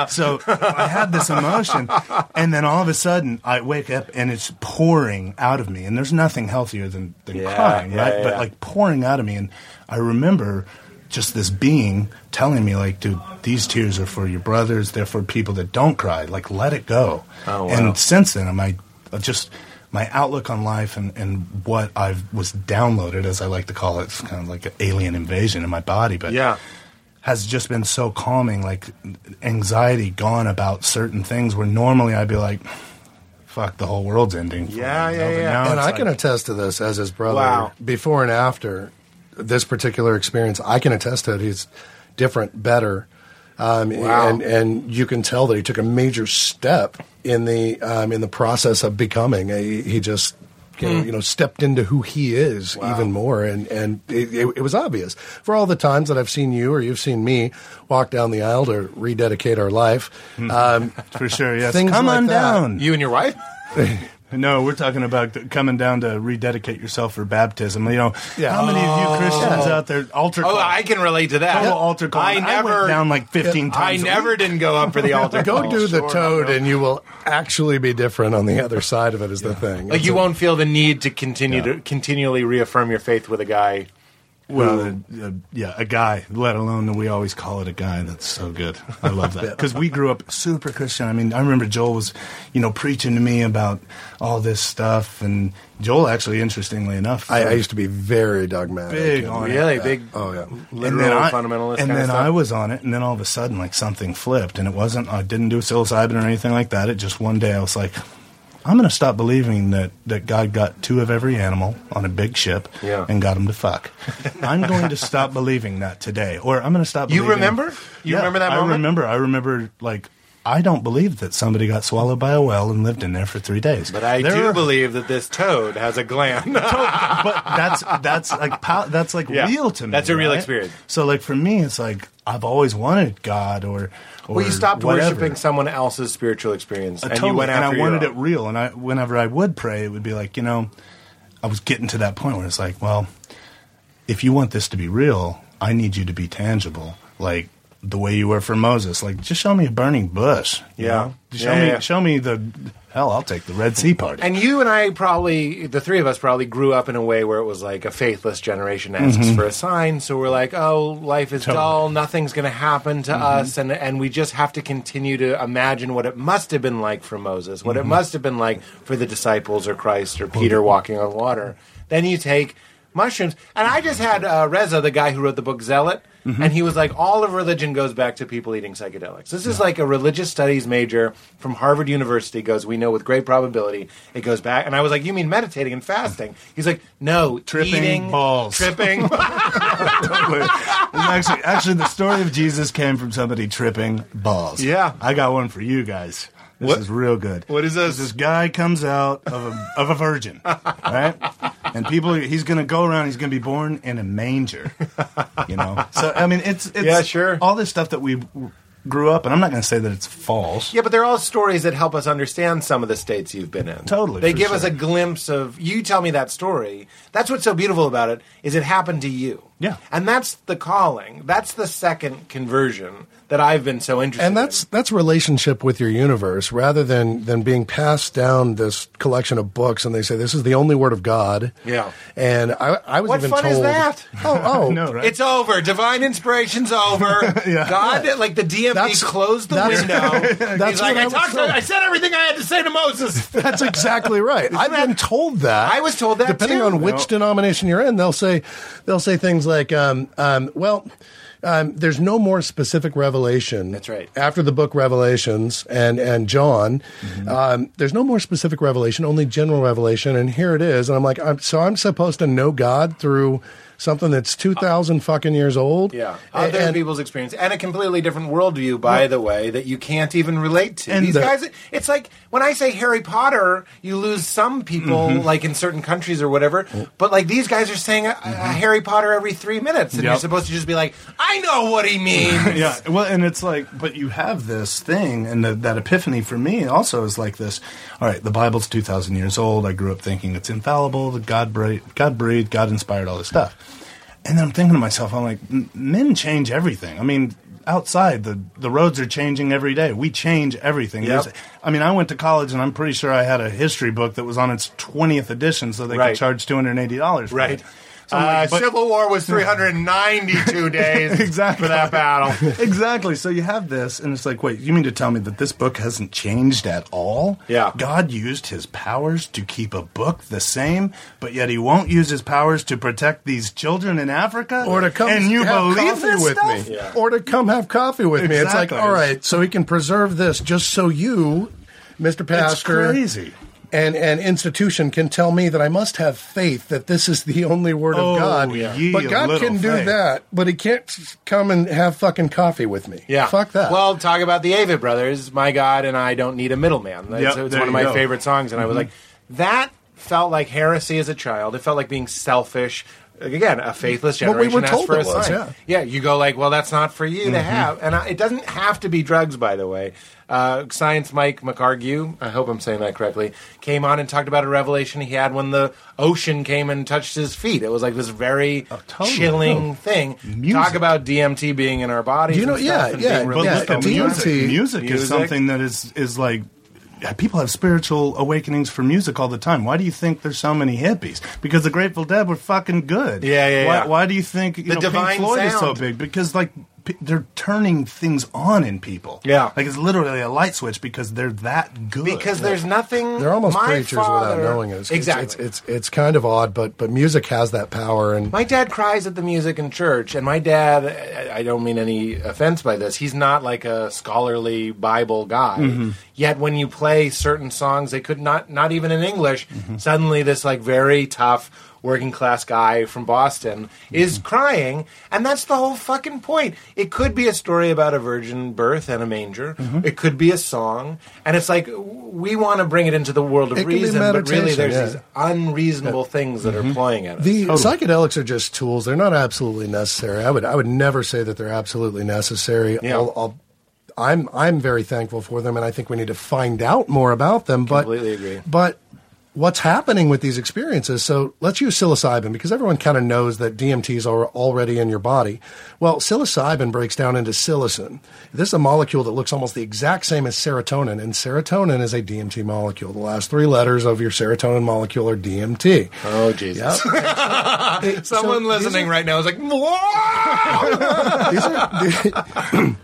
Speaker 5: so I had this emotion, and then all of a sudden I wake up and it's pouring out of me, and there's nothing healthier than, than
Speaker 4: Yeah,
Speaker 5: crying,
Speaker 4: yeah,
Speaker 5: right?
Speaker 4: yeah.
Speaker 5: But like pouring out of me, and I remember just this being telling me like, dude, these tears are for your brothers. They're for people that don't cry. Like, let it go.
Speaker 4: Oh, wow.
Speaker 5: And since then, am I I've just my outlook on life and, and what I was downloaded, as I like to call it, it's kind of like an alien invasion in my body, but
Speaker 4: yeah.
Speaker 5: has just been so calming, like anxiety gone about certain things where normally I'd be like, fuck, the whole world's ending. for
Speaker 4: Yeah,
Speaker 5: me.
Speaker 4: yeah,
Speaker 5: But
Speaker 4: yeah.
Speaker 3: and
Speaker 5: it's
Speaker 3: I can attest to this as his brother.
Speaker 4: Wow.
Speaker 3: Before and after this particular experience, I can attest to it. He's different, better, um,
Speaker 4: Wow.
Speaker 3: and and you can tell that he took a major step in the um, in the process of becoming. He, he just. You know, you know, stepped into who he is even more, and and it, it, it was obvious for all the times that I've seen you or you've seen me walk down the aisle to rededicate our life. Um,
Speaker 5: for sure. Yes,
Speaker 3: Things
Speaker 5: come
Speaker 3: like
Speaker 5: on
Speaker 3: that.
Speaker 5: down.
Speaker 4: You and your wife?
Speaker 5: No, we're talking about th- coming down to rededicate yourself for baptism. You know,
Speaker 3: Yeah.
Speaker 5: how many of you oh. Christians
Speaker 3: Yeah.
Speaker 5: out there altar
Speaker 4: Oh,
Speaker 5: call?
Speaker 4: I can relate to that.
Speaker 5: total altar call.
Speaker 4: I never
Speaker 5: went down like fifteen
Speaker 4: I
Speaker 5: times. a
Speaker 4: never
Speaker 5: week.
Speaker 4: didn't go up for the altar.
Speaker 3: Go
Speaker 4: call.
Speaker 3: do the
Speaker 4: Sure,
Speaker 3: toad, and you will actually be different on the other side of it. Is the thing?
Speaker 4: Like
Speaker 3: It's
Speaker 4: you
Speaker 3: a-
Speaker 4: won't feel the need to continue to continually reaffirm your faith with a guy
Speaker 5: Well, uh, uh, yeah, a guy. Let alone we always call it a guy. That's so good. I love that because we grew up super Christian. I mean, I remember Joel was, you know, preaching to me about all this stuff, and Joel actually, interestingly enough,
Speaker 3: I, I used to be very dogmatic.
Speaker 5: Big
Speaker 3: and-
Speaker 5: on it.
Speaker 4: Really big.
Speaker 3: Oh yeah.
Speaker 4: Literal
Speaker 5: I,
Speaker 4: fundamentalist
Speaker 5: and
Speaker 4: kind of
Speaker 5: then
Speaker 4: stuff.
Speaker 5: I was on it, and then all of a sudden, like something flipped, and it wasn't. I didn't do psilocybin or anything like that. It just one day I was like, I'm going to stop believing that that God got two of every animal on a big ship
Speaker 4: Yeah.
Speaker 5: and got them to fuck. I'm going to stop believing that today, or I'm going to stop.
Speaker 4: You remember? You
Speaker 5: Yeah,
Speaker 4: remember that
Speaker 5: I remember. I remember. Like, I don't believe that somebody got swallowed by a whale and lived in there for three days.
Speaker 4: But I
Speaker 5: There
Speaker 4: do
Speaker 5: are-
Speaker 4: believe that this toad has a gland.
Speaker 5: but that's that's like pow- that's like
Speaker 4: Yeah,
Speaker 5: real to me.
Speaker 4: that's a real
Speaker 5: right?
Speaker 4: experience.
Speaker 5: So like for me, it's like I've always wanted God or. or
Speaker 4: well, you stopped
Speaker 5: whatever.
Speaker 4: worshiping someone else's spiritual experience, and
Speaker 5: totally,
Speaker 4: you went
Speaker 5: out.
Speaker 4: and
Speaker 5: I wanted
Speaker 4: your
Speaker 5: it real. And I, whenever I would pray, it would be like you know, I was getting to that point where it's like, well, if you want this to be real, I need you to be tangible, like the way you were for Moses. Like, just show me a burning bush.
Speaker 4: Yeah.
Speaker 5: Show me, show me the hell. I'll take the Red Sea party.
Speaker 4: And you and I probably, the three of us probably grew up in a way where it was like a faithless generation asks for a sign. So we're like, oh, life is
Speaker 5: Mm-hmm. Totally. Mm-hmm.
Speaker 4: dull. Nothing's going to happen to us. And, and we just have to continue to imagine what it must have been like for Moses, what
Speaker 5: Mm-hmm.
Speaker 4: it must have been like for the disciples or Christ or Peter walking on water. Then you take mushrooms. And I just had uh, Reza, the guy who wrote the book Zealot,
Speaker 5: Mm-hmm.
Speaker 4: and he was like, all of religion goes back to people eating psychedelics. This is like a religious studies major from Harvard University goes, we know with great probability it goes back. And I was like, you mean meditating and fasting? He's like, no,
Speaker 5: Tripping
Speaker 4: eating,
Speaker 5: balls.
Speaker 4: tripping.
Speaker 5: And actually, actually, the story of Jesus came from somebody tripping balls.
Speaker 4: Yeah.
Speaker 5: I got one for you guys. This
Speaker 4: What-
Speaker 5: is real good.
Speaker 4: what is this?
Speaker 5: This guy comes out of a, of a virgin, right? And people, he's going to go around. He's going to be born in a manger, you know. So I mean, it's, it's
Speaker 4: Yeah, sure.
Speaker 5: all this stuff that we grew up, and I'm not going to say that it's false.
Speaker 4: Yeah, but they're all stories that help us understand some of the states you've been in.
Speaker 5: Totally,
Speaker 4: They give us a glimpse of you tell me that story. That's what's so beautiful about it is it happened to you.
Speaker 5: Yeah.
Speaker 4: And that's the calling. That's the second conversion that I've been so interested
Speaker 3: and that's
Speaker 4: in.
Speaker 3: that's relationship with your universe rather than than being passed down this collection of books and they say this is the only word of God.
Speaker 4: Yeah.
Speaker 3: And I, I was
Speaker 4: What
Speaker 3: even
Speaker 4: fun
Speaker 3: told
Speaker 4: is that?
Speaker 3: Oh, oh,
Speaker 5: No, right?
Speaker 4: It's over. Divine inspiration's over.
Speaker 5: Yeah.
Speaker 4: God, like the DMV
Speaker 3: That's-
Speaker 4: closed the
Speaker 3: that's-
Speaker 4: window.
Speaker 3: that's
Speaker 4: He's like,
Speaker 3: what I
Speaker 4: I,
Speaker 3: was
Speaker 4: talked. To,
Speaker 3: told.
Speaker 4: I said everything I had to say to Moses.
Speaker 3: That's exactly right. I've been told that.
Speaker 4: I was told that
Speaker 3: Depending
Speaker 4: too.
Speaker 3: on which
Speaker 5: No.
Speaker 3: denomination you're in, they'll say they'll say things like, um, um, "Well, um, there's no more specific revelation."
Speaker 4: That's right.
Speaker 3: After the book Revelations and and John,
Speaker 4: Mm-hmm.
Speaker 3: um, there's no more specific revelation, only general revelation, and here it is. And I'm like, I'm, so I'm supposed to know God through something that's two thousand fucking years old.
Speaker 4: Yeah, other
Speaker 3: and-
Speaker 4: people's experience and a completely different worldview, by the way, that you can't even relate to.
Speaker 5: And
Speaker 4: These
Speaker 5: the-
Speaker 4: guys, it's like when I say Harry Potter, you lose some people,
Speaker 5: Mm-hmm.
Speaker 4: like in certain countries or whatever. But like these guys are saying a, a Harry Potter every three minutes, and you're supposed to just be like, I know what he means.
Speaker 5: yeah well and it's like but you have this thing and the, that epiphany for me also is like this all right the bible's 2000 years old i grew up thinking it's infallible that god breathed god breathed god inspired all this stuff and then i'm thinking to myself i'm like men change everything i mean outside the the roads are changing every day we change everything
Speaker 4: Yep.
Speaker 5: I mean i went to college and i'm pretty sure i had a history book that was on its 20th edition so they
Speaker 4: Right.
Speaker 5: could charge $280 for
Speaker 4: Right.
Speaker 5: it. So like,
Speaker 4: Uh, Civil War was 392 days
Speaker 5: Exactly.
Speaker 4: for that battle.
Speaker 5: exactly. So you have this, and it's like, wait, you mean to tell me that this book hasn't changed at all?
Speaker 4: Yeah.
Speaker 5: God used his powers to keep a book the same, but yet he won't use his powers to protect these children in Africa?
Speaker 3: or to come
Speaker 5: and you
Speaker 3: have
Speaker 5: believe
Speaker 3: coffee
Speaker 5: this
Speaker 3: with
Speaker 5: stuff?
Speaker 3: me,
Speaker 4: Yeah.
Speaker 3: or to come have coffee with me. It's like, all right, so he can preserve this just so you, Mister Pastor, It's
Speaker 5: crazy.
Speaker 3: And and institution can tell me that I must have faith that this is the only word
Speaker 5: Oh,
Speaker 3: of God.
Speaker 5: ye
Speaker 3: But God can do
Speaker 5: faith.
Speaker 3: that, but He can't come and have fucking coffee with me.
Speaker 4: Yeah.
Speaker 3: fuck that.
Speaker 4: Well, talk about the Avett brothers. My God, and I don't need a middleman. It's,
Speaker 5: Yep,
Speaker 4: it's
Speaker 5: there
Speaker 4: one of my
Speaker 5: go. Mm-hmm.
Speaker 4: favorite songs, and I was like, that felt like heresy as a child. It felt like being selfish. Like, Again, a faithless
Speaker 3: Well, we
Speaker 4: generation asked
Speaker 3: told
Speaker 4: for a
Speaker 3: was,
Speaker 4: sign.
Speaker 3: yeah.
Speaker 4: you go like, well, that's not for you to
Speaker 5: Mm-hmm.
Speaker 4: have, and I, it doesn't have to be drugs, by the way. Uh, Science Mike McHargue, I hope I'm saying that correctly, came on and talked about a revelation he had when the ocean came and touched his feet. It was like this very
Speaker 5: Oh, totally.
Speaker 4: chilling
Speaker 5: Oh.
Speaker 4: thing.
Speaker 5: Music.
Speaker 4: Talk about DMT being in our bodies.
Speaker 3: You know- yeah, yeah, yeah,
Speaker 5: at
Speaker 4: the
Speaker 5: music.
Speaker 3: DMT
Speaker 5: Music is
Speaker 4: Music.
Speaker 5: something that is is like Uh, people have spiritual awakenings for music all the time. Why do you think there's so many hippies? Because the Grateful Dead were fucking good.
Speaker 4: Yeah, yeah,
Speaker 5: Why,
Speaker 4: yeah.
Speaker 5: why do you think you
Speaker 4: The
Speaker 5: know, Pink Floyd is so big? Because like they're turning things on in people.
Speaker 4: Yeah.
Speaker 5: like it's literally a light switch because they're that good.
Speaker 4: because there's nothing.
Speaker 3: They're almost
Speaker 4: my
Speaker 3: preachers
Speaker 4: father,
Speaker 3: without knowing it. It's,
Speaker 4: exactly.
Speaker 3: It's, it's it's kind of odd, but but music has that power, and
Speaker 4: My dad cries at the music in church, and my dad, I- I don't mean any offense by this, he's not like a scholarly Bible guy.
Speaker 3: Mm-hmm.
Speaker 4: Yet when you play certain songs, they could not, not even in English,
Speaker 3: Mm-hmm.
Speaker 4: suddenly this like very tough working class guy from Boston is
Speaker 3: Mm-hmm.
Speaker 4: crying, and that's the whole fucking point. It could be a story about a virgin birth and a manger.
Speaker 3: Mm-hmm.
Speaker 4: It could be a song, and it's like we want to bring it into the world of reason, but really there's
Speaker 3: yeah.
Speaker 4: these unreasonable things that
Speaker 3: Mm-hmm.
Speaker 4: are playing at us.
Speaker 3: The psychedelics are just tools. They're not absolutely necessary. I would I would never say that they're absolutely necessary.
Speaker 4: Yeah.
Speaker 3: I'll, I'll, I'm I'm very thankful for them, and I think we need to find out more about them. But
Speaker 4: Completely agree.
Speaker 3: But what's happening with these experiences? So let's use psilocybin because everyone kind of knows that DMTs are already in your body. Well, psilocybin breaks down into psilocin. This is a molecule that looks almost the exact same as serotonin, and serotonin is a DMT molecule. The last three letters of your serotonin molecule are DMT.
Speaker 4: Oh Jesus!
Speaker 3: Yep.
Speaker 4: Someone
Speaker 3: So
Speaker 4: listening right now is like,
Speaker 3: these are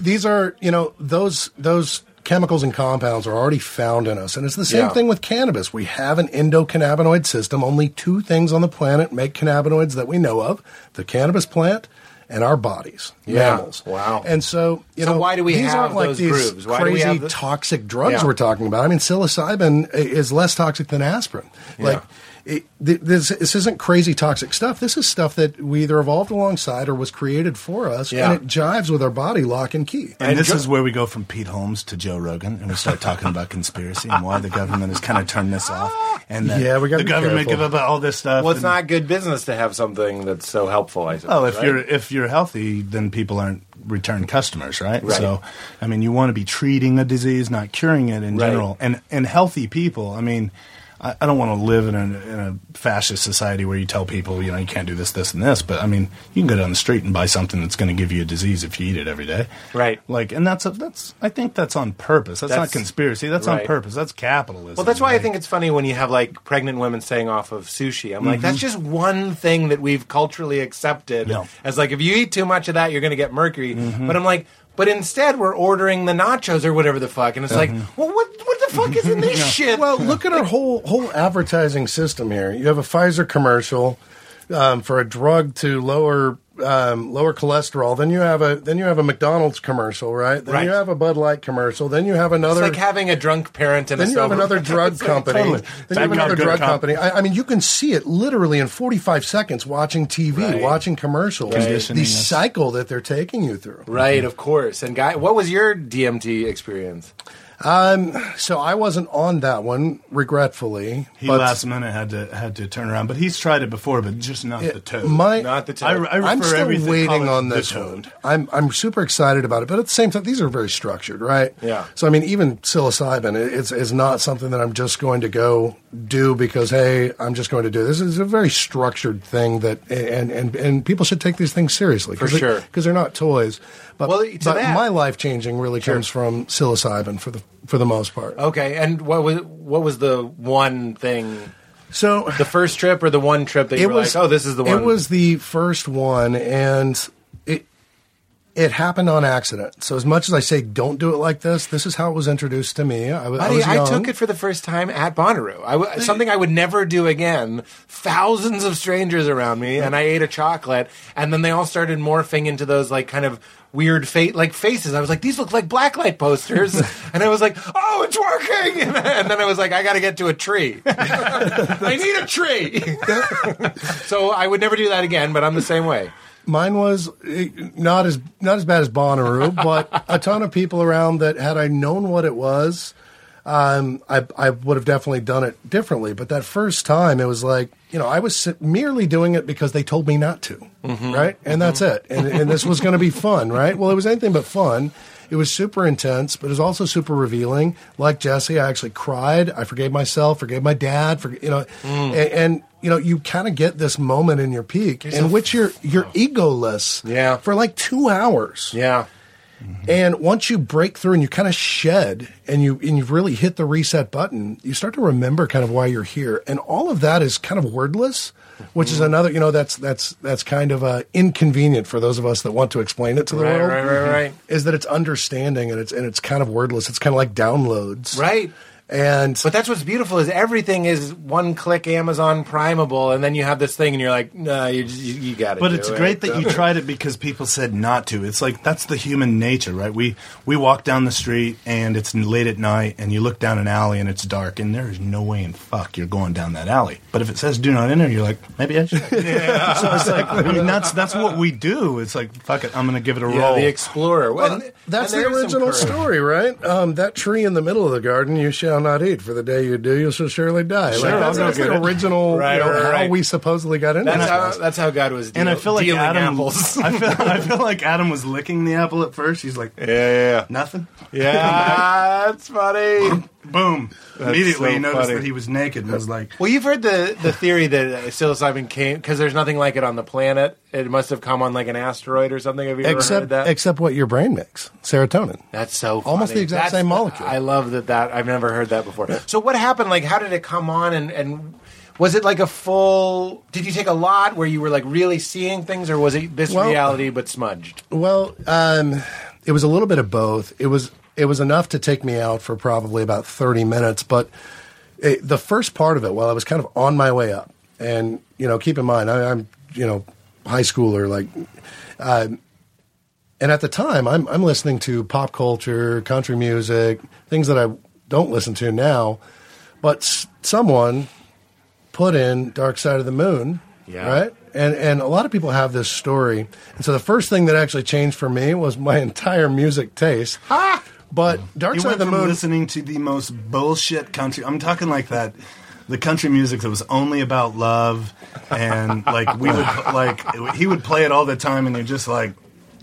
Speaker 3: these are you know those those chemicals and compounds are already found in us and it's the same
Speaker 4: Yeah.
Speaker 3: thing with cannabis we have an endocannabinoid system only two things on the planet make cannabinoids that we know of the cannabis plant and our bodies
Speaker 4: Yeah.
Speaker 3: mammals
Speaker 4: Wow.
Speaker 3: and so you
Speaker 4: So
Speaker 3: know
Speaker 4: why do we
Speaker 3: these
Speaker 4: have
Speaker 3: aren't like
Speaker 4: those
Speaker 3: these
Speaker 4: grooves? Why do we
Speaker 3: crazy toxic drugs
Speaker 4: Yeah.
Speaker 3: we're talking about i mean psilocybin is less toxic than aspirin like it, this, this isn't crazy toxic stuff. This is stuff that we either evolved alongside or was created for us,
Speaker 4: Yeah.
Speaker 3: and it jives with our body lock and key.
Speaker 5: And,
Speaker 4: And
Speaker 5: this
Speaker 4: Jo-
Speaker 5: is where we go from Pete Holmes to Joe Rogan, and we start talking about conspiracy and why the government has kind of turned this off, and that
Speaker 3: Yeah, we gotta
Speaker 5: the
Speaker 3: be
Speaker 5: government
Speaker 3: careful.
Speaker 5: give up all this stuff.
Speaker 4: well, it's
Speaker 5: and-
Speaker 4: not good business to have something that's so helpful. I suppose.
Speaker 5: Well, if
Speaker 4: right?
Speaker 5: you're if you're healthy, then people aren't return customers, right?
Speaker 4: Right.
Speaker 5: So, I mean, you want to be treating a disease, not curing it in
Speaker 4: Right.
Speaker 5: general. And and healthy people, I mean, I, I don't want to live in a, in a fascist society where you tell people, you know, you can't do this, this, and this. But I mean, you can go down the street and buy something that's going to give you a disease if you eat it every day,
Speaker 4: Right.
Speaker 5: Like, and that's a, that's I think that's on purpose. That's,
Speaker 4: That's-
Speaker 5: not conspiracy. That's on purpose. That's capitalism.
Speaker 4: Well, that's why I think it's funny when you have like pregnant women saying off of sushi. I'm like,
Speaker 3: Mm-hmm.
Speaker 4: that's just one thing that we've culturally accepted as like, if you eat too much of that, you're going to get mercury.
Speaker 3: Mm-hmm.
Speaker 4: But I'm like, but instead we're ordering the nachos or whatever the fuck, and it's like, well, what what the fuck is in this shit?
Speaker 3: Well, look at our whole whole advertising system here. You have a Pfizer commercial um, for a drug to lower um, lower cholesterol. Then you have a then you have a McDonald's commercial, right? Then
Speaker 4: Right.
Speaker 3: you have a Bud Light commercial. Then you have another.
Speaker 4: it's like having a drunk parent and
Speaker 3: then
Speaker 4: a
Speaker 3: you have another drug company.
Speaker 5: totally.
Speaker 3: Then you have another drug
Speaker 5: cop.
Speaker 3: company. I, I mean, you can see it literally in 45 seconds watching TV,
Speaker 4: Right.
Speaker 3: watching commercials.
Speaker 5: Conditioning
Speaker 3: The cycle that they're taking you through.
Speaker 4: Right, of course. And guy, what was your DMT experience?
Speaker 3: Um, so I wasn't on that one, regretfully.
Speaker 5: he
Speaker 3: but
Speaker 5: last minute had to had to turn around, but he's tried it before, but just not the toad.
Speaker 3: my
Speaker 4: Not the
Speaker 5: I,
Speaker 4: toad.
Speaker 5: I refer
Speaker 3: I'm still waiting
Speaker 5: it
Speaker 3: on
Speaker 5: the
Speaker 3: this
Speaker 5: toad.
Speaker 3: one. I'm I'm super excited about it, but at the same time, these are very structured, right?
Speaker 4: Yeah.
Speaker 3: So I mean, even psilocybin it- it's is not something that I'm just going to go do because hey, I'm just going to do this. It's a very structured thing that and and and people should take these things seriously
Speaker 4: For sure.
Speaker 3: because they're not toys. But,
Speaker 4: Well,
Speaker 3: but
Speaker 4: that-
Speaker 3: my life changing really comes from psilocybin for the for the most part.
Speaker 4: Okay, and what was what was the one thing?
Speaker 3: So
Speaker 4: The first trip or the one trip that you
Speaker 3: it
Speaker 4: were
Speaker 3: was
Speaker 4: like, oh, this is the one?
Speaker 3: It was the first one, and it it happened on accident. So as much as I say, don't do it like this. This is how it was introduced to me. I, was- I
Speaker 4: Buddy,
Speaker 3: was
Speaker 4: I, took it for the first time at Bonnaroo. I something I would never do again. Thousands of strangers around me, and I ate a chocolate, and then they all started morphing into those like kind of weird fa- like faces. I was like, these look like blacklight posters, and I was like, oh, it's working. And then I was like, I got to get to a tree. I need a tree. so I would never do that again, but I'm the same way.
Speaker 3: Mine was eh, not as not as bad as Bonnaroo, but a ton of people around that had I known what it was, um, I I would have definitely done it differently. But that first time, it was like you know I was merely doing it because they told me not to, right? And that's it. And and this was going to be fun, right? Well, it was anything but fun. It was super intense, but it was also super revealing. Like Jesse, I actually cried. I forgave myself, forgave my dad, for you know, mm. and, and you know, you kind of get this moment in your peak in which you're you're oh. egoless,
Speaker 4: Yeah.
Speaker 3: for like two hours,
Speaker 4: Yeah.
Speaker 3: And once you break through and you kind of shed and you and you've really hit the reset button, you start to remember kind of why you're here. And all of that is kind of wordless, which
Speaker 4: Mm-hmm.
Speaker 3: is another, you know, that's that's that's kind of uh, inconvenient for those of us that want to explain it to the
Speaker 4: Right,
Speaker 3: world.
Speaker 4: right, right, right.
Speaker 3: Is that it's understanding and it's and it's kind of wordless. It's kind of like downloads.
Speaker 4: Right.
Speaker 3: And
Speaker 4: But that's what's beautiful is everything is one click Amazon Primeable, and then you have this thing, and you're like, no, you you, you got it.
Speaker 5: But it's great that you tried it because people said not to. It's like that's the human nature, right? We we walk down the street and it's late at night, and you look down an alley and it's dark, and there is no way in fuck you're going down that alley. But if it says "do not enter," you're like, maybe I should. yeah. So it's like I mean that's that's what we do. It's like fuck it, I'm going to give it a roll.
Speaker 4: Yeah,
Speaker 5: roll.
Speaker 4: the explorer.
Speaker 3: Well,
Speaker 4: And-
Speaker 3: that's
Speaker 4: and
Speaker 3: the
Speaker 4: there is some
Speaker 3: original story, right? Um, that tree in the middle of the garden you shall not eat, for the day you do, you shall surely die.
Speaker 4: Sure,
Speaker 3: like,
Speaker 4: I'll
Speaker 3: that's
Speaker 4: go
Speaker 3: that's
Speaker 4: get
Speaker 3: the
Speaker 4: it.
Speaker 3: original,
Speaker 4: Right,
Speaker 3: you know,
Speaker 4: right,
Speaker 3: how we supposedly got into
Speaker 4: That's
Speaker 3: this.
Speaker 4: how, that's how God was deal,
Speaker 5: and I feel like
Speaker 4: dealing
Speaker 5: Adam.
Speaker 4: apples.
Speaker 5: I feel I feel like Adam was licking the apple at first. He's like,
Speaker 4: yeah, yeah,
Speaker 5: nothing.
Speaker 4: yeah. yeah, that's funny.
Speaker 5: Boom.
Speaker 4: That's
Speaker 5: Immediately
Speaker 4: so
Speaker 5: he noticed
Speaker 4: funny.
Speaker 5: that he was naked and was like,
Speaker 4: Well, you've heard the, the theory that uh, psilocybin came because there's nothing like it on the planet. It must have come on like an asteroid or something. Have you ever heard
Speaker 3: Except,
Speaker 4: that?
Speaker 3: except what your brain makes, serotonin.
Speaker 4: That's so
Speaker 3: Almost the exact
Speaker 4: That's
Speaker 3: same molecule.
Speaker 4: I love that. That I've never heard that before. So what happened? Like, how did it come on? And and was it like a full? Did you take a lot where you were like really seeing things, or was it this
Speaker 3: Well-
Speaker 4: reality but smudged?
Speaker 3: Well, um, it was a little bit of both. It was it was enough to take me out for probably about thirty minutes, but it, the first part of it, while I was kind of on my way up, and you know, keep in mind, I, I'm you know, high schooler, like, um, and at the time, I'm I'm listening to pop culture, country music, things that I don't listen to now, but s- someone put in Dark Side of the Moon,
Speaker 4: Yeah.
Speaker 3: right? And and a lot of people have this story. And so the first thing that actually changed for me was my entire music taste. But Dark
Speaker 5: You
Speaker 3: Side of
Speaker 5: went
Speaker 3: the
Speaker 5: from
Speaker 3: Moon
Speaker 5: listening to the most bullshit country. I'm talking like that, the country music that was only about love, and like we would like he would play it all the time, and you're just like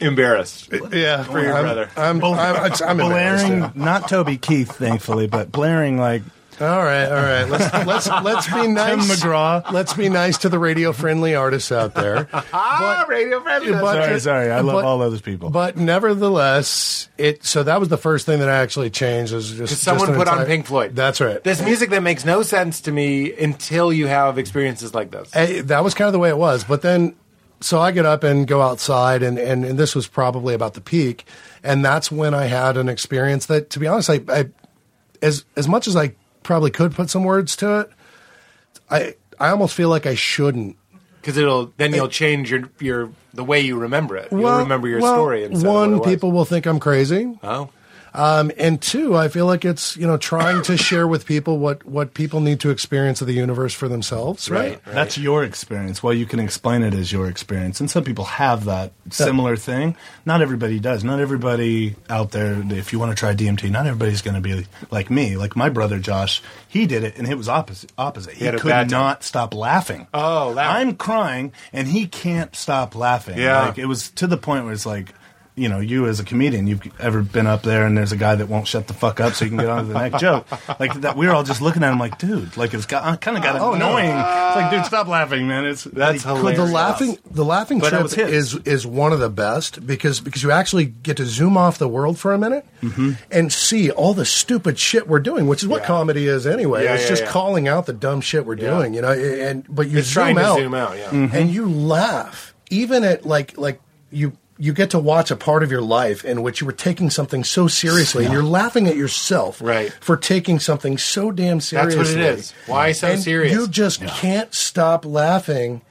Speaker 4: Embarrassed.
Speaker 3: yeah,
Speaker 4: for your
Speaker 3: I'm,
Speaker 4: brother.
Speaker 3: I'm, I'm, I'm, I'm embarrassed,
Speaker 5: blaring,
Speaker 3: yeah.
Speaker 5: not Toby Keith, thankfully, but blaring like
Speaker 3: All right, all right. Let's let's let's be nice.
Speaker 5: Tim McGraw.
Speaker 3: Let's be nice to the radio friendly artists out there.
Speaker 4: Ah, radio friendly.
Speaker 3: but-
Speaker 5: sorry, sorry, I love
Speaker 3: but-
Speaker 5: all those people.
Speaker 3: But nevertheless, it. So that was the first thing that I actually changed. Was just
Speaker 4: someone
Speaker 3: just an
Speaker 4: put on Pink Floyd.
Speaker 3: That's right.
Speaker 4: This music that makes no sense to me until you have experiences like this.
Speaker 3: Hey, that was kind of the way it was. But then, so I get up and go outside, and, and, and this was probably about the peak. And that's when I had an experience that, to be honest, I, I as as much as I probably could put some words to it, I I almost feel like I shouldn't.
Speaker 4: Because it'll then you'll change your your the way you remember it. You'll
Speaker 3: Well-
Speaker 4: remember your
Speaker 3: well,
Speaker 4: story.
Speaker 3: One,
Speaker 4: of what it was.
Speaker 3: people will think I'm crazy.
Speaker 4: Oh,
Speaker 3: Um, and two, I feel like it's you know trying to share with people what what people need to experience of the universe for themselves, right?
Speaker 4: right.
Speaker 5: That's your experience. Well, you can explain it as your experience, and some people have that similar thing. Not everybody does. Not everybody out there. If you want to try DMT, not everybody's going to be like me. Like my brother Josh, he did it, and it was opposite. Opposite. He,
Speaker 4: had a
Speaker 5: could
Speaker 4: bad time.
Speaker 5: not stop laughing.
Speaker 4: Oh, laughing.
Speaker 5: I'm crying, and he can't stop laughing.
Speaker 4: Yeah.
Speaker 5: like it was to the point where it's like. You know, you as a comedian, you've ever been up there and there's a guy that won't shut the fuck up so you can get on to the next joke. Like that, we were all just looking at him like, dude, like it's got, kind of got
Speaker 3: Oh, no.
Speaker 5: annoying. It's like, dude, stop laughing, man. It's
Speaker 4: That's
Speaker 5: he
Speaker 4: hilarious.
Speaker 3: The laughing, the laughing
Speaker 5: But
Speaker 3: trip is is one of the best because because you actually get to zoom off the world for a minute
Speaker 5: Mm-hmm.
Speaker 3: and see all the stupid shit we're doing, which is what
Speaker 4: Yeah.
Speaker 3: comedy is anyway.
Speaker 4: Yeah,
Speaker 3: it's
Speaker 4: yeah,
Speaker 3: just
Speaker 4: yeah.
Speaker 3: calling out the dumb shit we're
Speaker 4: Yeah.
Speaker 3: doing, you know. And but you
Speaker 4: It's
Speaker 3: zoom
Speaker 4: trying to
Speaker 3: out,
Speaker 4: zoom out, yeah.
Speaker 5: Mm-hmm.
Speaker 3: and you laugh even at like like you. You get to watch a part of your life in which you were taking something so seriously, and you're laughing at yourself
Speaker 4: Right.
Speaker 3: for taking something so damn seriously.
Speaker 4: That's what it is. Why so
Speaker 3: And
Speaker 4: serious?
Speaker 3: You just can't stop laughing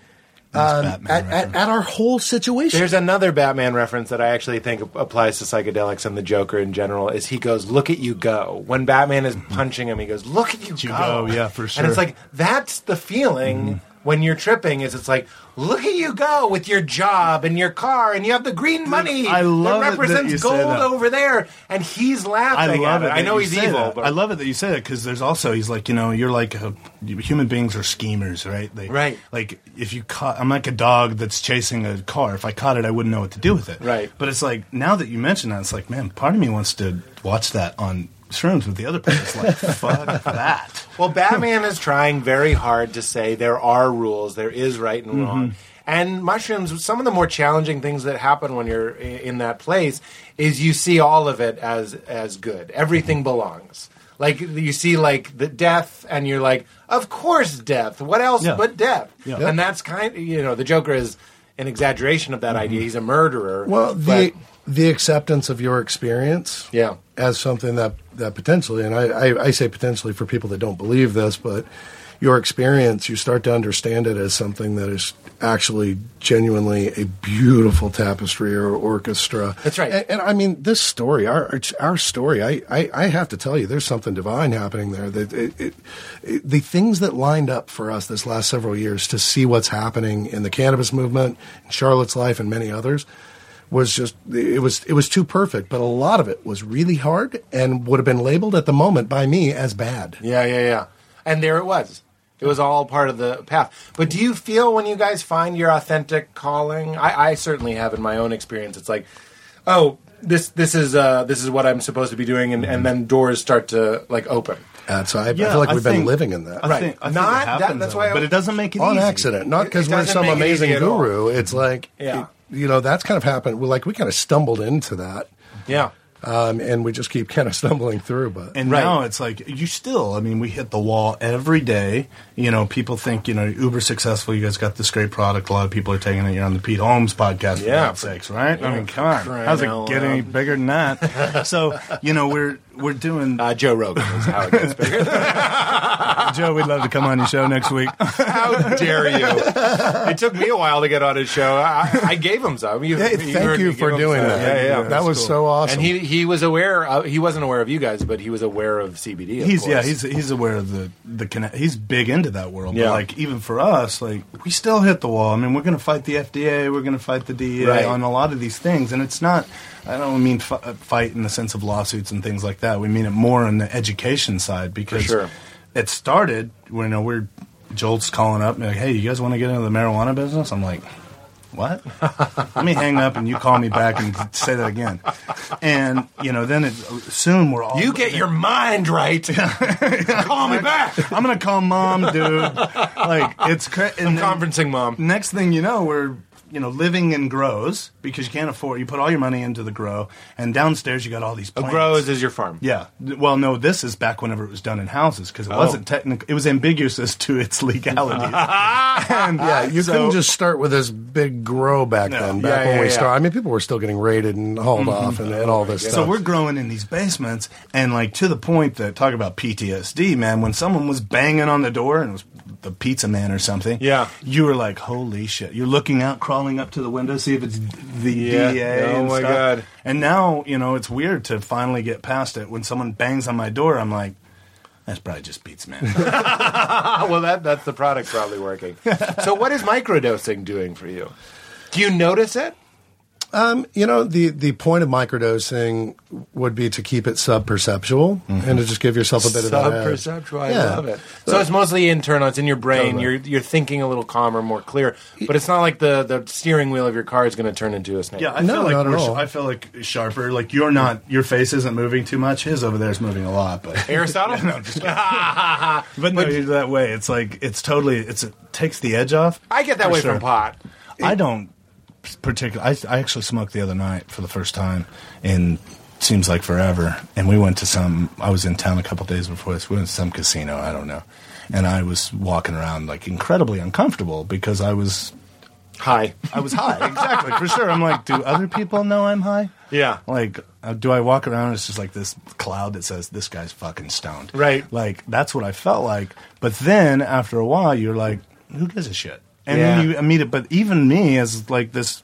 Speaker 3: um, at, at, at our whole situation.
Speaker 4: There's another Batman reference that I actually think applies to psychedelics and the Joker in general. Is he goes, "Look at you go." When Batman is punching him, he goes, "Look at you,
Speaker 5: you
Speaker 4: go."
Speaker 5: go, yeah, for sure.
Speaker 4: And it's like that's the feeling when you're tripping. Is it's like, "Look at you go with your job and your car, and you have the green money
Speaker 5: I love
Speaker 4: that
Speaker 5: that
Speaker 4: represents
Speaker 5: say
Speaker 4: gold
Speaker 5: that.
Speaker 4: over there," and he's laughing.
Speaker 5: I
Speaker 4: love
Speaker 5: it.
Speaker 4: it. I know he's evil,
Speaker 5: that.
Speaker 4: but
Speaker 5: I love it that you say that because there's also he's like you know you're like a, human beings are schemers, right? They,
Speaker 4: Right.
Speaker 5: Like if you caught, I'm like a dog that's chasing a car. If I caught it, I wouldn't know what to do with it.
Speaker 4: Right.
Speaker 5: But it's like now that you mention that, it's like man, part of me wants to watch that on shrooms with the other person. It's like fuck that.
Speaker 4: Well, Batman is trying very hard to say there are rules, there is right and wrong.
Speaker 5: Mm-hmm.
Speaker 4: And mushrooms, some of the more challenging things that happen when you're in that place is you see all of it as as good. Everything belongs. Like you see like the death and you're like, of course death. What else
Speaker 5: Yeah.
Speaker 4: but death?
Speaker 5: Yeah.
Speaker 4: And that's kind you know, the Joker is an exaggeration of that idea. He's a murderer.
Speaker 3: Well, the
Speaker 4: but-
Speaker 3: the acceptance of your experience,
Speaker 4: Yeah.
Speaker 3: as something that that potentially, and I, I, I say potentially for people that don't believe this, but your experience, you start to understand it as something that is actually genuinely a beautiful tapestry or orchestra.
Speaker 4: That's right.
Speaker 3: And, and I mean, this story, our our story, I, I, I have to tell you, there's something divine happening there. That it, it, it, the things that lined up for us this last several years to see what's happening in the cannabis movement, in Charlotte's life, and many others was just it was it was too perfect but a lot of it was really hard and would have been labeled at the moment by me as bad
Speaker 4: Yeah, yeah, yeah. And there it was. It was all part of the path. But do you feel when you guys find your authentic calling? I, I certainly have in my own experience. It's like, oh, this this is uh, this is what I'm supposed to be doing, and, and then doors start to like open.
Speaker 3: that's I, I
Speaker 5: Yeah,
Speaker 3: feel like
Speaker 5: I
Speaker 3: we've been living in that
Speaker 5: I
Speaker 4: Right.
Speaker 5: think, I think
Speaker 4: Not-
Speaker 5: it
Speaker 4: that-
Speaker 5: happens,
Speaker 4: that's
Speaker 5: though,
Speaker 4: why I-
Speaker 5: but it doesn't make it
Speaker 3: on
Speaker 5: easy.
Speaker 3: accident not because we're some
Speaker 4: make it
Speaker 3: amazing
Speaker 4: easy at all.
Speaker 3: guru it's like
Speaker 4: Yeah.
Speaker 3: it- you know that's kind of happened We're like we kind of stumbled into that
Speaker 4: Yeah.
Speaker 3: Um, and we just keep kind of stumbling through but
Speaker 5: And
Speaker 4: Right.
Speaker 5: now it's like you still. I mean, we hit the wall every day. You know, people think you know uber successful. You guys got this great product. A lot of people are taking it. You're on the Pete Holmes podcast. For
Speaker 4: Yeah.
Speaker 5: God's sakes, right?
Speaker 4: Yeah.
Speaker 5: I mean, come on.
Speaker 4: Crying
Speaker 5: How's it get any bigger than that? so you know, we're we're doing.
Speaker 4: Uh, Joe Rogan is how it gets bigger.
Speaker 5: Joe, we'd love to come on your show next week.
Speaker 4: how dare you? It took me a while to get on his show. I, I gave him some. You,
Speaker 3: hey,
Speaker 4: you
Speaker 3: thank you for doing
Speaker 4: some.
Speaker 3: that
Speaker 4: Yeah, yeah.
Speaker 3: that
Speaker 5: that's
Speaker 3: was
Speaker 5: cool.
Speaker 3: so awesome
Speaker 4: And he he was aware. Of, he wasn't aware of you guys, but he was aware of CBD. Of
Speaker 5: he's
Speaker 4: course.
Speaker 5: yeah he's he's aware of the the connect. He's big into that world.
Speaker 4: Yeah.
Speaker 5: But like even for us, like we still hit the wall. I mean, we're going to fight the FDA. We're going to fight the DEA
Speaker 4: Right.
Speaker 5: on a lot of these things, and it's not. I don't mean fi- uh, fight in the sense of lawsuits and things like that. We mean it more on the education side because
Speaker 4: sure.
Speaker 5: it started. When you know, we're Jolt's calling up and like, "Hey, you guys want to get into the marijuana business?" I'm like. What? Let me hang up and you call me back and say that again. And you know, then it, soon we're all
Speaker 4: You get your mind right. Call me back.
Speaker 5: I'm gonna call mom, dude. Like it's cra- and
Speaker 4: I'm
Speaker 5: then
Speaker 4: conferencing mom.
Speaker 5: Next thing you know, we're you know living in grows because you can't afford. You put all your money into the grow, and downstairs you got all these.
Speaker 4: A
Speaker 5: Plants.
Speaker 4: grows is your farm.
Speaker 5: Yeah. Well, no, this is back whenever it was done in houses because it
Speaker 4: Oh.
Speaker 5: wasn't technical. It was ambiguous as to its legality. and
Speaker 3: yeah, you
Speaker 5: so-
Speaker 3: couldn't just start with this big grow back
Speaker 5: No.
Speaker 3: then. Back
Speaker 4: Yeah,
Speaker 3: when
Speaker 4: yeah,
Speaker 3: we
Speaker 4: yeah.
Speaker 3: started, I mean, people were still getting raided and hauled mm-hmm. off and, and all this
Speaker 5: So
Speaker 3: stuff.
Speaker 5: So we're growing in these basements, and like to the point that talk about PTSD, man. When someone was banging on the door and was the pizza man or something,
Speaker 4: Yeah.
Speaker 5: you were like, "Holy shit!" You're looking out, crawling up to the window, see if it's the
Speaker 4: Yeah.
Speaker 5: DEA.
Speaker 4: Oh my
Speaker 5: stuff.
Speaker 4: God.
Speaker 5: And now you know it's weird to finally get past it. When someone bangs on my door, I'm like. That's probably just pizza man.
Speaker 4: Well, that that's the product probably working. so, what is microdosing doing for you? Do you notice it?
Speaker 3: Um, you know, the, the point of microdosing would be to keep it sub-perceptual and to just give yourself a bit of that edge.
Speaker 4: Sub-perceptual. I
Speaker 3: Yeah.
Speaker 4: love it. So it's mostly internal. It's in your brain.
Speaker 3: Totally.
Speaker 4: You're you're thinking a little calmer, more clear. But it's not like the, the steering wheel of your car is going to turn into a snake.
Speaker 5: Yeah, I
Speaker 3: No,
Speaker 5: feel like
Speaker 3: not at
Speaker 5: we're,
Speaker 3: all.
Speaker 5: I feel like sharper. Like you're not, your face isn't moving too much. His over there is moving a lot, but
Speaker 4: Aristotle.
Speaker 5: no, just but no, you're that way. It's like it's totally it's it takes the edge off.
Speaker 4: I get that way
Speaker 5: sure.
Speaker 4: from pot.
Speaker 5: I don't particularly. I, I actually smoked the other night for the first time in seems like forever. And we went to some. I was in town a couple days before this. We went to some casino. I don't know. And I was walking around like incredibly uncomfortable because I was
Speaker 4: high.
Speaker 5: I was high. exactly for sure. I'm like, do other people know I'm high?
Speaker 4: Yeah.
Speaker 5: Like, uh, do I walk around? and It's just like this cloud that says this guy's fucking stoned.
Speaker 4: Right.
Speaker 5: Like that's what I felt like. But then after a while, you're like, who gives a shit? And
Speaker 4: Yeah.
Speaker 5: then you meet it. But even me, as like this,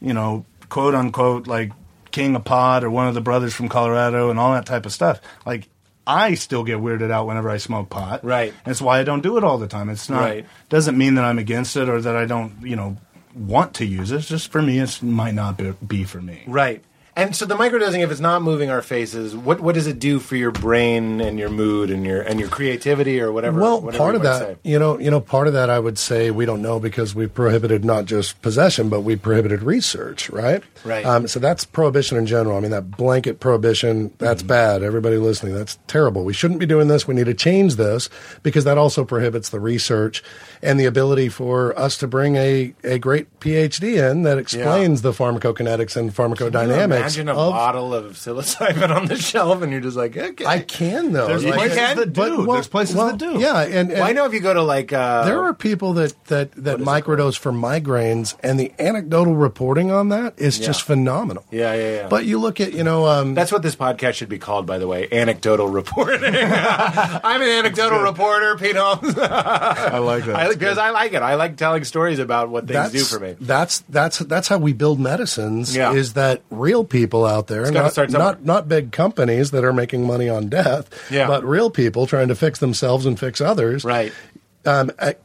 Speaker 5: you know, quote unquote, like king of pod or one of the brothers from Colorado and all that type of stuff. Like. I still get weirded out whenever I smoke pot.
Speaker 4: Right.
Speaker 5: And it's why I don't do it all the time. It's not
Speaker 4: Right.
Speaker 5: doesn't mean that I'm against it or that I don't, you know, want to use it. It's just for me, it might not be, be for me.
Speaker 4: Right. And so the microdosing, if it's not moving our faces, what what does it do for your brain and your mood and your and your creativity or whatever?
Speaker 3: Well,
Speaker 4: whatever
Speaker 3: part of that,
Speaker 4: say?
Speaker 3: you know, you know, part of that, I would say we don't know because we prohibited not just possession, but we prohibited research, right?
Speaker 4: Right.
Speaker 3: Um, so that's prohibition in general. I mean, that blanket prohibition, that's bad. Everybody listening, that's terrible. We shouldn't be doing this. We need to change this because that also prohibits the research and the ability for us to bring a, a great PhD in that explains the pharmacokinetics and pharmacodynamics
Speaker 4: imagine a
Speaker 3: of.
Speaker 4: bottle of psilocybin on the shelf, and you're just like, okay.
Speaker 3: I can though.
Speaker 5: There's
Speaker 4: You
Speaker 5: places
Speaker 4: can?
Speaker 5: that
Speaker 3: but-
Speaker 5: do.
Speaker 3: well-
Speaker 5: There's places
Speaker 3: well,
Speaker 5: that do.
Speaker 3: Yeah, and, and
Speaker 4: well, I know if you go to like uh,
Speaker 3: There are people that that that microdose for migraines, and the anecdotal reporting on that is just phenomenal.
Speaker 4: Yeah, yeah, yeah.
Speaker 3: But you look at you know, um,
Speaker 4: That's what this podcast should be called, by the way. Anecdotal reporting. I'm an anecdotal reporter, Pete Holmes.
Speaker 5: I like that.
Speaker 4: I, because I like it. I like telling stories about what things
Speaker 3: that's
Speaker 4: do for me.
Speaker 3: that's that's that's how we build medicines.
Speaker 4: Yeah.
Speaker 3: Is that real people out there, not not not big companies that are making money on death,
Speaker 4: Yeah.
Speaker 3: but real people trying to fix themselves and fix others.
Speaker 4: Right.
Speaker 3: um, I-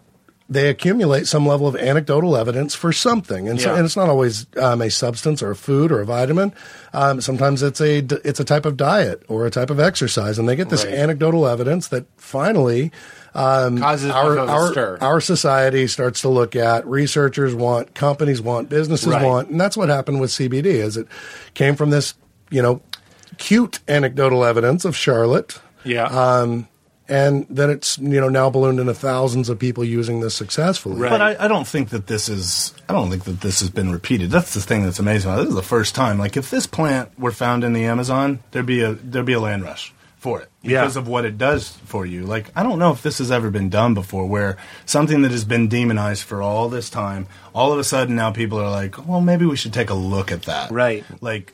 Speaker 3: they accumulate some level of anecdotal evidence for something, and, so,
Speaker 4: Yeah.
Speaker 3: and it's not always um, a substance or a food or a vitamin. Um, sometimes it's a it's a type of diet or a type of exercise, and they get this
Speaker 4: Right.
Speaker 3: anecdotal evidence that finally um,
Speaker 4: Causes
Speaker 3: our
Speaker 4: enough a
Speaker 3: our,
Speaker 4: stir.
Speaker 3: our society starts to look at. Researchers want, companies want, businesses
Speaker 4: Right.
Speaker 3: want, and that's what happened with CBD. Is it came from this you know cute anecdotal evidence of Charlotte
Speaker 4: Yeah.
Speaker 3: um, and then it's you know now ballooned into thousands of people using this successfully.
Speaker 4: Right.
Speaker 5: But I, I don't think that this is. I don't think that this has been repeated. That's the thing that's amazing. This is the first time. Like if this plant were found in the Amazon, there'd be a there'd be a land rush for it
Speaker 4: Yeah.
Speaker 5: because of what it does for you. Like I don't know if this has ever been done before, where something that has been demonized for all this time, all of a sudden now people are like, well, maybe we should take a look at that.
Speaker 4: Right.
Speaker 5: Like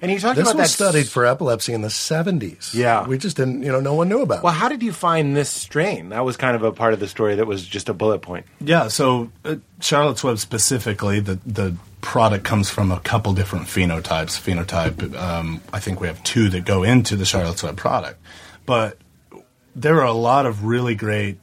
Speaker 4: and you talked
Speaker 3: This
Speaker 4: about
Speaker 3: was
Speaker 4: that
Speaker 3: studied for epilepsy in the 70s.
Speaker 4: Yeah.
Speaker 3: We just didn't, you know, no one knew about
Speaker 4: Well,
Speaker 3: it.
Speaker 4: how did you find this strain? That was kind of a part of the story that was just a bullet point.
Speaker 5: Yeah, so uh, Charlotte's Web specifically, the the product comes from a couple different phenotypes. Phenotype, um, I think we have two that go into the Charlotte's Web product, but there are a lot of really great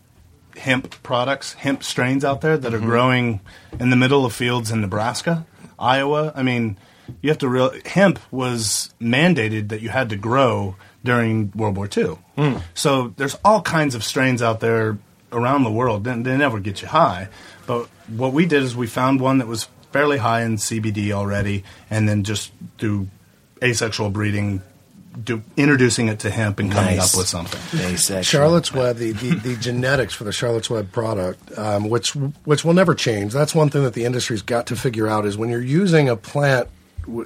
Speaker 5: hemp products, hemp strains out there that are growing in the middle of fields in Nebraska, Iowa. I mean, you have to real hemp was mandated that you had to grow during World War II. So there's all kinds of strains out there around the world. They, they never get you high, but what we did is we found one that was fairly high in CBD already, and then just through asexual breeding. Do, introducing it to hemp and coming
Speaker 4: Nice.
Speaker 5: up with something. Asexual.
Speaker 3: Charlotte's Web, the, the, the genetics for the Charlotte's Web product, um, which which will never change. That's one thing that the industry's got to figure out is when you're using a plant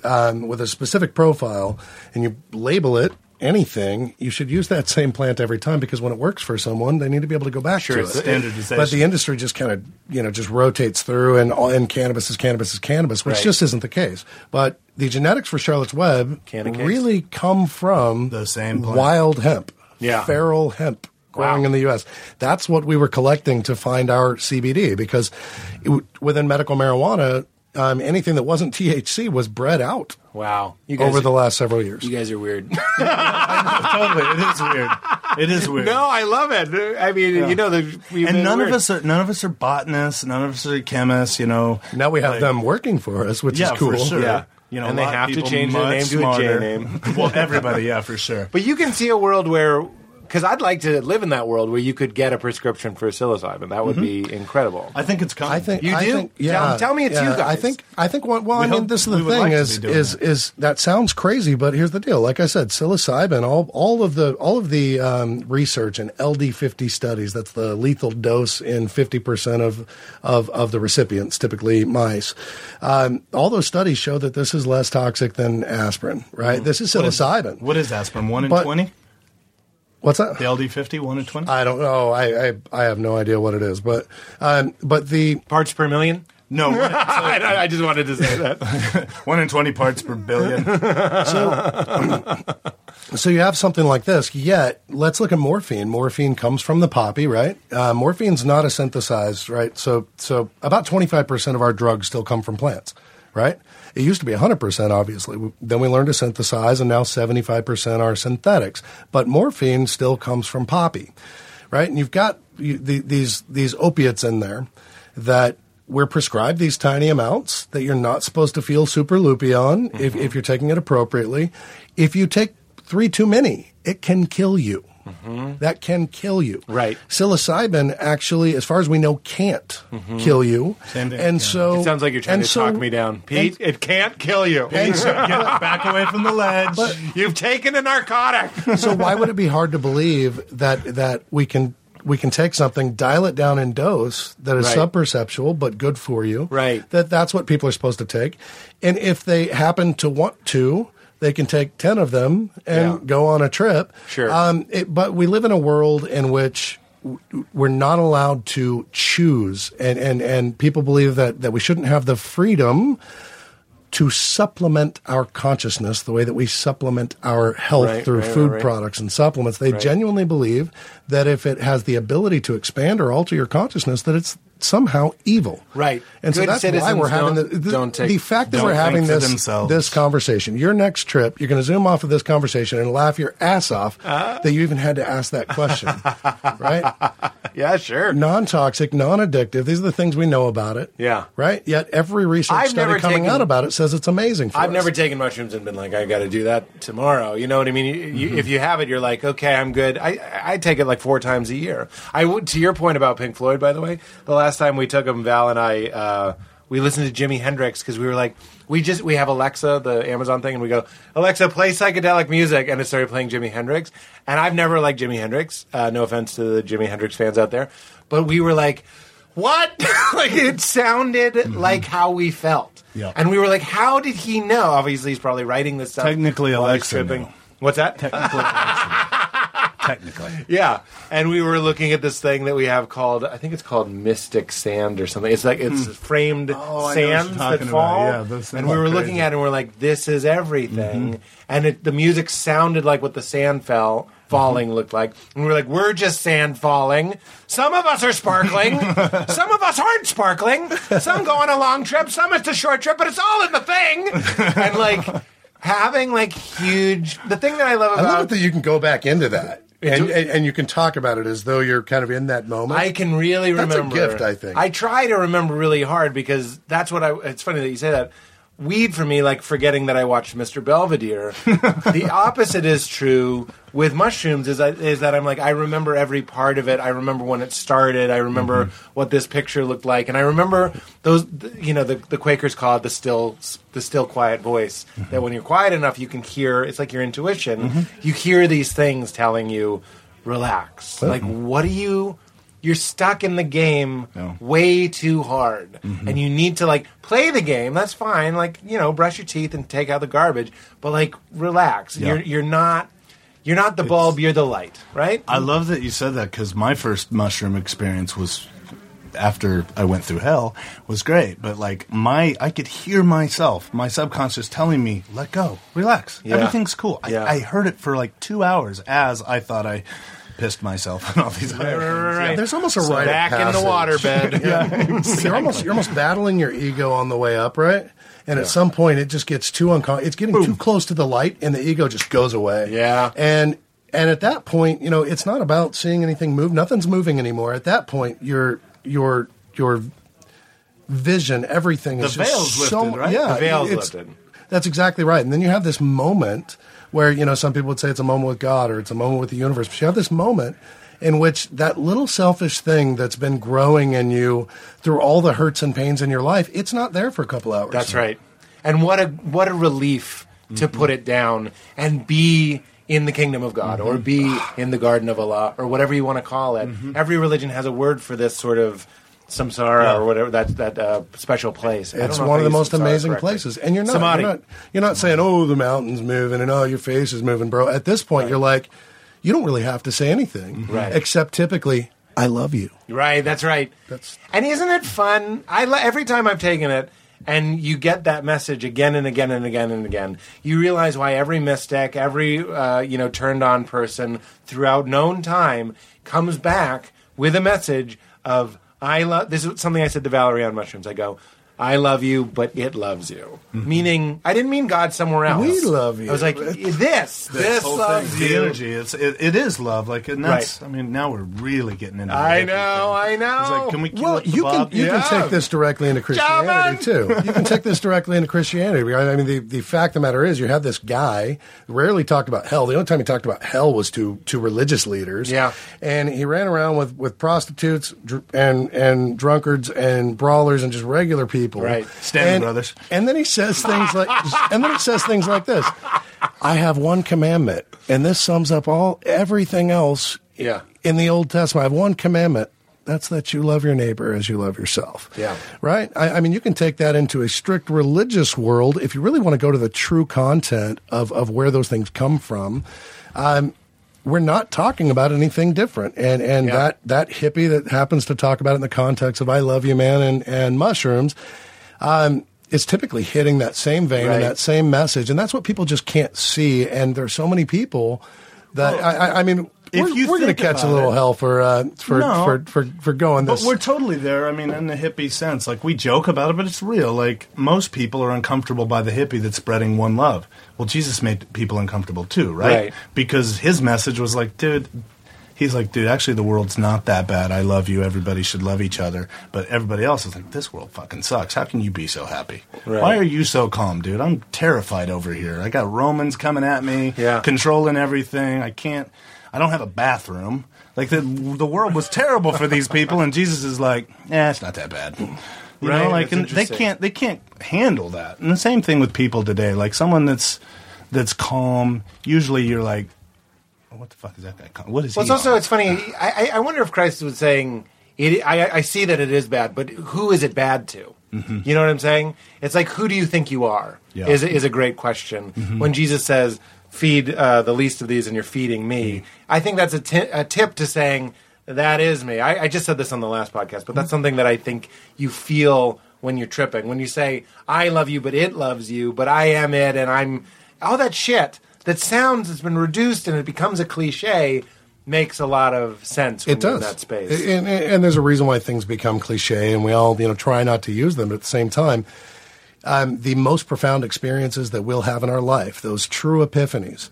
Speaker 3: um, with a specific profile and you label it anything, you should use that same plant every time because when it works for someone, they need to be able to go back
Speaker 4: Sure,
Speaker 3: to it.
Speaker 5: standardization.
Speaker 3: But the industry just kind of you know just rotates through, and all, and cannabis is cannabis is cannabis, which
Speaker 4: Right.
Speaker 3: just isn't the case. But the genetics for Charlotte's Web really come from
Speaker 5: The same plant.
Speaker 3: wild hemp,
Speaker 4: Yeah.
Speaker 3: feral hemp growing
Speaker 4: Wow.
Speaker 3: in the U.S. That's what we were collecting to find our CBD because it, within medical marijuana, um, anything that wasn't THC was bred out
Speaker 4: Wow. You guys,
Speaker 3: over the last several years.
Speaker 4: you guys are weird.
Speaker 5: totally, it is weird. It is weird.
Speaker 4: no, I love it. I mean, you know, the,
Speaker 5: and none
Speaker 4: weird.
Speaker 5: of us are none of us are botanists. None of us are chemists. You know.
Speaker 3: now we have
Speaker 5: Like-
Speaker 3: them working for us, which
Speaker 5: yeah,
Speaker 3: is cool.
Speaker 5: for sure.
Speaker 4: Yeah.
Speaker 5: You know,
Speaker 4: And they have to change their
Speaker 5: much
Speaker 4: name to a J name.
Speaker 5: well, everybody, yeah, for sure.
Speaker 4: But you can see a world where, because I'd like to live in that world where you could get a prescription for psilocybin. That would be incredible.
Speaker 5: I think it's coming.
Speaker 3: I think
Speaker 4: You
Speaker 3: I
Speaker 4: do?
Speaker 3: Think,
Speaker 4: Tell-
Speaker 3: yeah,
Speaker 4: tell me it's
Speaker 3: yeah,
Speaker 4: you guys.
Speaker 3: I think I think what, well,
Speaker 5: We
Speaker 3: I mean, this is the thing
Speaker 5: like
Speaker 3: is is
Speaker 5: that.
Speaker 3: is that sounds crazy, but here's the deal. Like I said, psilocybin, all all of the all of the um, research and LD50 studies. That's the lethal dose in 50 percent of, of of the recipients, typically mice. Um, all those studies show that this is less toxic than aspirin. Right? This is psilocybin.
Speaker 5: What is aspirin? One in twenty.
Speaker 3: What's that?
Speaker 5: The LD fifty one One in twenty.
Speaker 3: I don't know. I, I I have no idea what it is, but um, but the
Speaker 4: Parts per million?
Speaker 5: no, one,
Speaker 4: I, I just wanted to say that.
Speaker 5: one in twenty parts per billion.
Speaker 3: So you have something like this, yet let's look at morphine. Morphine comes from the poppy, right? Uh, morphine's not a synthesized, right? So, so about 25% of our drugs still come from plants, right? It used to be 100%, obviously. Then we learned to synthesize, and now 75% are synthetics. But morphine still comes from poppy, right? And you've got you, the, these, these opiates in there that we're prescribed these tiny amounts that you're not supposed to feel super loopy on
Speaker 4: Mm-hmm.
Speaker 3: if you're taking it appropriately. If you take three too many, it can kill you. That can kill you.
Speaker 4: Mm-hmm. Right.
Speaker 3: Psilocybin actually, as far as we know, can't kill you.
Speaker 5: Same thing,
Speaker 3: and
Speaker 5: yeah.
Speaker 3: so
Speaker 4: Mm-hmm. It sounds like you're trying
Speaker 3: and
Speaker 4: to
Speaker 3: so-
Speaker 4: talk me down, Pete. it can't kill you.
Speaker 3: And so,
Speaker 5: Get back away from the ledge.
Speaker 4: You've taken a narcotic.
Speaker 3: so why would it be hard to believe that that we can we can take something, dial it down in dose that is
Speaker 4: Right.
Speaker 3: subperceptual but good for you.
Speaker 4: Right.
Speaker 3: That that's what people are supposed to take, and if they happen to want to. They can take ten of them and
Speaker 4: Yeah.
Speaker 3: go on a trip.
Speaker 4: Sure.
Speaker 3: Um, it, but we live in a world in which we're not allowed to choose, and, and, and people believe that, that we shouldn't have the freedom to supplement our consciousness the way that we supplement our health
Speaker 4: Right,
Speaker 3: through
Speaker 4: right,
Speaker 3: food
Speaker 4: right.
Speaker 3: products and supplements. They genuinely believe that if it has the ability to expand or alter your consciousness, that it's somehow evil.
Speaker 4: Right.
Speaker 3: And so
Speaker 4: Good
Speaker 3: that's why we're having the,
Speaker 4: don't-
Speaker 3: the,
Speaker 4: take-
Speaker 3: the fact that we're having this this conversation. Your next trip, you're going to zoom off of this conversation and laugh your ass off
Speaker 4: Uh-huh.
Speaker 3: that you even had to ask that question. right?
Speaker 4: yeah, sure.
Speaker 3: Non-toxic, non-addictive. These are the things we know about it.
Speaker 4: Yeah.
Speaker 3: Right. Yet every research
Speaker 4: I've
Speaker 3: study coming
Speaker 4: taken-
Speaker 3: out about it says it's amazing. For
Speaker 4: I've
Speaker 3: us.
Speaker 4: never taken mushrooms and been like, I got to do that tomorrow. You know what I mean? You, you, if you have it, you're like, okay, I'm good. I, I take it like four times a year. I would, to your point about Pink Floyd, by the way, the last time we took them, Val and I, uh, we listened to Jimi Hendrix because we were like, we just we have Alexa, the Amazon thing, and we go, Alexa, play psychedelic music, and it started playing Jimi Hendrix. And I've never liked Jimi Hendrix. Uh, no offense to the Jimi Hendrix fans out there, but we were like, what? like it sounded like how we felt.
Speaker 5: Yeah.
Speaker 4: And we were like, how did he know? Obviously, he's probably writing this stuff.
Speaker 5: Technically, Alexa
Speaker 4: What's that?
Speaker 5: Technically. Technically.
Speaker 4: yeah. And we were looking at this thing that we have called, I think it's called Mystic Sand or something. It's like it's hmm. framed
Speaker 5: Oh, I know what
Speaker 4: sands that
Speaker 5: talking
Speaker 4: fall.
Speaker 5: Yeah, those
Speaker 4: and we were
Speaker 5: crazy.
Speaker 4: looking at it and we're like, this is everything. Mm-hmm. And it, the music sounded like what the sand fell. Mm-hmm. Falling looked like, and we were like, "We're just sand falling. Some of us are sparkling, some of us aren't sparkling. Some go on a long trip, some it's a short trip, but it's all in the thing." And like having like huge. The thing that I love
Speaker 3: I
Speaker 4: about
Speaker 3: love it that you can go back into that. And, and, and you can talk about it as though you're kind of in that moment.
Speaker 4: I can really
Speaker 3: That's a
Speaker 4: remember.
Speaker 3: gift, I think.
Speaker 4: I try to remember really hard because that's what I. It's funny that you say that. Weed for me, like forgetting that I watched Mr. Belvedere. the opposite is true with mushrooms. Is that is that I'm like I remember every part of it. I remember when it started. I remember
Speaker 3: Mm-hmm.
Speaker 4: what this picture looked like, and I remember those. You know, the, the Quakers call it the still the still quiet voice.
Speaker 3: Mm-hmm.
Speaker 4: That when you're quiet enough, you can hear. It's like your intuition. You hear these things telling you, relax. Like what do you? You're stuck in the game
Speaker 5: Yeah.
Speaker 4: way too hard mm-hmm. and you need to like play the game that's fine like you know brush your teeth and take out the garbage but like relax
Speaker 5: Yeah.
Speaker 4: you're you're not you're not the bulb you're the light right
Speaker 5: I love that you said that because my first mushroom experience was after I went through hell was great, but like my I could hear myself, my subconscious telling me, "Let go, relax,
Speaker 4: Yeah.
Speaker 5: everything's cool."
Speaker 4: Yeah.
Speaker 5: I, I heard it for like two hours as I thought I pissed myself and all these other
Speaker 4: right,
Speaker 5: things.
Speaker 4: right.
Speaker 3: There's almost a rite of
Speaker 4: back in the
Speaker 3: passage.
Speaker 4: waterbed
Speaker 3: You're almost you're almost battling your ego on the way up, right? And at some point, it just gets too uncom- It's getting too close to the light, and the ego just goes away.
Speaker 4: Yeah.
Speaker 3: And and at that point, you know, it's not about seeing anything move. Nothing's moving anymore. At that point, your your your vision, everything is
Speaker 5: The
Speaker 3: just
Speaker 5: veil's
Speaker 3: so
Speaker 5: lifted, right?
Speaker 3: Yeah,
Speaker 4: The veil's
Speaker 3: it's-
Speaker 4: lifted.
Speaker 3: That's exactly right. And then you have this moment where you know some people would say it's a moment with God or it's a moment with the universe, but you have this moment in which that little selfish thing that's been growing in you through all the hurts and pains in your life, it's not there for a couple hours.
Speaker 4: that's right and what a what a relief to mm-hmm. put it down and be in the kingdom of God or mm-hmm. be in the garden of Allah or whatever you want to call it. Mm-hmm. Every religion has a word for this sort of samsara or whatever that that uh, special place.
Speaker 3: It's one of the most
Speaker 4: samsara
Speaker 3: amazing
Speaker 4: correctly.
Speaker 3: places, and you're not, you're not you're not saying, "Oh, the mountain's moving," and "Oh, your face is moving, bro." At this point, you're like, you don't really have to say anything,
Speaker 4: Right.
Speaker 3: Except typically, "I love you."
Speaker 4: Right, that's right.
Speaker 3: That's-
Speaker 4: and isn't it fun? I lo- every time I've taken it, and you get that message again and again and again and again. You realize why every mystic, every uh, you know turned on person throughout known time comes back with a message of I love. This is something I said to Valerie on mushrooms. I go. I love you, but it loves you. Meaning, I didn't mean God somewhere else.
Speaker 3: We love you.
Speaker 4: I was like, this, this
Speaker 5: whole
Speaker 4: loves
Speaker 5: thing, the
Speaker 4: you.
Speaker 5: energy. It's it, it is love. Like, and that's.
Speaker 4: Right.
Speaker 5: I mean, now we're really getting into. the
Speaker 4: I
Speaker 5: hippie
Speaker 4: know, I
Speaker 5: thing.
Speaker 4: know.
Speaker 5: It's like, can we kill
Speaker 3: Well,
Speaker 5: it to
Speaker 3: you can
Speaker 5: Bob?
Speaker 3: you
Speaker 4: Yeah.
Speaker 3: can take this directly into Christianity too. You can take this directly into Christianity. I mean, the, the fact of the matter is, you have this guy rarely talked about hell. The only time he talked about hell was to to religious leaders.
Speaker 4: Yeah.
Speaker 3: and he ran around with with prostitutes dr- and and drunkards and brawlers and just regular people.
Speaker 4: Right.
Speaker 5: Stanley
Speaker 3: and,
Speaker 5: Brothers.
Speaker 3: And then he says things like, and then he says things like this: "I have one commandment, and this sums up all everything else."
Speaker 4: Yeah.
Speaker 3: in the Old Testament, I have one commandment. That's that you love your neighbor as you love yourself.
Speaker 4: Yeah.
Speaker 3: Right? I, I mean, you can take that into a strict religious world if you really want to go to the true content of, of where those things come from. Um, we're not talking about anything different. And, and
Speaker 4: Yeah.
Speaker 3: that, that hippie that happens to talk about it in the context of I love you, man, and, and mushrooms, um, is typically hitting that same vein
Speaker 4: Right.
Speaker 3: and that same message. And that's what people just can't see. And there's so many people that, I, I, I mean,
Speaker 5: if
Speaker 3: we're,
Speaker 5: you
Speaker 3: we're going to catch a little
Speaker 5: it-
Speaker 3: hell for, uh, for,
Speaker 5: No.
Speaker 3: for, for, for going this, But
Speaker 5: we're totally there. I mean, in the hippie sense, like we joke about it, but it's real. Like most people are uncomfortable by the hippie that's spreading one love. Well, Jesus made people uncomfortable too, right?
Speaker 4: Right.
Speaker 5: Because his message was like, dude. He's like, dude, actually, the world's not that bad. I love you. Everybody should love each other. But everybody else is like, this world fucking sucks. How can you be so happy?
Speaker 4: Right.
Speaker 5: Why are you so calm, dude? I'm terrified over here. I got Romans coming at me,
Speaker 4: Yeah.
Speaker 5: controlling everything. I can't. I don't have a bathroom. Like the the world was terrible for these people, and Jesus is like, yeah, it's not that bad. You
Speaker 4: Right,
Speaker 5: know, like and they can't they can't handle that. And the same thing with people today. Like someone that's that's calm. Usually, you're like, oh, what the fuck is that guy? Calm? What is
Speaker 4: Well,
Speaker 5: he?
Speaker 4: it's also
Speaker 5: on?
Speaker 4: it's funny. I, I- I wonder if Christ was saying, it, I, I see that it is bad, but who is it bad to? Mm-hmm. You know what I'm saying? It's like, who do you think you are?
Speaker 5: Yeah.
Speaker 4: Is is a great question. Mm-hmm. When Jesus says, "Feed uh, the least of these, and you're feeding me," I think that's a a tip to saying that is me. I, I just said this on the last podcast, but that's something that I think you feel when you're tripping. When you say, "I love you, but it loves you," but I am it, and I'm all that shit that sounds has been reduced and it becomes a cliche makes a lot of sense when
Speaker 3: It
Speaker 4: you're
Speaker 3: does.
Speaker 4: in that space.
Speaker 3: And, and, and there's a reason why things become cliche, and we all, you know, try not to use them. But at the same time, um, the most profound experiences that we'll have in our life, those true epiphanies,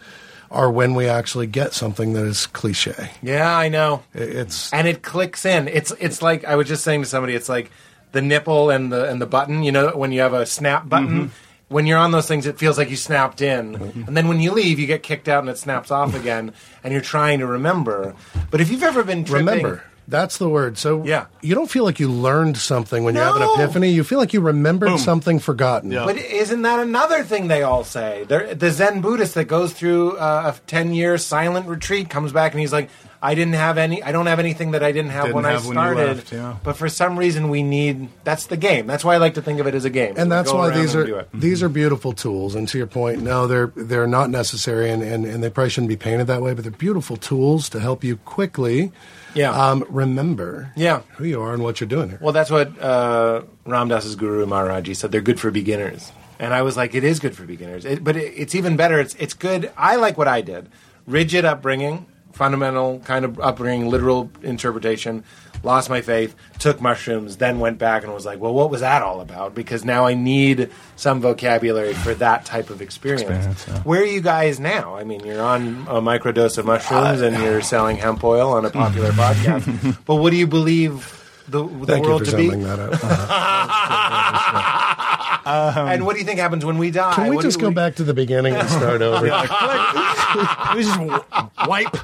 Speaker 3: are when we actually get something that is cliche.
Speaker 4: yeah, I know.
Speaker 3: It- It's
Speaker 4: and it clicks in. It's it's like I was just saying to somebody. It's like the nipple and the and the button. You know, when you have a snap button.
Speaker 3: Mm-hmm.
Speaker 4: When you're on those things, it feels like you snapped in, and then when you leave, you get kicked out and it snaps off again, and you're trying to remember. But if you've ever been tripping,
Speaker 3: remember. That's the word. So
Speaker 4: Yeah.
Speaker 3: you don't feel like you learned something when you have
Speaker 4: No.
Speaker 3: an epiphany. You feel like you remembered something forgotten.
Speaker 5: Yeah.
Speaker 4: But isn't that another thing they all say? There, the Zen Buddhist that goes through uh, a ten-year silent retreat comes back and he's like, "I didn't have any. I don't have anything that I didn't have
Speaker 5: Didn't
Speaker 4: when
Speaker 5: have
Speaker 4: I
Speaker 5: when you
Speaker 4: started."
Speaker 5: left, yeah.
Speaker 4: But for some reason, we need. That's the game. That's why I like to think of it as a game.
Speaker 3: and
Speaker 4: We
Speaker 3: that's
Speaker 4: go
Speaker 3: why
Speaker 4: around
Speaker 3: these
Speaker 4: and
Speaker 3: are
Speaker 4: do it.
Speaker 3: these are beautiful tools. And to your point, no, they're they're not necessary, and, and, and they probably shouldn't be painted that way. But they're beautiful tools to help you quickly,
Speaker 4: Yeah.
Speaker 3: um, remember,
Speaker 4: Yeah.
Speaker 3: who you are and what you're doing here.
Speaker 4: Well, that's what uh, Ram Dass's Guru Maharaji said. They're good for beginners, and I was like, it is good for beginners. It, but it, it's even better. It's it's good. I like what I did. Rigid upbringing, fundamental kind of upbringing, literal interpretation. Lost my faith, took mushrooms, then went back and was like, well, what was that all about? Because now I need some vocabulary for that type of experience.
Speaker 5: Experience, yeah.
Speaker 4: Where are you guys now? I mean, you're on a microdose of mushrooms uh, and you're selling hemp oil on a popular mm-hmm. podcast. But what do you believe the, the
Speaker 3: Thank you
Speaker 4: world
Speaker 3: for
Speaker 4: to be?
Speaker 3: that up. Uh,
Speaker 4: and what do you think happens when we die?
Speaker 3: can we
Speaker 4: What
Speaker 3: just go back to the beginning and start over?
Speaker 5: we just wipe.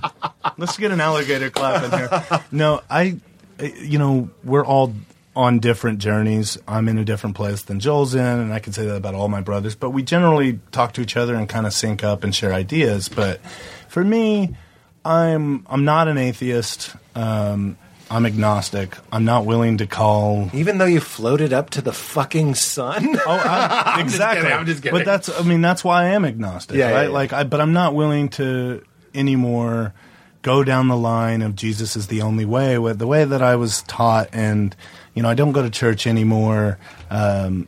Speaker 5: Let's get an alligator clap in here. No, I, you know, we're all on different journeys. I'm in a different place than Joel's in, and I can say that about all my brothers. But we generally talk to each other and kind of sync up and share ideas. But for me, I'm I'm not an atheist. Um, I'm agnostic. I'm not willing to call
Speaker 4: Even though you floated up to the fucking sun?
Speaker 5: Oh, I,
Speaker 4: just
Speaker 5: exactly.
Speaker 4: kidding, I'm just kidding.
Speaker 5: But that's, I mean, that's why I am agnostic,
Speaker 4: Yeah, yeah,
Speaker 5: right?
Speaker 4: yeah.
Speaker 5: Like, I, but I'm not willing to anymore go down the line of Jesus is the only way, the way that I was taught, and you know, I don't go to church anymore. Um,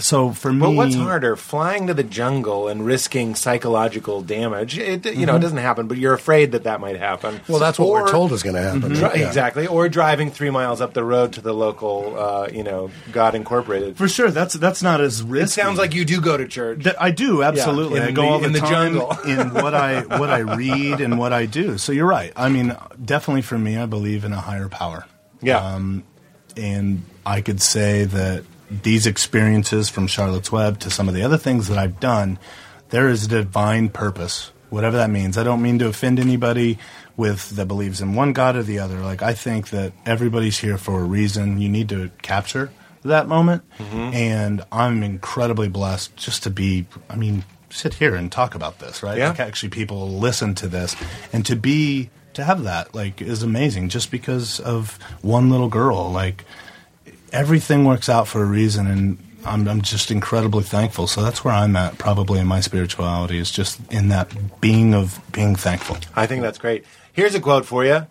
Speaker 5: so for me,
Speaker 4: But what's harder, flying to the jungle and risking psychological damage? It, you know, it doesn't happen, but you're afraid that that might happen.
Speaker 3: Well, that's what
Speaker 4: Or-
Speaker 3: we're told is going to happen.
Speaker 4: Dri-
Speaker 3: Yeah.
Speaker 4: Exactly, or driving three miles up the road to the local, uh, you know, God Incorporated.
Speaker 5: For sure, that's that's not as risky.
Speaker 4: It sounds like you do go to church.
Speaker 5: That I do absolutely.
Speaker 4: in
Speaker 5: I go
Speaker 4: the-
Speaker 5: all the
Speaker 4: in the
Speaker 5: time
Speaker 4: jungle.
Speaker 5: in what I what I read and what I do. So you're right. I mean, definitely for me, I believe in a higher power.
Speaker 4: Yeah.
Speaker 5: Um, and I could say that these experiences from Charlotte's Web to some of the other things that I've done, there is a divine purpose, whatever that means. I don't mean to offend anybody with that believes in one God or the other. Like I think that everybody's here for a reason. You need to capture that moment,
Speaker 4: Mm-hmm.
Speaker 5: and I'm incredibly blessed just to be. I mean, sit here and talk about this, right?
Speaker 4: Yeah.
Speaker 5: Like actually, people listen to this, and to be to have that like is amazing. Just because of one little girl, like everything works out for a reason, and I'm, I'm just incredibly thankful. So that's where I'm at, probably in my spirituality, is just in that being of being thankful.
Speaker 4: I think that's great. Here's a quote for you.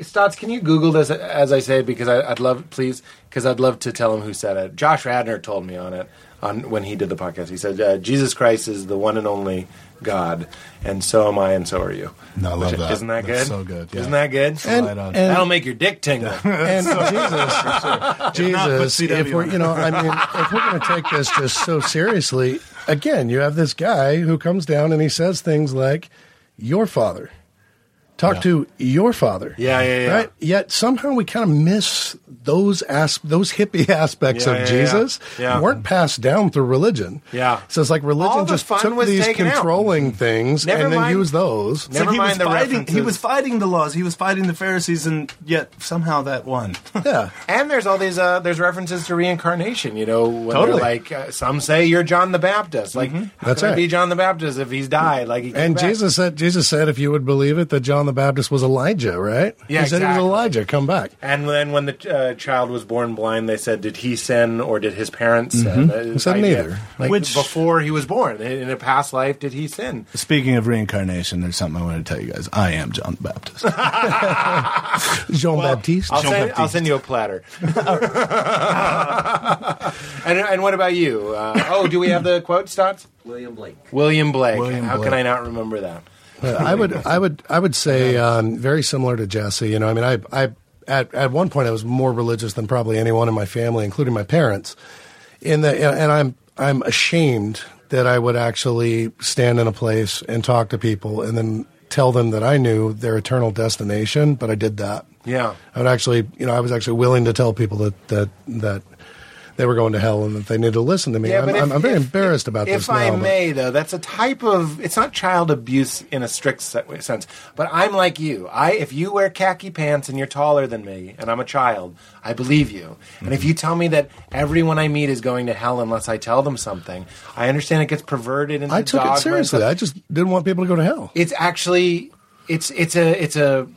Speaker 4: Stotts, can you Google this as I say because I, I'd love, please, because I'd love to tell him who said it. Josh Radnor told me on it on when he did the podcast. He said, uh, "Jesus Christ is the one and only God, and so am I, and so are you."
Speaker 5: No, I love
Speaker 4: Which-
Speaker 5: that.
Speaker 4: Isn't that
Speaker 5: That's
Speaker 4: good?
Speaker 5: so good, yeah.
Speaker 4: Isn't that good?
Speaker 3: And-
Speaker 5: Right
Speaker 3: and-
Speaker 4: That'll make your dick tingle.
Speaker 3: And Jesus, Jesus,
Speaker 5: put
Speaker 3: if we're you know, I mean, if we're going to take this just so seriously, again, you have this guy who comes down and he says things like, "Your father." Talk
Speaker 5: Yeah.
Speaker 3: to your father.
Speaker 4: Yeah, yeah, yeah.
Speaker 3: Right? Yet somehow we kind of miss those as- those hippie aspects
Speaker 4: Yeah,
Speaker 3: of
Speaker 4: yeah,
Speaker 3: Jesus
Speaker 4: yeah. Yeah.
Speaker 3: weren't passed down through religion.
Speaker 4: Yeah.
Speaker 3: So it's like religion just
Speaker 4: fun
Speaker 3: took these
Speaker 4: taken out.
Speaker 3: controlling things
Speaker 4: Never
Speaker 3: and then
Speaker 4: mind-
Speaker 3: used those.
Speaker 4: Never
Speaker 5: he
Speaker 4: mind
Speaker 5: was
Speaker 4: the
Speaker 5: fighting. He was fighting the laws. He was fighting the Pharisees, and yet somehow that won.
Speaker 3: Yeah.
Speaker 4: And there's all these uh, there's references to reincarnation. You know,
Speaker 3: Totally.
Speaker 4: like uh, some say you're John the Baptist. Like, how
Speaker 3: That's
Speaker 4: can I
Speaker 3: right.
Speaker 4: be John the Baptist if he's died? Like, he came
Speaker 3: And
Speaker 4: back?
Speaker 3: Jesus said, Jesus said, if you would believe it, that John the Baptist was Elijah, right?
Speaker 4: Yeah,
Speaker 3: he said he
Speaker 4: exactly.
Speaker 3: was Elijah. Come back.
Speaker 4: And then when the uh, child was born blind, they said, "Did he sin or did his parents sin?" Uh,
Speaker 3: He said neither.
Speaker 4: Like
Speaker 5: Which-
Speaker 4: before he was born, in a past life, did he sin?
Speaker 5: Speaking of reincarnation, there's something I want to tell you guys. I am John the Baptist.
Speaker 3: Jean Baptiste.
Speaker 4: I'll
Speaker 5: Jean
Speaker 4: send, I'll send you a platter. and, and what about you? Uh, oh, do we have the quote, Stotts?
Speaker 6: William Blake.
Speaker 4: William Blake.
Speaker 5: William
Speaker 4: How can I not remember that?
Speaker 3: Uh, I would, I would, I would say um, very similar to Jesse. You know, I mean, I, I at at one point I was more religious than probably anyone in my family, including my parents. In the, and I'm I'm ashamed that I would actually stand in a place and talk to people and then tell them that I knew their eternal destination, but I did that.
Speaker 4: Yeah.
Speaker 3: I would actually, you know, I was actually willing to tell people that that that they were going to hell and that they needed to listen to me. I'm,
Speaker 4: but
Speaker 3: I'm,
Speaker 4: if-
Speaker 3: I'm very
Speaker 4: if-
Speaker 3: embarrassed about
Speaker 4: if
Speaker 3: this
Speaker 4: I
Speaker 3: now. but-
Speaker 4: may, though, that's a type of. It's not child abuse in a strict sense, but I'm like you. I if you wear khaki pants and you're taller than me, and I'm a child, I believe you. And
Speaker 3: Mm-hmm.
Speaker 4: if you tell me that everyone I meet is going to hell unless I tell them something, I understand it gets perverted into
Speaker 3: I took it
Speaker 4: and
Speaker 3: seriously. I just didn't want people to go to hell.
Speaker 4: it's actually it's it's a it's a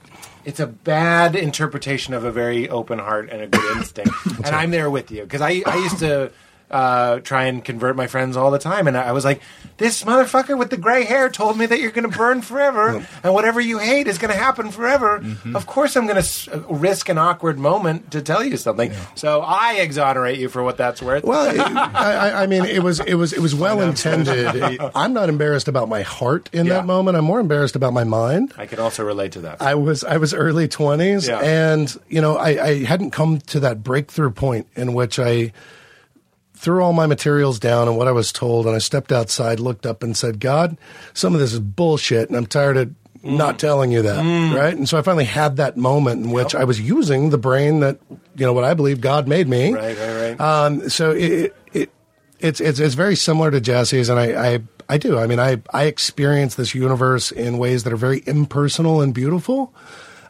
Speaker 4: it's a bad interpretation of a very open heart and a good instinct. And i'm there with you because i i used to uh, try and convert my friends all the time, and I was like, "This motherfucker with the gray hair told me that you're going to burn forever, and whatever you hate is going to happen forever. Of course, I'm going to s- risk an awkward moment to tell you something. So I exonerate you for what that's worth.
Speaker 3: Well, it, I, I- I mean, it was it was it was well intended. I'm not embarrassed about my heart in
Speaker 4: Yeah.
Speaker 3: that moment. I'm more embarrassed about my mind.
Speaker 4: I can also relate to that.
Speaker 3: I was I was early twenties,
Speaker 4: Yeah.
Speaker 3: and you know I, I hadn't come to that breakthrough point in which I threw all my materials down and what I was told, and I stepped outside, looked up, and said, "God, some of this is bullshit, and I'm tired of."
Speaker 4: Mm.
Speaker 3: Not telling you that, right? And so I finally had that moment in which I was using the brain that you know what I believe God made me,
Speaker 4: Right, right, right.
Speaker 3: um, so it, it it's it's it's very similar to Jesse's, and I, I I do. I mean, I I experience this universe in ways that are very impersonal and beautiful.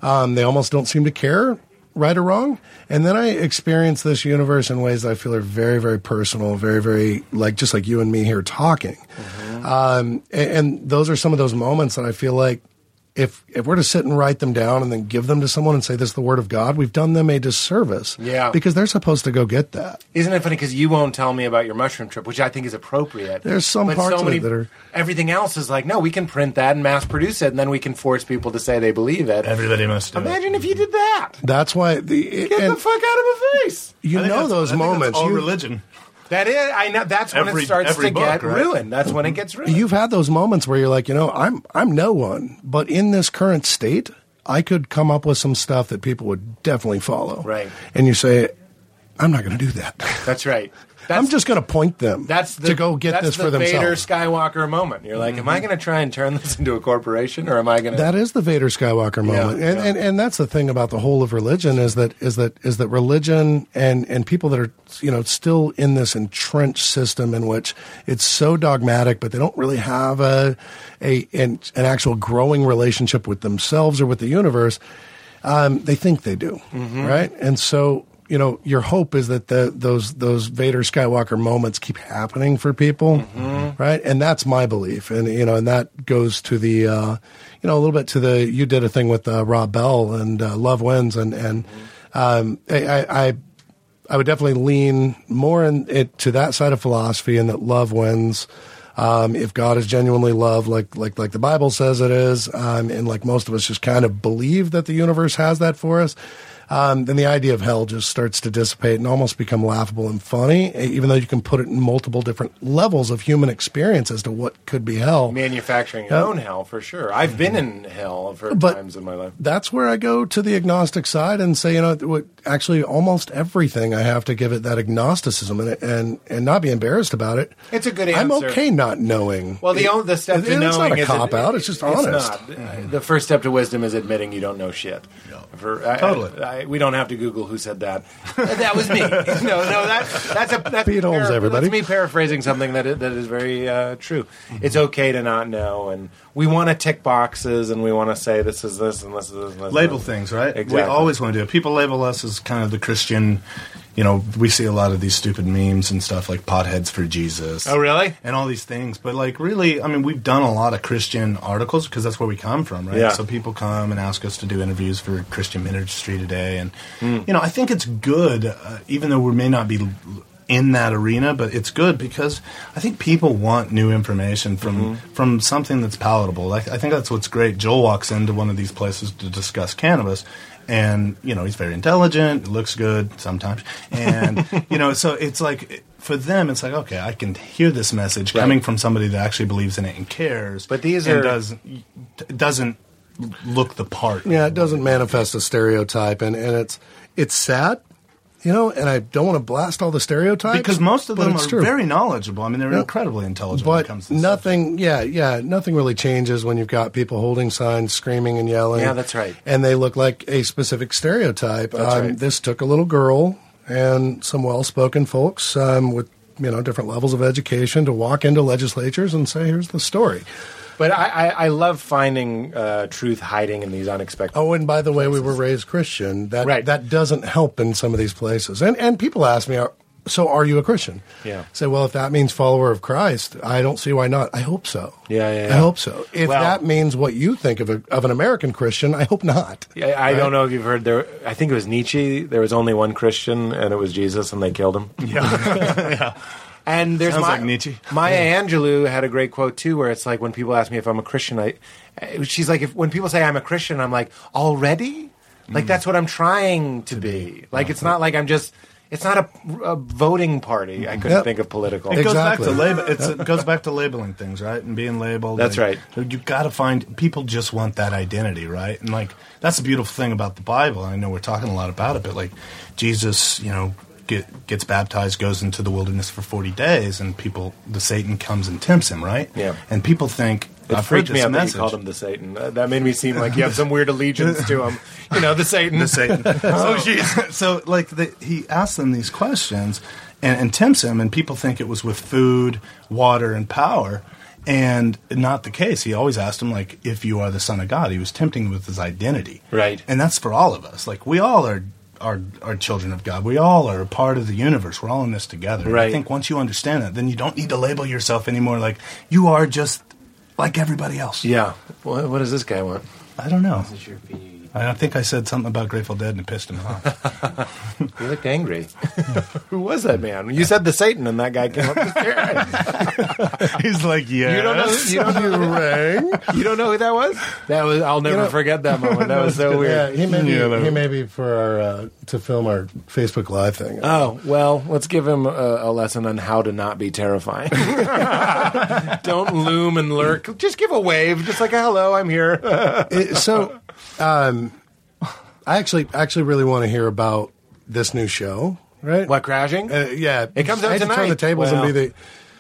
Speaker 3: Um, they almost don't seem to care, right or wrong. And then I experience this universe in ways that I feel are very very personal, very very like just like you and me here talking. Um, and, and those are some of those moments that I feel like. If, if we're to sit and write them down and then give them to someone and say this is the word of God, we've done them a disservice.
Speaker 4: Yeah.
Speaker 3: Because they're supposed to go get that.
Speaker 4: Isn't it funny because you won't tell me about your mushroom trip, which I think is appropriate.
Speaker 3: There's some
Speaker 4: But
Speaker 3: parts
Speaker 4: so
Speaker 3: of
Speaker 4: many,
Speaker 3: it that are-
Speaker 4: Everything else is like, no, we can print that and mass produce it, and then we can force people to say they believe it.
Speaker 5: Everybody must do it.
Speaker 4: Imagine if you did that.
Speaker 3: That's why the
Speaker 4: Get
Speaker 3: and
Speaker 4: the fuck out of my face.
Speaker 3: you know those
Speaker 5: I think that's
Speaker 3: moments.
Speaker 5: all
Speaker 3: you,
Speaker 5: religion.
Speaker 4: That is, I know. That's when
Speaker 5: Every-
Speaker 4: it starts to
Speaker 5: book,
Speaker 4: get
Speaker 5: right?
Speaker 4: ruined. That's when it gets ruined.
Speaker 3: You've had those moments where you're like, you know, I'm I'm no one, but in this current state, I could come up with some stuff that people would definitely follow.
Speaker 4: Right.
Speaker 3: And you say, I'm not going to do that.
Speaker 4: That's right.
Speaker 3: I'm just going to point them
Speaker 4: That's the,
Speaker 3: to go get this
Speaker 4: the
Speaker 3: for themselves. Vader.
Speaker 4: Skywalker moment. You're like, am I going to try and turn this into a corporation, or am I going to?
Speaker 3: That is the Vader Skywalker moment,
Speaker 4: Yeah,
Speaker 3: and,
Speaker 4: yeah.
Speaker 3: and and that's the thing about the whole of religion is that is that is that religion and and people that are you know still in this entrenched system in which it's so dogmatic, but they don't really have a a an, an actual growing relationship with themselves or with the universe. Um, they think they do,
Speaker 4: Mm-hmm.
Speaker 3: right? And so you know your hope is that the those those Vader Skywalker moments keep happening for people,
Speaker 4: Mm-hmm.
Speaker 3: right? And that's my belief, and you know, and that goes to the uh, you know a little bit to the you did a thing with uh, Rob Bell and uh, Love Wins, and and um, I, I I I would definitely lean more in it to that side of philosophy, and that love wins. Um, if God is genuinely love, like like like the Bible says it is, um, and like most of us just kind of believe that the universe has that for us, um, then the idea of hell just starts to dissipate and almost become laughable and funny. Even though you can put it in multiple different levels of human experience as to what could be hell.
Speaker 4: manufacturing your
Speaker 3: Yeah.
Speaker 4: own hell for sure. I've been in hell for times in my life.
Speaker 3: that's where I go to the agnostic side and say, you know, what, actually, almost everything I have to give it that agnosticism and and and not be embarrassed about it.
Speaker 4: It's a good answer.
Speaker 3: I'm okay not knowing.
Speaker 4: Well, the
Speaker 3: It-
Speaker 4: the step
Speaker 3: it-
Speaker 4: to knowing
Speaker 3: it's not a
Speaker 4: is
Speaker 3: cop out. It's just honest.
Speaker 4: not. Uh, The first step to wisdom is admitting you don't know shit. For,
Speaker 5: Totally.
Speaker 4: I, I, we don't have to Google who said that. that was me. no, no, that, that's a that's
Speaker 3: Pete Holmes, everybody.
Speaker 4: That's me paraphrasing something that is, that is very uh, true. It's okay to not know, and we want to tick boxes, and we want to say this is this and this is this. And this
Speaker 5: label
Speaker 4: and-
Speaker 5: things, right?
Speaker 4: Exactly.
Speaker 5: We always want to do it. People label us as kind of the Christian. You know, we see a lot of these stupid memes and stuff like potheads for Jesus.
Speaker 4: Oh, really?
Speaker 5: And all these things, but like really, I mean, we've done a lot of Christian articles because that's where we come from, right?
Speaker 4: Yeah.
Speaker 5: So people come and ask us to do interviews for Christian Ministry Today, and
Speaker 4: Hmm.
Speaker 5: you know, I think it's good, uh, even though we may not be in that arena, but it's good because I think people want new information from
Speaker 4: Mm-hmm.
Speaker 5: from something that's palatable. Like, I think that's what's great. Joel walks into one of these places to discuss cannabis, and you know he's very intelligent, looks good sometimes, and you know, so it's like for them, it's like okay, I can hear this message
Speaker 4: Right.
Speaker 5: coming from somebody that actually believes in it and cares.
Speaker 4: But these
Speaker 5: and
Speaker 4: are-
Speaker 5: does doesn't look the part.
Speaker 3: Yeah, it doesn't manifest a stereotype, and, and it's it's sad, you know. And I don't want to blast all the stereotypes
Speaker 5: because most of them are
Speaker 3: true.
Speaker 5: very knowledgeable. I mean, they're
Speaker 3: Yeah.
Speaker 5: incredibly intelligent when it
Speaker 3: But
Speaker 5: comes to this
Speaker 3: nothing, yeah, yeah, nothing really changes when you've got people holding signs, screaming and yelling.
Speaker 4: Yeah, that's right.
Speaker 3: And they look like a specific stereotype.
Speaker 4: That's
Speaker 3: um,
Speaker 4: right.
Speaker 3: This took a little girl and some well-spoken folks um, with you know different levels of education to walk into legislatures and say, "Here's the story."
Speaker 4: But I, I, I love finding uh, truth hiding in these unexpected.
Speaker 3: Oh, and by the way, we were raised Christian. That
Speaker 4: Right.
Speaker 3: that doesn't help in some of these places. And and people ask me, "Are- "So are you a Christian?"
Speaker 4: Yeah.
Speaker 3: Say, well, if that means follower of Christ, I don't see why not. I hope so.
Speaker 4: Yeah, yeah,
Speaker 3: I hope so. If
Speaker 4: Well-
Speaker 3: that means what you think of a, of an American Christian, I hope not.
Speaker 4: I, I don't know if you've heard there. I think it was Nietzsche. There was only one Christian, and it was Jesus, and they killed him. Yeah. Yeah. And there's
Speaker 5: Sounds
Speaker 4: Ma-
Speaker 5: like Nietzsche.
Speaker 4: Maya Angelou had a great quote too, where it's like when people ask me if I'm a Christian, I, uh, she's like, if when people say I'm a Christian, I'm like, already, like that's what I'm trying to be. Like it's not like I'm just. It's not a, a voting party. I couldn't
Speaker 3: Yep.
Speaker 4: think of political.
Speaker 5: It goes back to label. It's, it goes back to labeling things, right? And being labeled.
Speaker 4: That's
Speaker 5: Like,
Speaker 4: right.
Speaker 5: You got to find people just want that identity, right? And like that's the beautiful thing about the Bible. I know we're talking a lot about it, but like Jesus, you know, get, gets baptized, goes into the wilderness for forty days, and people, the Satan comes and tempts him, right?
Speaker 4: Yeah.
Speaker 5: And people think
Speaker 4: It
Speaker 5: I've
Speaker 4: freaked me out that you
Speaker 5: message.
Speaker 4: called him the Satan. Uh, that made me seem like you have some weird allegiance to him. You know, the Satan.
Speaker 5: the Satan. oh, jeez. So, like, the, he asks them these questions and, and tempts him, and people think it was with food, water, and power, and not the case. He always asked him, like, if you are the Son of God. He was tempting him with his identity,
Speaker 4: Right.
Speaker 5: And that's for all of us. Like, we all are. Are, are children of God. We all are a part of the universe. We're all in this together. And I think once you understand that, then you don't need to label yourself anymore. Like you are just like everybody else.
Speaker 4: Yeah. What, what does this guy want?
Speaker 5: I don't know.
Speaker 6: This is your feed.
Speaker 5: I think I said something about Grateful Dead and it pissed him off.
Speaker 4: You looked angry. Who was that man? You said the Satan, and that guy came up the stairs.
Speaker 5: He's like, yeah.
Speaker 4: You don't know. You don't know.
Speaker 3: You rang.
Speaker 4: You don't know who that was? That was. I'll never
Speaker 3: know-
Speaker 4: forget that moment. That was so
Speaker 3: Yeah,
Speaker 4: weird.
Speaker 3: he may be.
Speaker 5: Yeah, that-
Speaker 3: he may be for our uh, to film our Facebook Live thing.
Speaker 4: Oh well, let's give him a, a lesson on how to not be terrifying. don't loom and lurk. Just give a wave, just like a hello, I'm here.
Speaker 3: It- so, um, I actually actually really want to hear about this new show. Right?
Speaker 4: what crashing?
Speaker 3: Uh, yeah,
Speaker 4: It comes
Speaker 3: I
Speaker 4: out
Speaker 3: tonight. to turn the tables
Speaker 4: Well.
Speaker 3: and be the.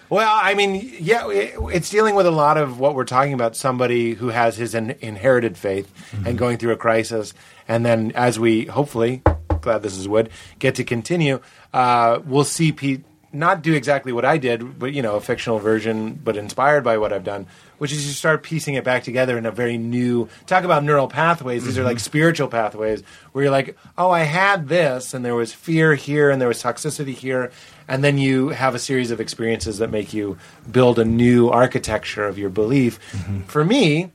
Speaker 4: Well, I mean, yeah, it, it's dealing with a lot of what we're talking about. Somebody who has his in, inherited faith and going through a crisis, and then as we hopefully, glad this is wood, get to continue, uh, we'll see Pete not do exactly what I did, but you know, a fictional version, but inspired by what I've done, which is you start piecing it back together in a very new. Talk about neural pathways. These are like mm-hmm. spiritual pathways where you're like, oh, I had this, and there was fear here, and there was toxicity here, and then you have a series of experiences that make you build a new architecture of your belief. Mm-hmm. For me,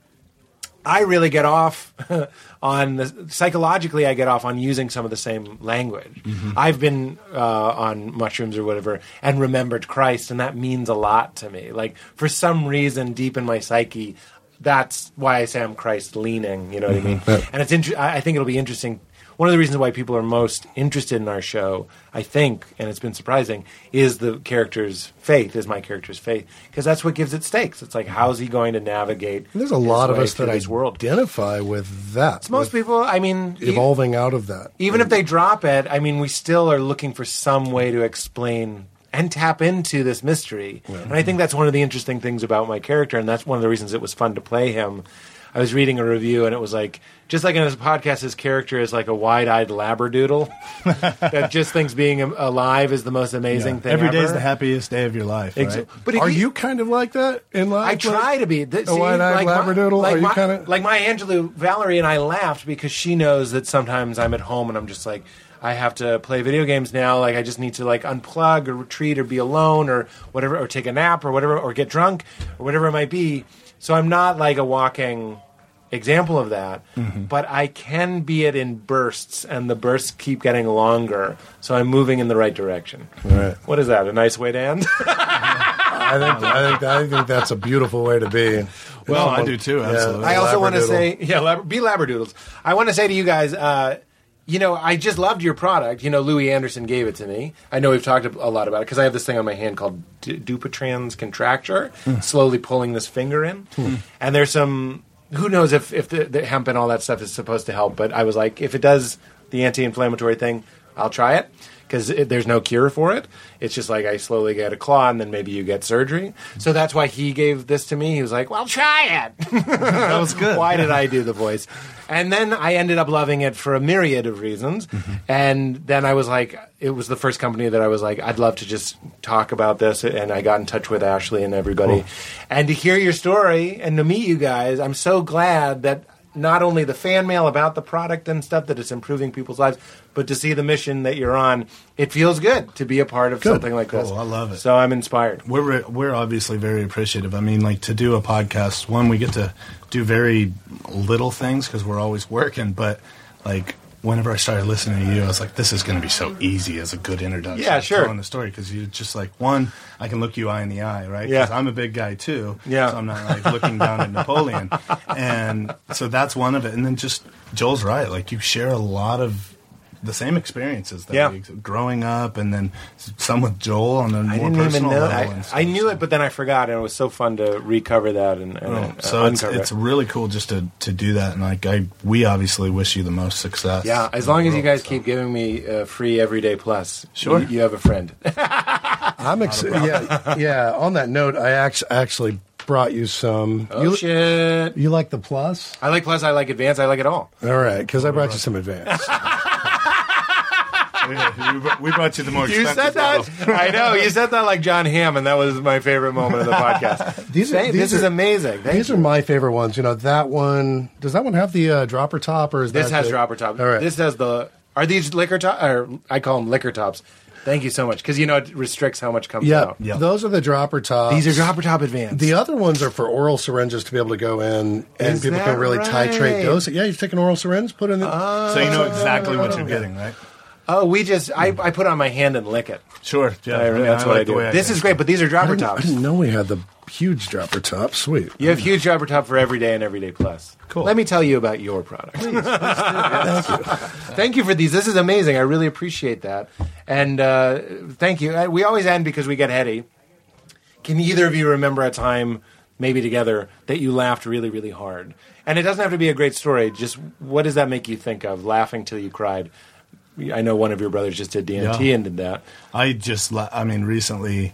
Speaker 4: I really get off on the, psychologically. I get off on using some of the same language. I've been uh, on mushrooms or whatever and remembered Christ, and that means a lot to me. Like for some reason, deep in my psyche, that's why I say I'm Christ leaning. You know what I mean? And it's inter- I think it'll be interesting. One of the reasons why people are most interested in our show, I think, and it's been surprising, is the character's faith, is my character's faith, because that's what gives it stakes. It's like, how's he going to navigate?
Speaker 3: There's a lot of us that
Speaker 4: this world.
Speaker 3: identify with that.
Speaker 4: It's Most
Speaker 3: with
Speaker 4: people, I mean, e-
Speaker 3: evolving out of that.
Speaker 4: even if they drop it, I mean, we still are looking for some way to explain and tap into this mystery. And I think that's one of the interesting things about my character, and that's one of the reasons it was fun to play him. I was reading a review, and it was like, just like in his podcast, his character is like a wide-eyed labradoodle that just thinks being alive is the most amazing thing.
Speaker 5: Every day is the happiest day of your life.
Speaker 4: Ex-
Speaker 5: right?
Speaker 4: But
Speaker 3: Are
Speaker 4: he-
Speaker 3: you kind of like that in life?
Speaker 4: I try to be. Th-
Speaker 3: a wide-eyed
Speaker 4: my-
Speaker 3: labradoodle?
Speaker 4: Like
Speaker 3: Are you
Speaker 4: my,
Speaker 3: kinda-
Speaker 4: like my Angelou, Valerie, and I laughed because she knows that sometimes I'm at home and I'm just like, I have to play video games now. Like I just need to like unplug or retreat or be alone or whatever, or take a nap or whatever, or get drunk or whatever it might be. So I'm not like a walking example of that,
Speaker 3: Mm-hmm.
Speaker 4: but I can be it in bursts, and the bursts keep getting longer. So I'm moving in the right direction.
Speaker 3: Right.
Speaker 4: What is that? A nice way to end?
Speaker 3: I think I think I think that's a beautiful way to be.
Speaker 5: Well, I do too, absolutely.
Speaker 4: I also want to say, yeah, lab- be labradoodles. I want to say to you guys, uh, you know, I just loved your product. You know, Louie Anderson gave it to me. I know we've talked a lot about it because I have this thing on my hand called D- Dupuytren's contracture, hmm. slowly pulling this finger in. Hmm. And there's some, who knows if, if the, the hemp and all that stuff is supposed to help, but I was like, if it does the anti inflammatory thing, I'll try it because there's no cure for it. It's just like I slowly get a claw and then maybe you get surgery. So that's why he gave this to me. He was like, well, try it.
Speaker 5: that was good.
Speaker 4: Why did I do the voice? And then I ended up loving it for a myriad of reasons. Mm-hmm. And then I was like, it was the first company that I was like, I'd love to just talk about this. And I got in touch with Ashley and everybody. And to hear your story and to meet you guys, I'm so glad that not only the fan mail about the product and stuff that it's improving people's lives, but to see the mission that you're on, it feels good to be a part of something like this.
Speaker 5: I love it.
Speaker 4: So I'm inspired.
Speaker 5: We're we're obviously very appreciative. I mean, like to do a podcast. One, we get to do very little things because we're always working. But like, whenever I started listening to you, I was like, this is going to be so easy as a good introduction.
Speaker 4: Yeah, sure.
Speaker 5: Telling the story because you're just like one, I can look you eye in the eye, right?
Speaker 4: Yeah.
Speaker 5: I'm a big guy too.
Speaker 4: Yeah.
Speaker 5: So I'm not like looking down at Napoleon, and so that's one of it. And then just Joel's right. Like you share a lot of. The same experiences that
Speaker 4: Yeah.
Speaker 5: we, growing up, and then some with Joel on a more
Speaker 4: I didn't even
Speaker 5: personal
Speaker 4: know.
Speaker 5: level.
Speaker 4: I,
Speaker 5: stuff,
Speaker 4: I knew
Speaker 5: so.
Speaker 4: it, but then I forgot, and it was so fun to recover that and, and
Speaker 5: Oh,
Speaker 4: uh,
Speaker 5: so it's, it's really cool just to, to do that, and like I, we obviously wish you the most success.
Speaker 4: Yeah, as
Speaker 5: in the
Speaker 4: long as you guys
Speaker 5: so.
Speaker 4: keep giving me uh, free everyday plus,
Speaker 5: Sure.
Speaker 4: you, you have a friend.
Speaker 3: I'm excited. yeah, yeah. On that note, I act- actually brought you some.
Speaker 4: oh
Speaker 3: you,
Speaker 4: shit!
Speaker 3: you like the plus?
Speaker 4: I like plus. I like advance. I like it all.
Speaker 3: All right, because I brought you some advance.
Speaker 5: Yeah, we brought- we brought you the more.
Speaker 4: You said that.
Speaker 5: bottle.
Speaker 4: I know. You said that like Jon Hamm, and that was my favorite moment of the podcast.
Speaker 3: These are- these
Speaker 4: this is amazing. Thank
Speaker 3: These
Speaker 4: you.
Speaker 3: are my favorite ones. You know that one. Does that one have the uh, dropper top, or is
Speaker 4: This
Speaker 3: that
Speaker 4: has
Speaker 3: the-
Speaker 4: dropper top.
Speaker 3: All right.
Speaker 4: This has the. Are these liquor top? Or I call them liquor tops. Thank you so much because you know it restricts how much comes
Speaker 3: Yeah,
Speaker 4: out.
Speaker 5: Yeah.
Speaker 3: those are the dropper tops.
Speaker 4: These are dropper top advanced.
Speaker 3: The other ones are for oral syringes to be able to go in, and
Speaker 4: Is
Speaker 3: people can really
Speaker 4: right?
Speaker 3: titrate dose. Yeah, you take an oral syringe, put it in. The,
Speaker 5: So you know exactly what you're getting, right?
Speaker 4: Oh, we just I, I put on my hand and lick it.
Speaker 5: Sure. Yeah.
Speaker 4: I,
Speaker 5: mean,
Speaker 4: that's what
Speaker 5: like
Speaker 4: I
Speaker 5: the
Speaker 4: do.
Speaker 5: way
Speaker 4: This
Speaker 5: do
Speaker 4: is
Speaker 5: it.
Speaker 4: great, but these are
Speaker 3: I
Speaker 4: dropper
Speaker 3: didn't, I
Speaker 4: tops.
Speaker 3: didn't know we had the huge dropper top. Sweet.
Speaker 4: You have huge dropper top for everyday and everyday plus.
Speaker 5: Cool.
Speaker 4: Let me tell you about your product.
Speaker 3: Thank you.
Speaker 4: thank you for these. This is amazing. I really appreciate that. And uh, thank you. Uh, We always end because we get heady. Can either of you remember a time, maybe together, that you laughed really, really hard? And it doesn't have to be a great story. Just what does that make you think of? Laughing till you cried. I know one of your brothers just did DMT
Speaker 5: Yeah.
Speaker 4: and did that.
Speaker 5: I just, I mean, recently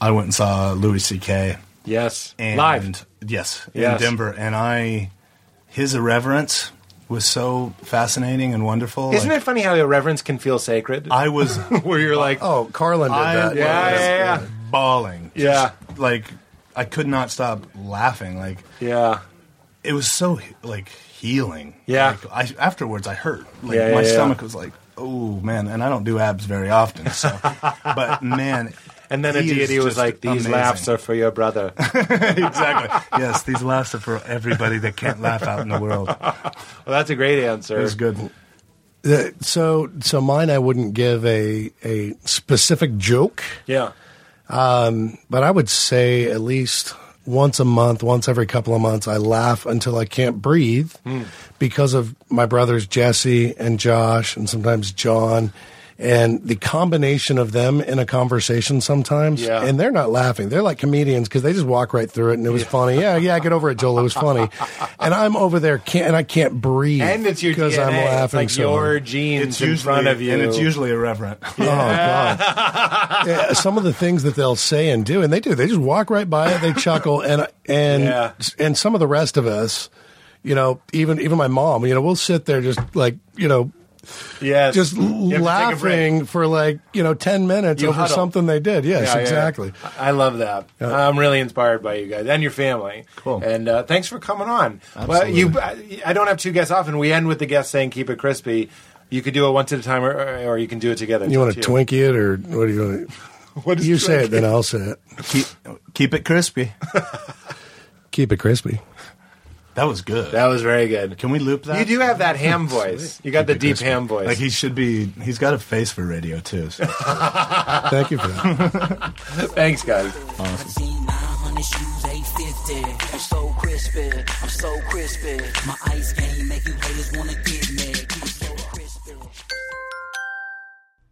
Speaker 5: I went and saw Louis C.K.
Speaker 4: Yes,
Speaker 5: and
Speaker 4: live.
Speaker 5: yes,
Speaker 4: Yes.
Speaker 5: in Denver, and I his irreverence was so fascinating and wonderful.
Speaker 4: Isn't
Speaker 5: Like,
Speaker 4: it funny how irreverence can feel sacred?
Speaker 5: I was
Speaker 4: Where you're like,
Speaker 3: Oh, Carlin did
Speaker 5: I
Speaker 3: that.
Speaker 4: Yeah,
Speaker 5: was
Speaker 4: yeah, yeah.
Speaker 5: bawling.
Speaker 4: Yeah.
Speaker 5: Just, like I could not stop laughing. Like
Speaker 4: yeah,
Speaker 5: it was so like healing.
Speaker 4: Yeah.
Speaker 5: Like, I afterwards I hurt. Like
Speaker 4: Yeah, yeah,
Speaker 5: my
Speaker 4: yeah.
Speaker 5: stomach was like, oh man, and I don't do abs very often. So, but man.
Speaker 4: and then a
Speaker 5: he is
Speaker 4: deity was like, "These
Speaker 5: amazing.
Speaker 4: laughs are for your brother."
Speaker 5: exactly. Yes, these laughs are for everybody that can't laugh out in the world.
Speaker 4: Well, that's a great answer.
Speaker 5: was good.
Speaker 3: So, so mine, I wouldn't give a a specific joke,
Speaker 4: Yeah.
Speaker 3: Um, but I would say at least once a month, once every couple of months, I laugh until I can't breathe hmm. because of my brothers Jesse and Josh, and sometimes John. And the combination of them in a conversation sometimes,
Speaker 4: Yeah.
Speaker 3: and they're not laughing. They're like comedians because they just walk right through it, and it was funny. Yeah, yeah, I get over it, Joel. It was funny. And I'm over there, can't, and I can't breathe
Speaker 4: And it's your
Speaker 3: because I'm laughing
Speaker 4: it's like
Speaker 3: so
Speaker 4: your
Speaker 3: hard.
Speaker 4: genes
Speaker 5: It's
Speaker 4: in
Speaker 5: usually
Speaker 4: front of you,
Speaker 5: and it's usually irreverent.
Speaker 3: Oh God! yeah, some of the things that they'll say and do, and they do, they just walk right by it. They chuckle, and and
Speaker 4: Yeah.
Speaker 3: and some of the rest of us, you know, even even my mom, you know, we'll sit there just like you know,
Speaker 4: yes.
Speaker 3: just
Speaker 4: You have to take a break.
Speaker 3: laughing for like you know ten minutes
Speaker 4: You
Speaker 3: over
Speaker 4: huddle.
Speaker 3: something they did. Yes,
Speaker 4: Yeah, yeah.
Speaker 3: exactly.
Speaker 4: I love that. I'm really inspired by you guys and your family.
Speaker 5: Cool.
Speaker 4: And uh, thanks for coming on. Well, you, I I don't have two guests often. We end with the guest saying, "Keep it crispy." You could do it once at a time, or, or you can do it together.
Speaker 3: You want to
Speaker 4: up
Speaker 3: Twinkie it or what do you want? to...
Speaker 4: What is
Speaker 3: You say it, then I'll say it.
Speaker 5: keep keep it crispy.
Speaker 3: Keep it crispy.
Speaker 5: That was good.
Speaker 4: That was very good.
Speaker 5: Can we loop that?
Speaker 4: You do have that ham voice. You got the deep
Speaker 5: crispy.
Speaker 4: ham voice.
Speaker 5: Like he should be. He's got a face for radio too. So.
Speaker 3: Thank you for that.
Speaker 4: Thanks, guys.
Speaker 6: Seen 900 shoes, 850. I'm so crispy, I'm so crispy. My ice game make you haters wanna get me. Keep it so crispy.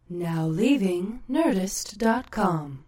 Speaker 7: Now leaving Nerdist.com.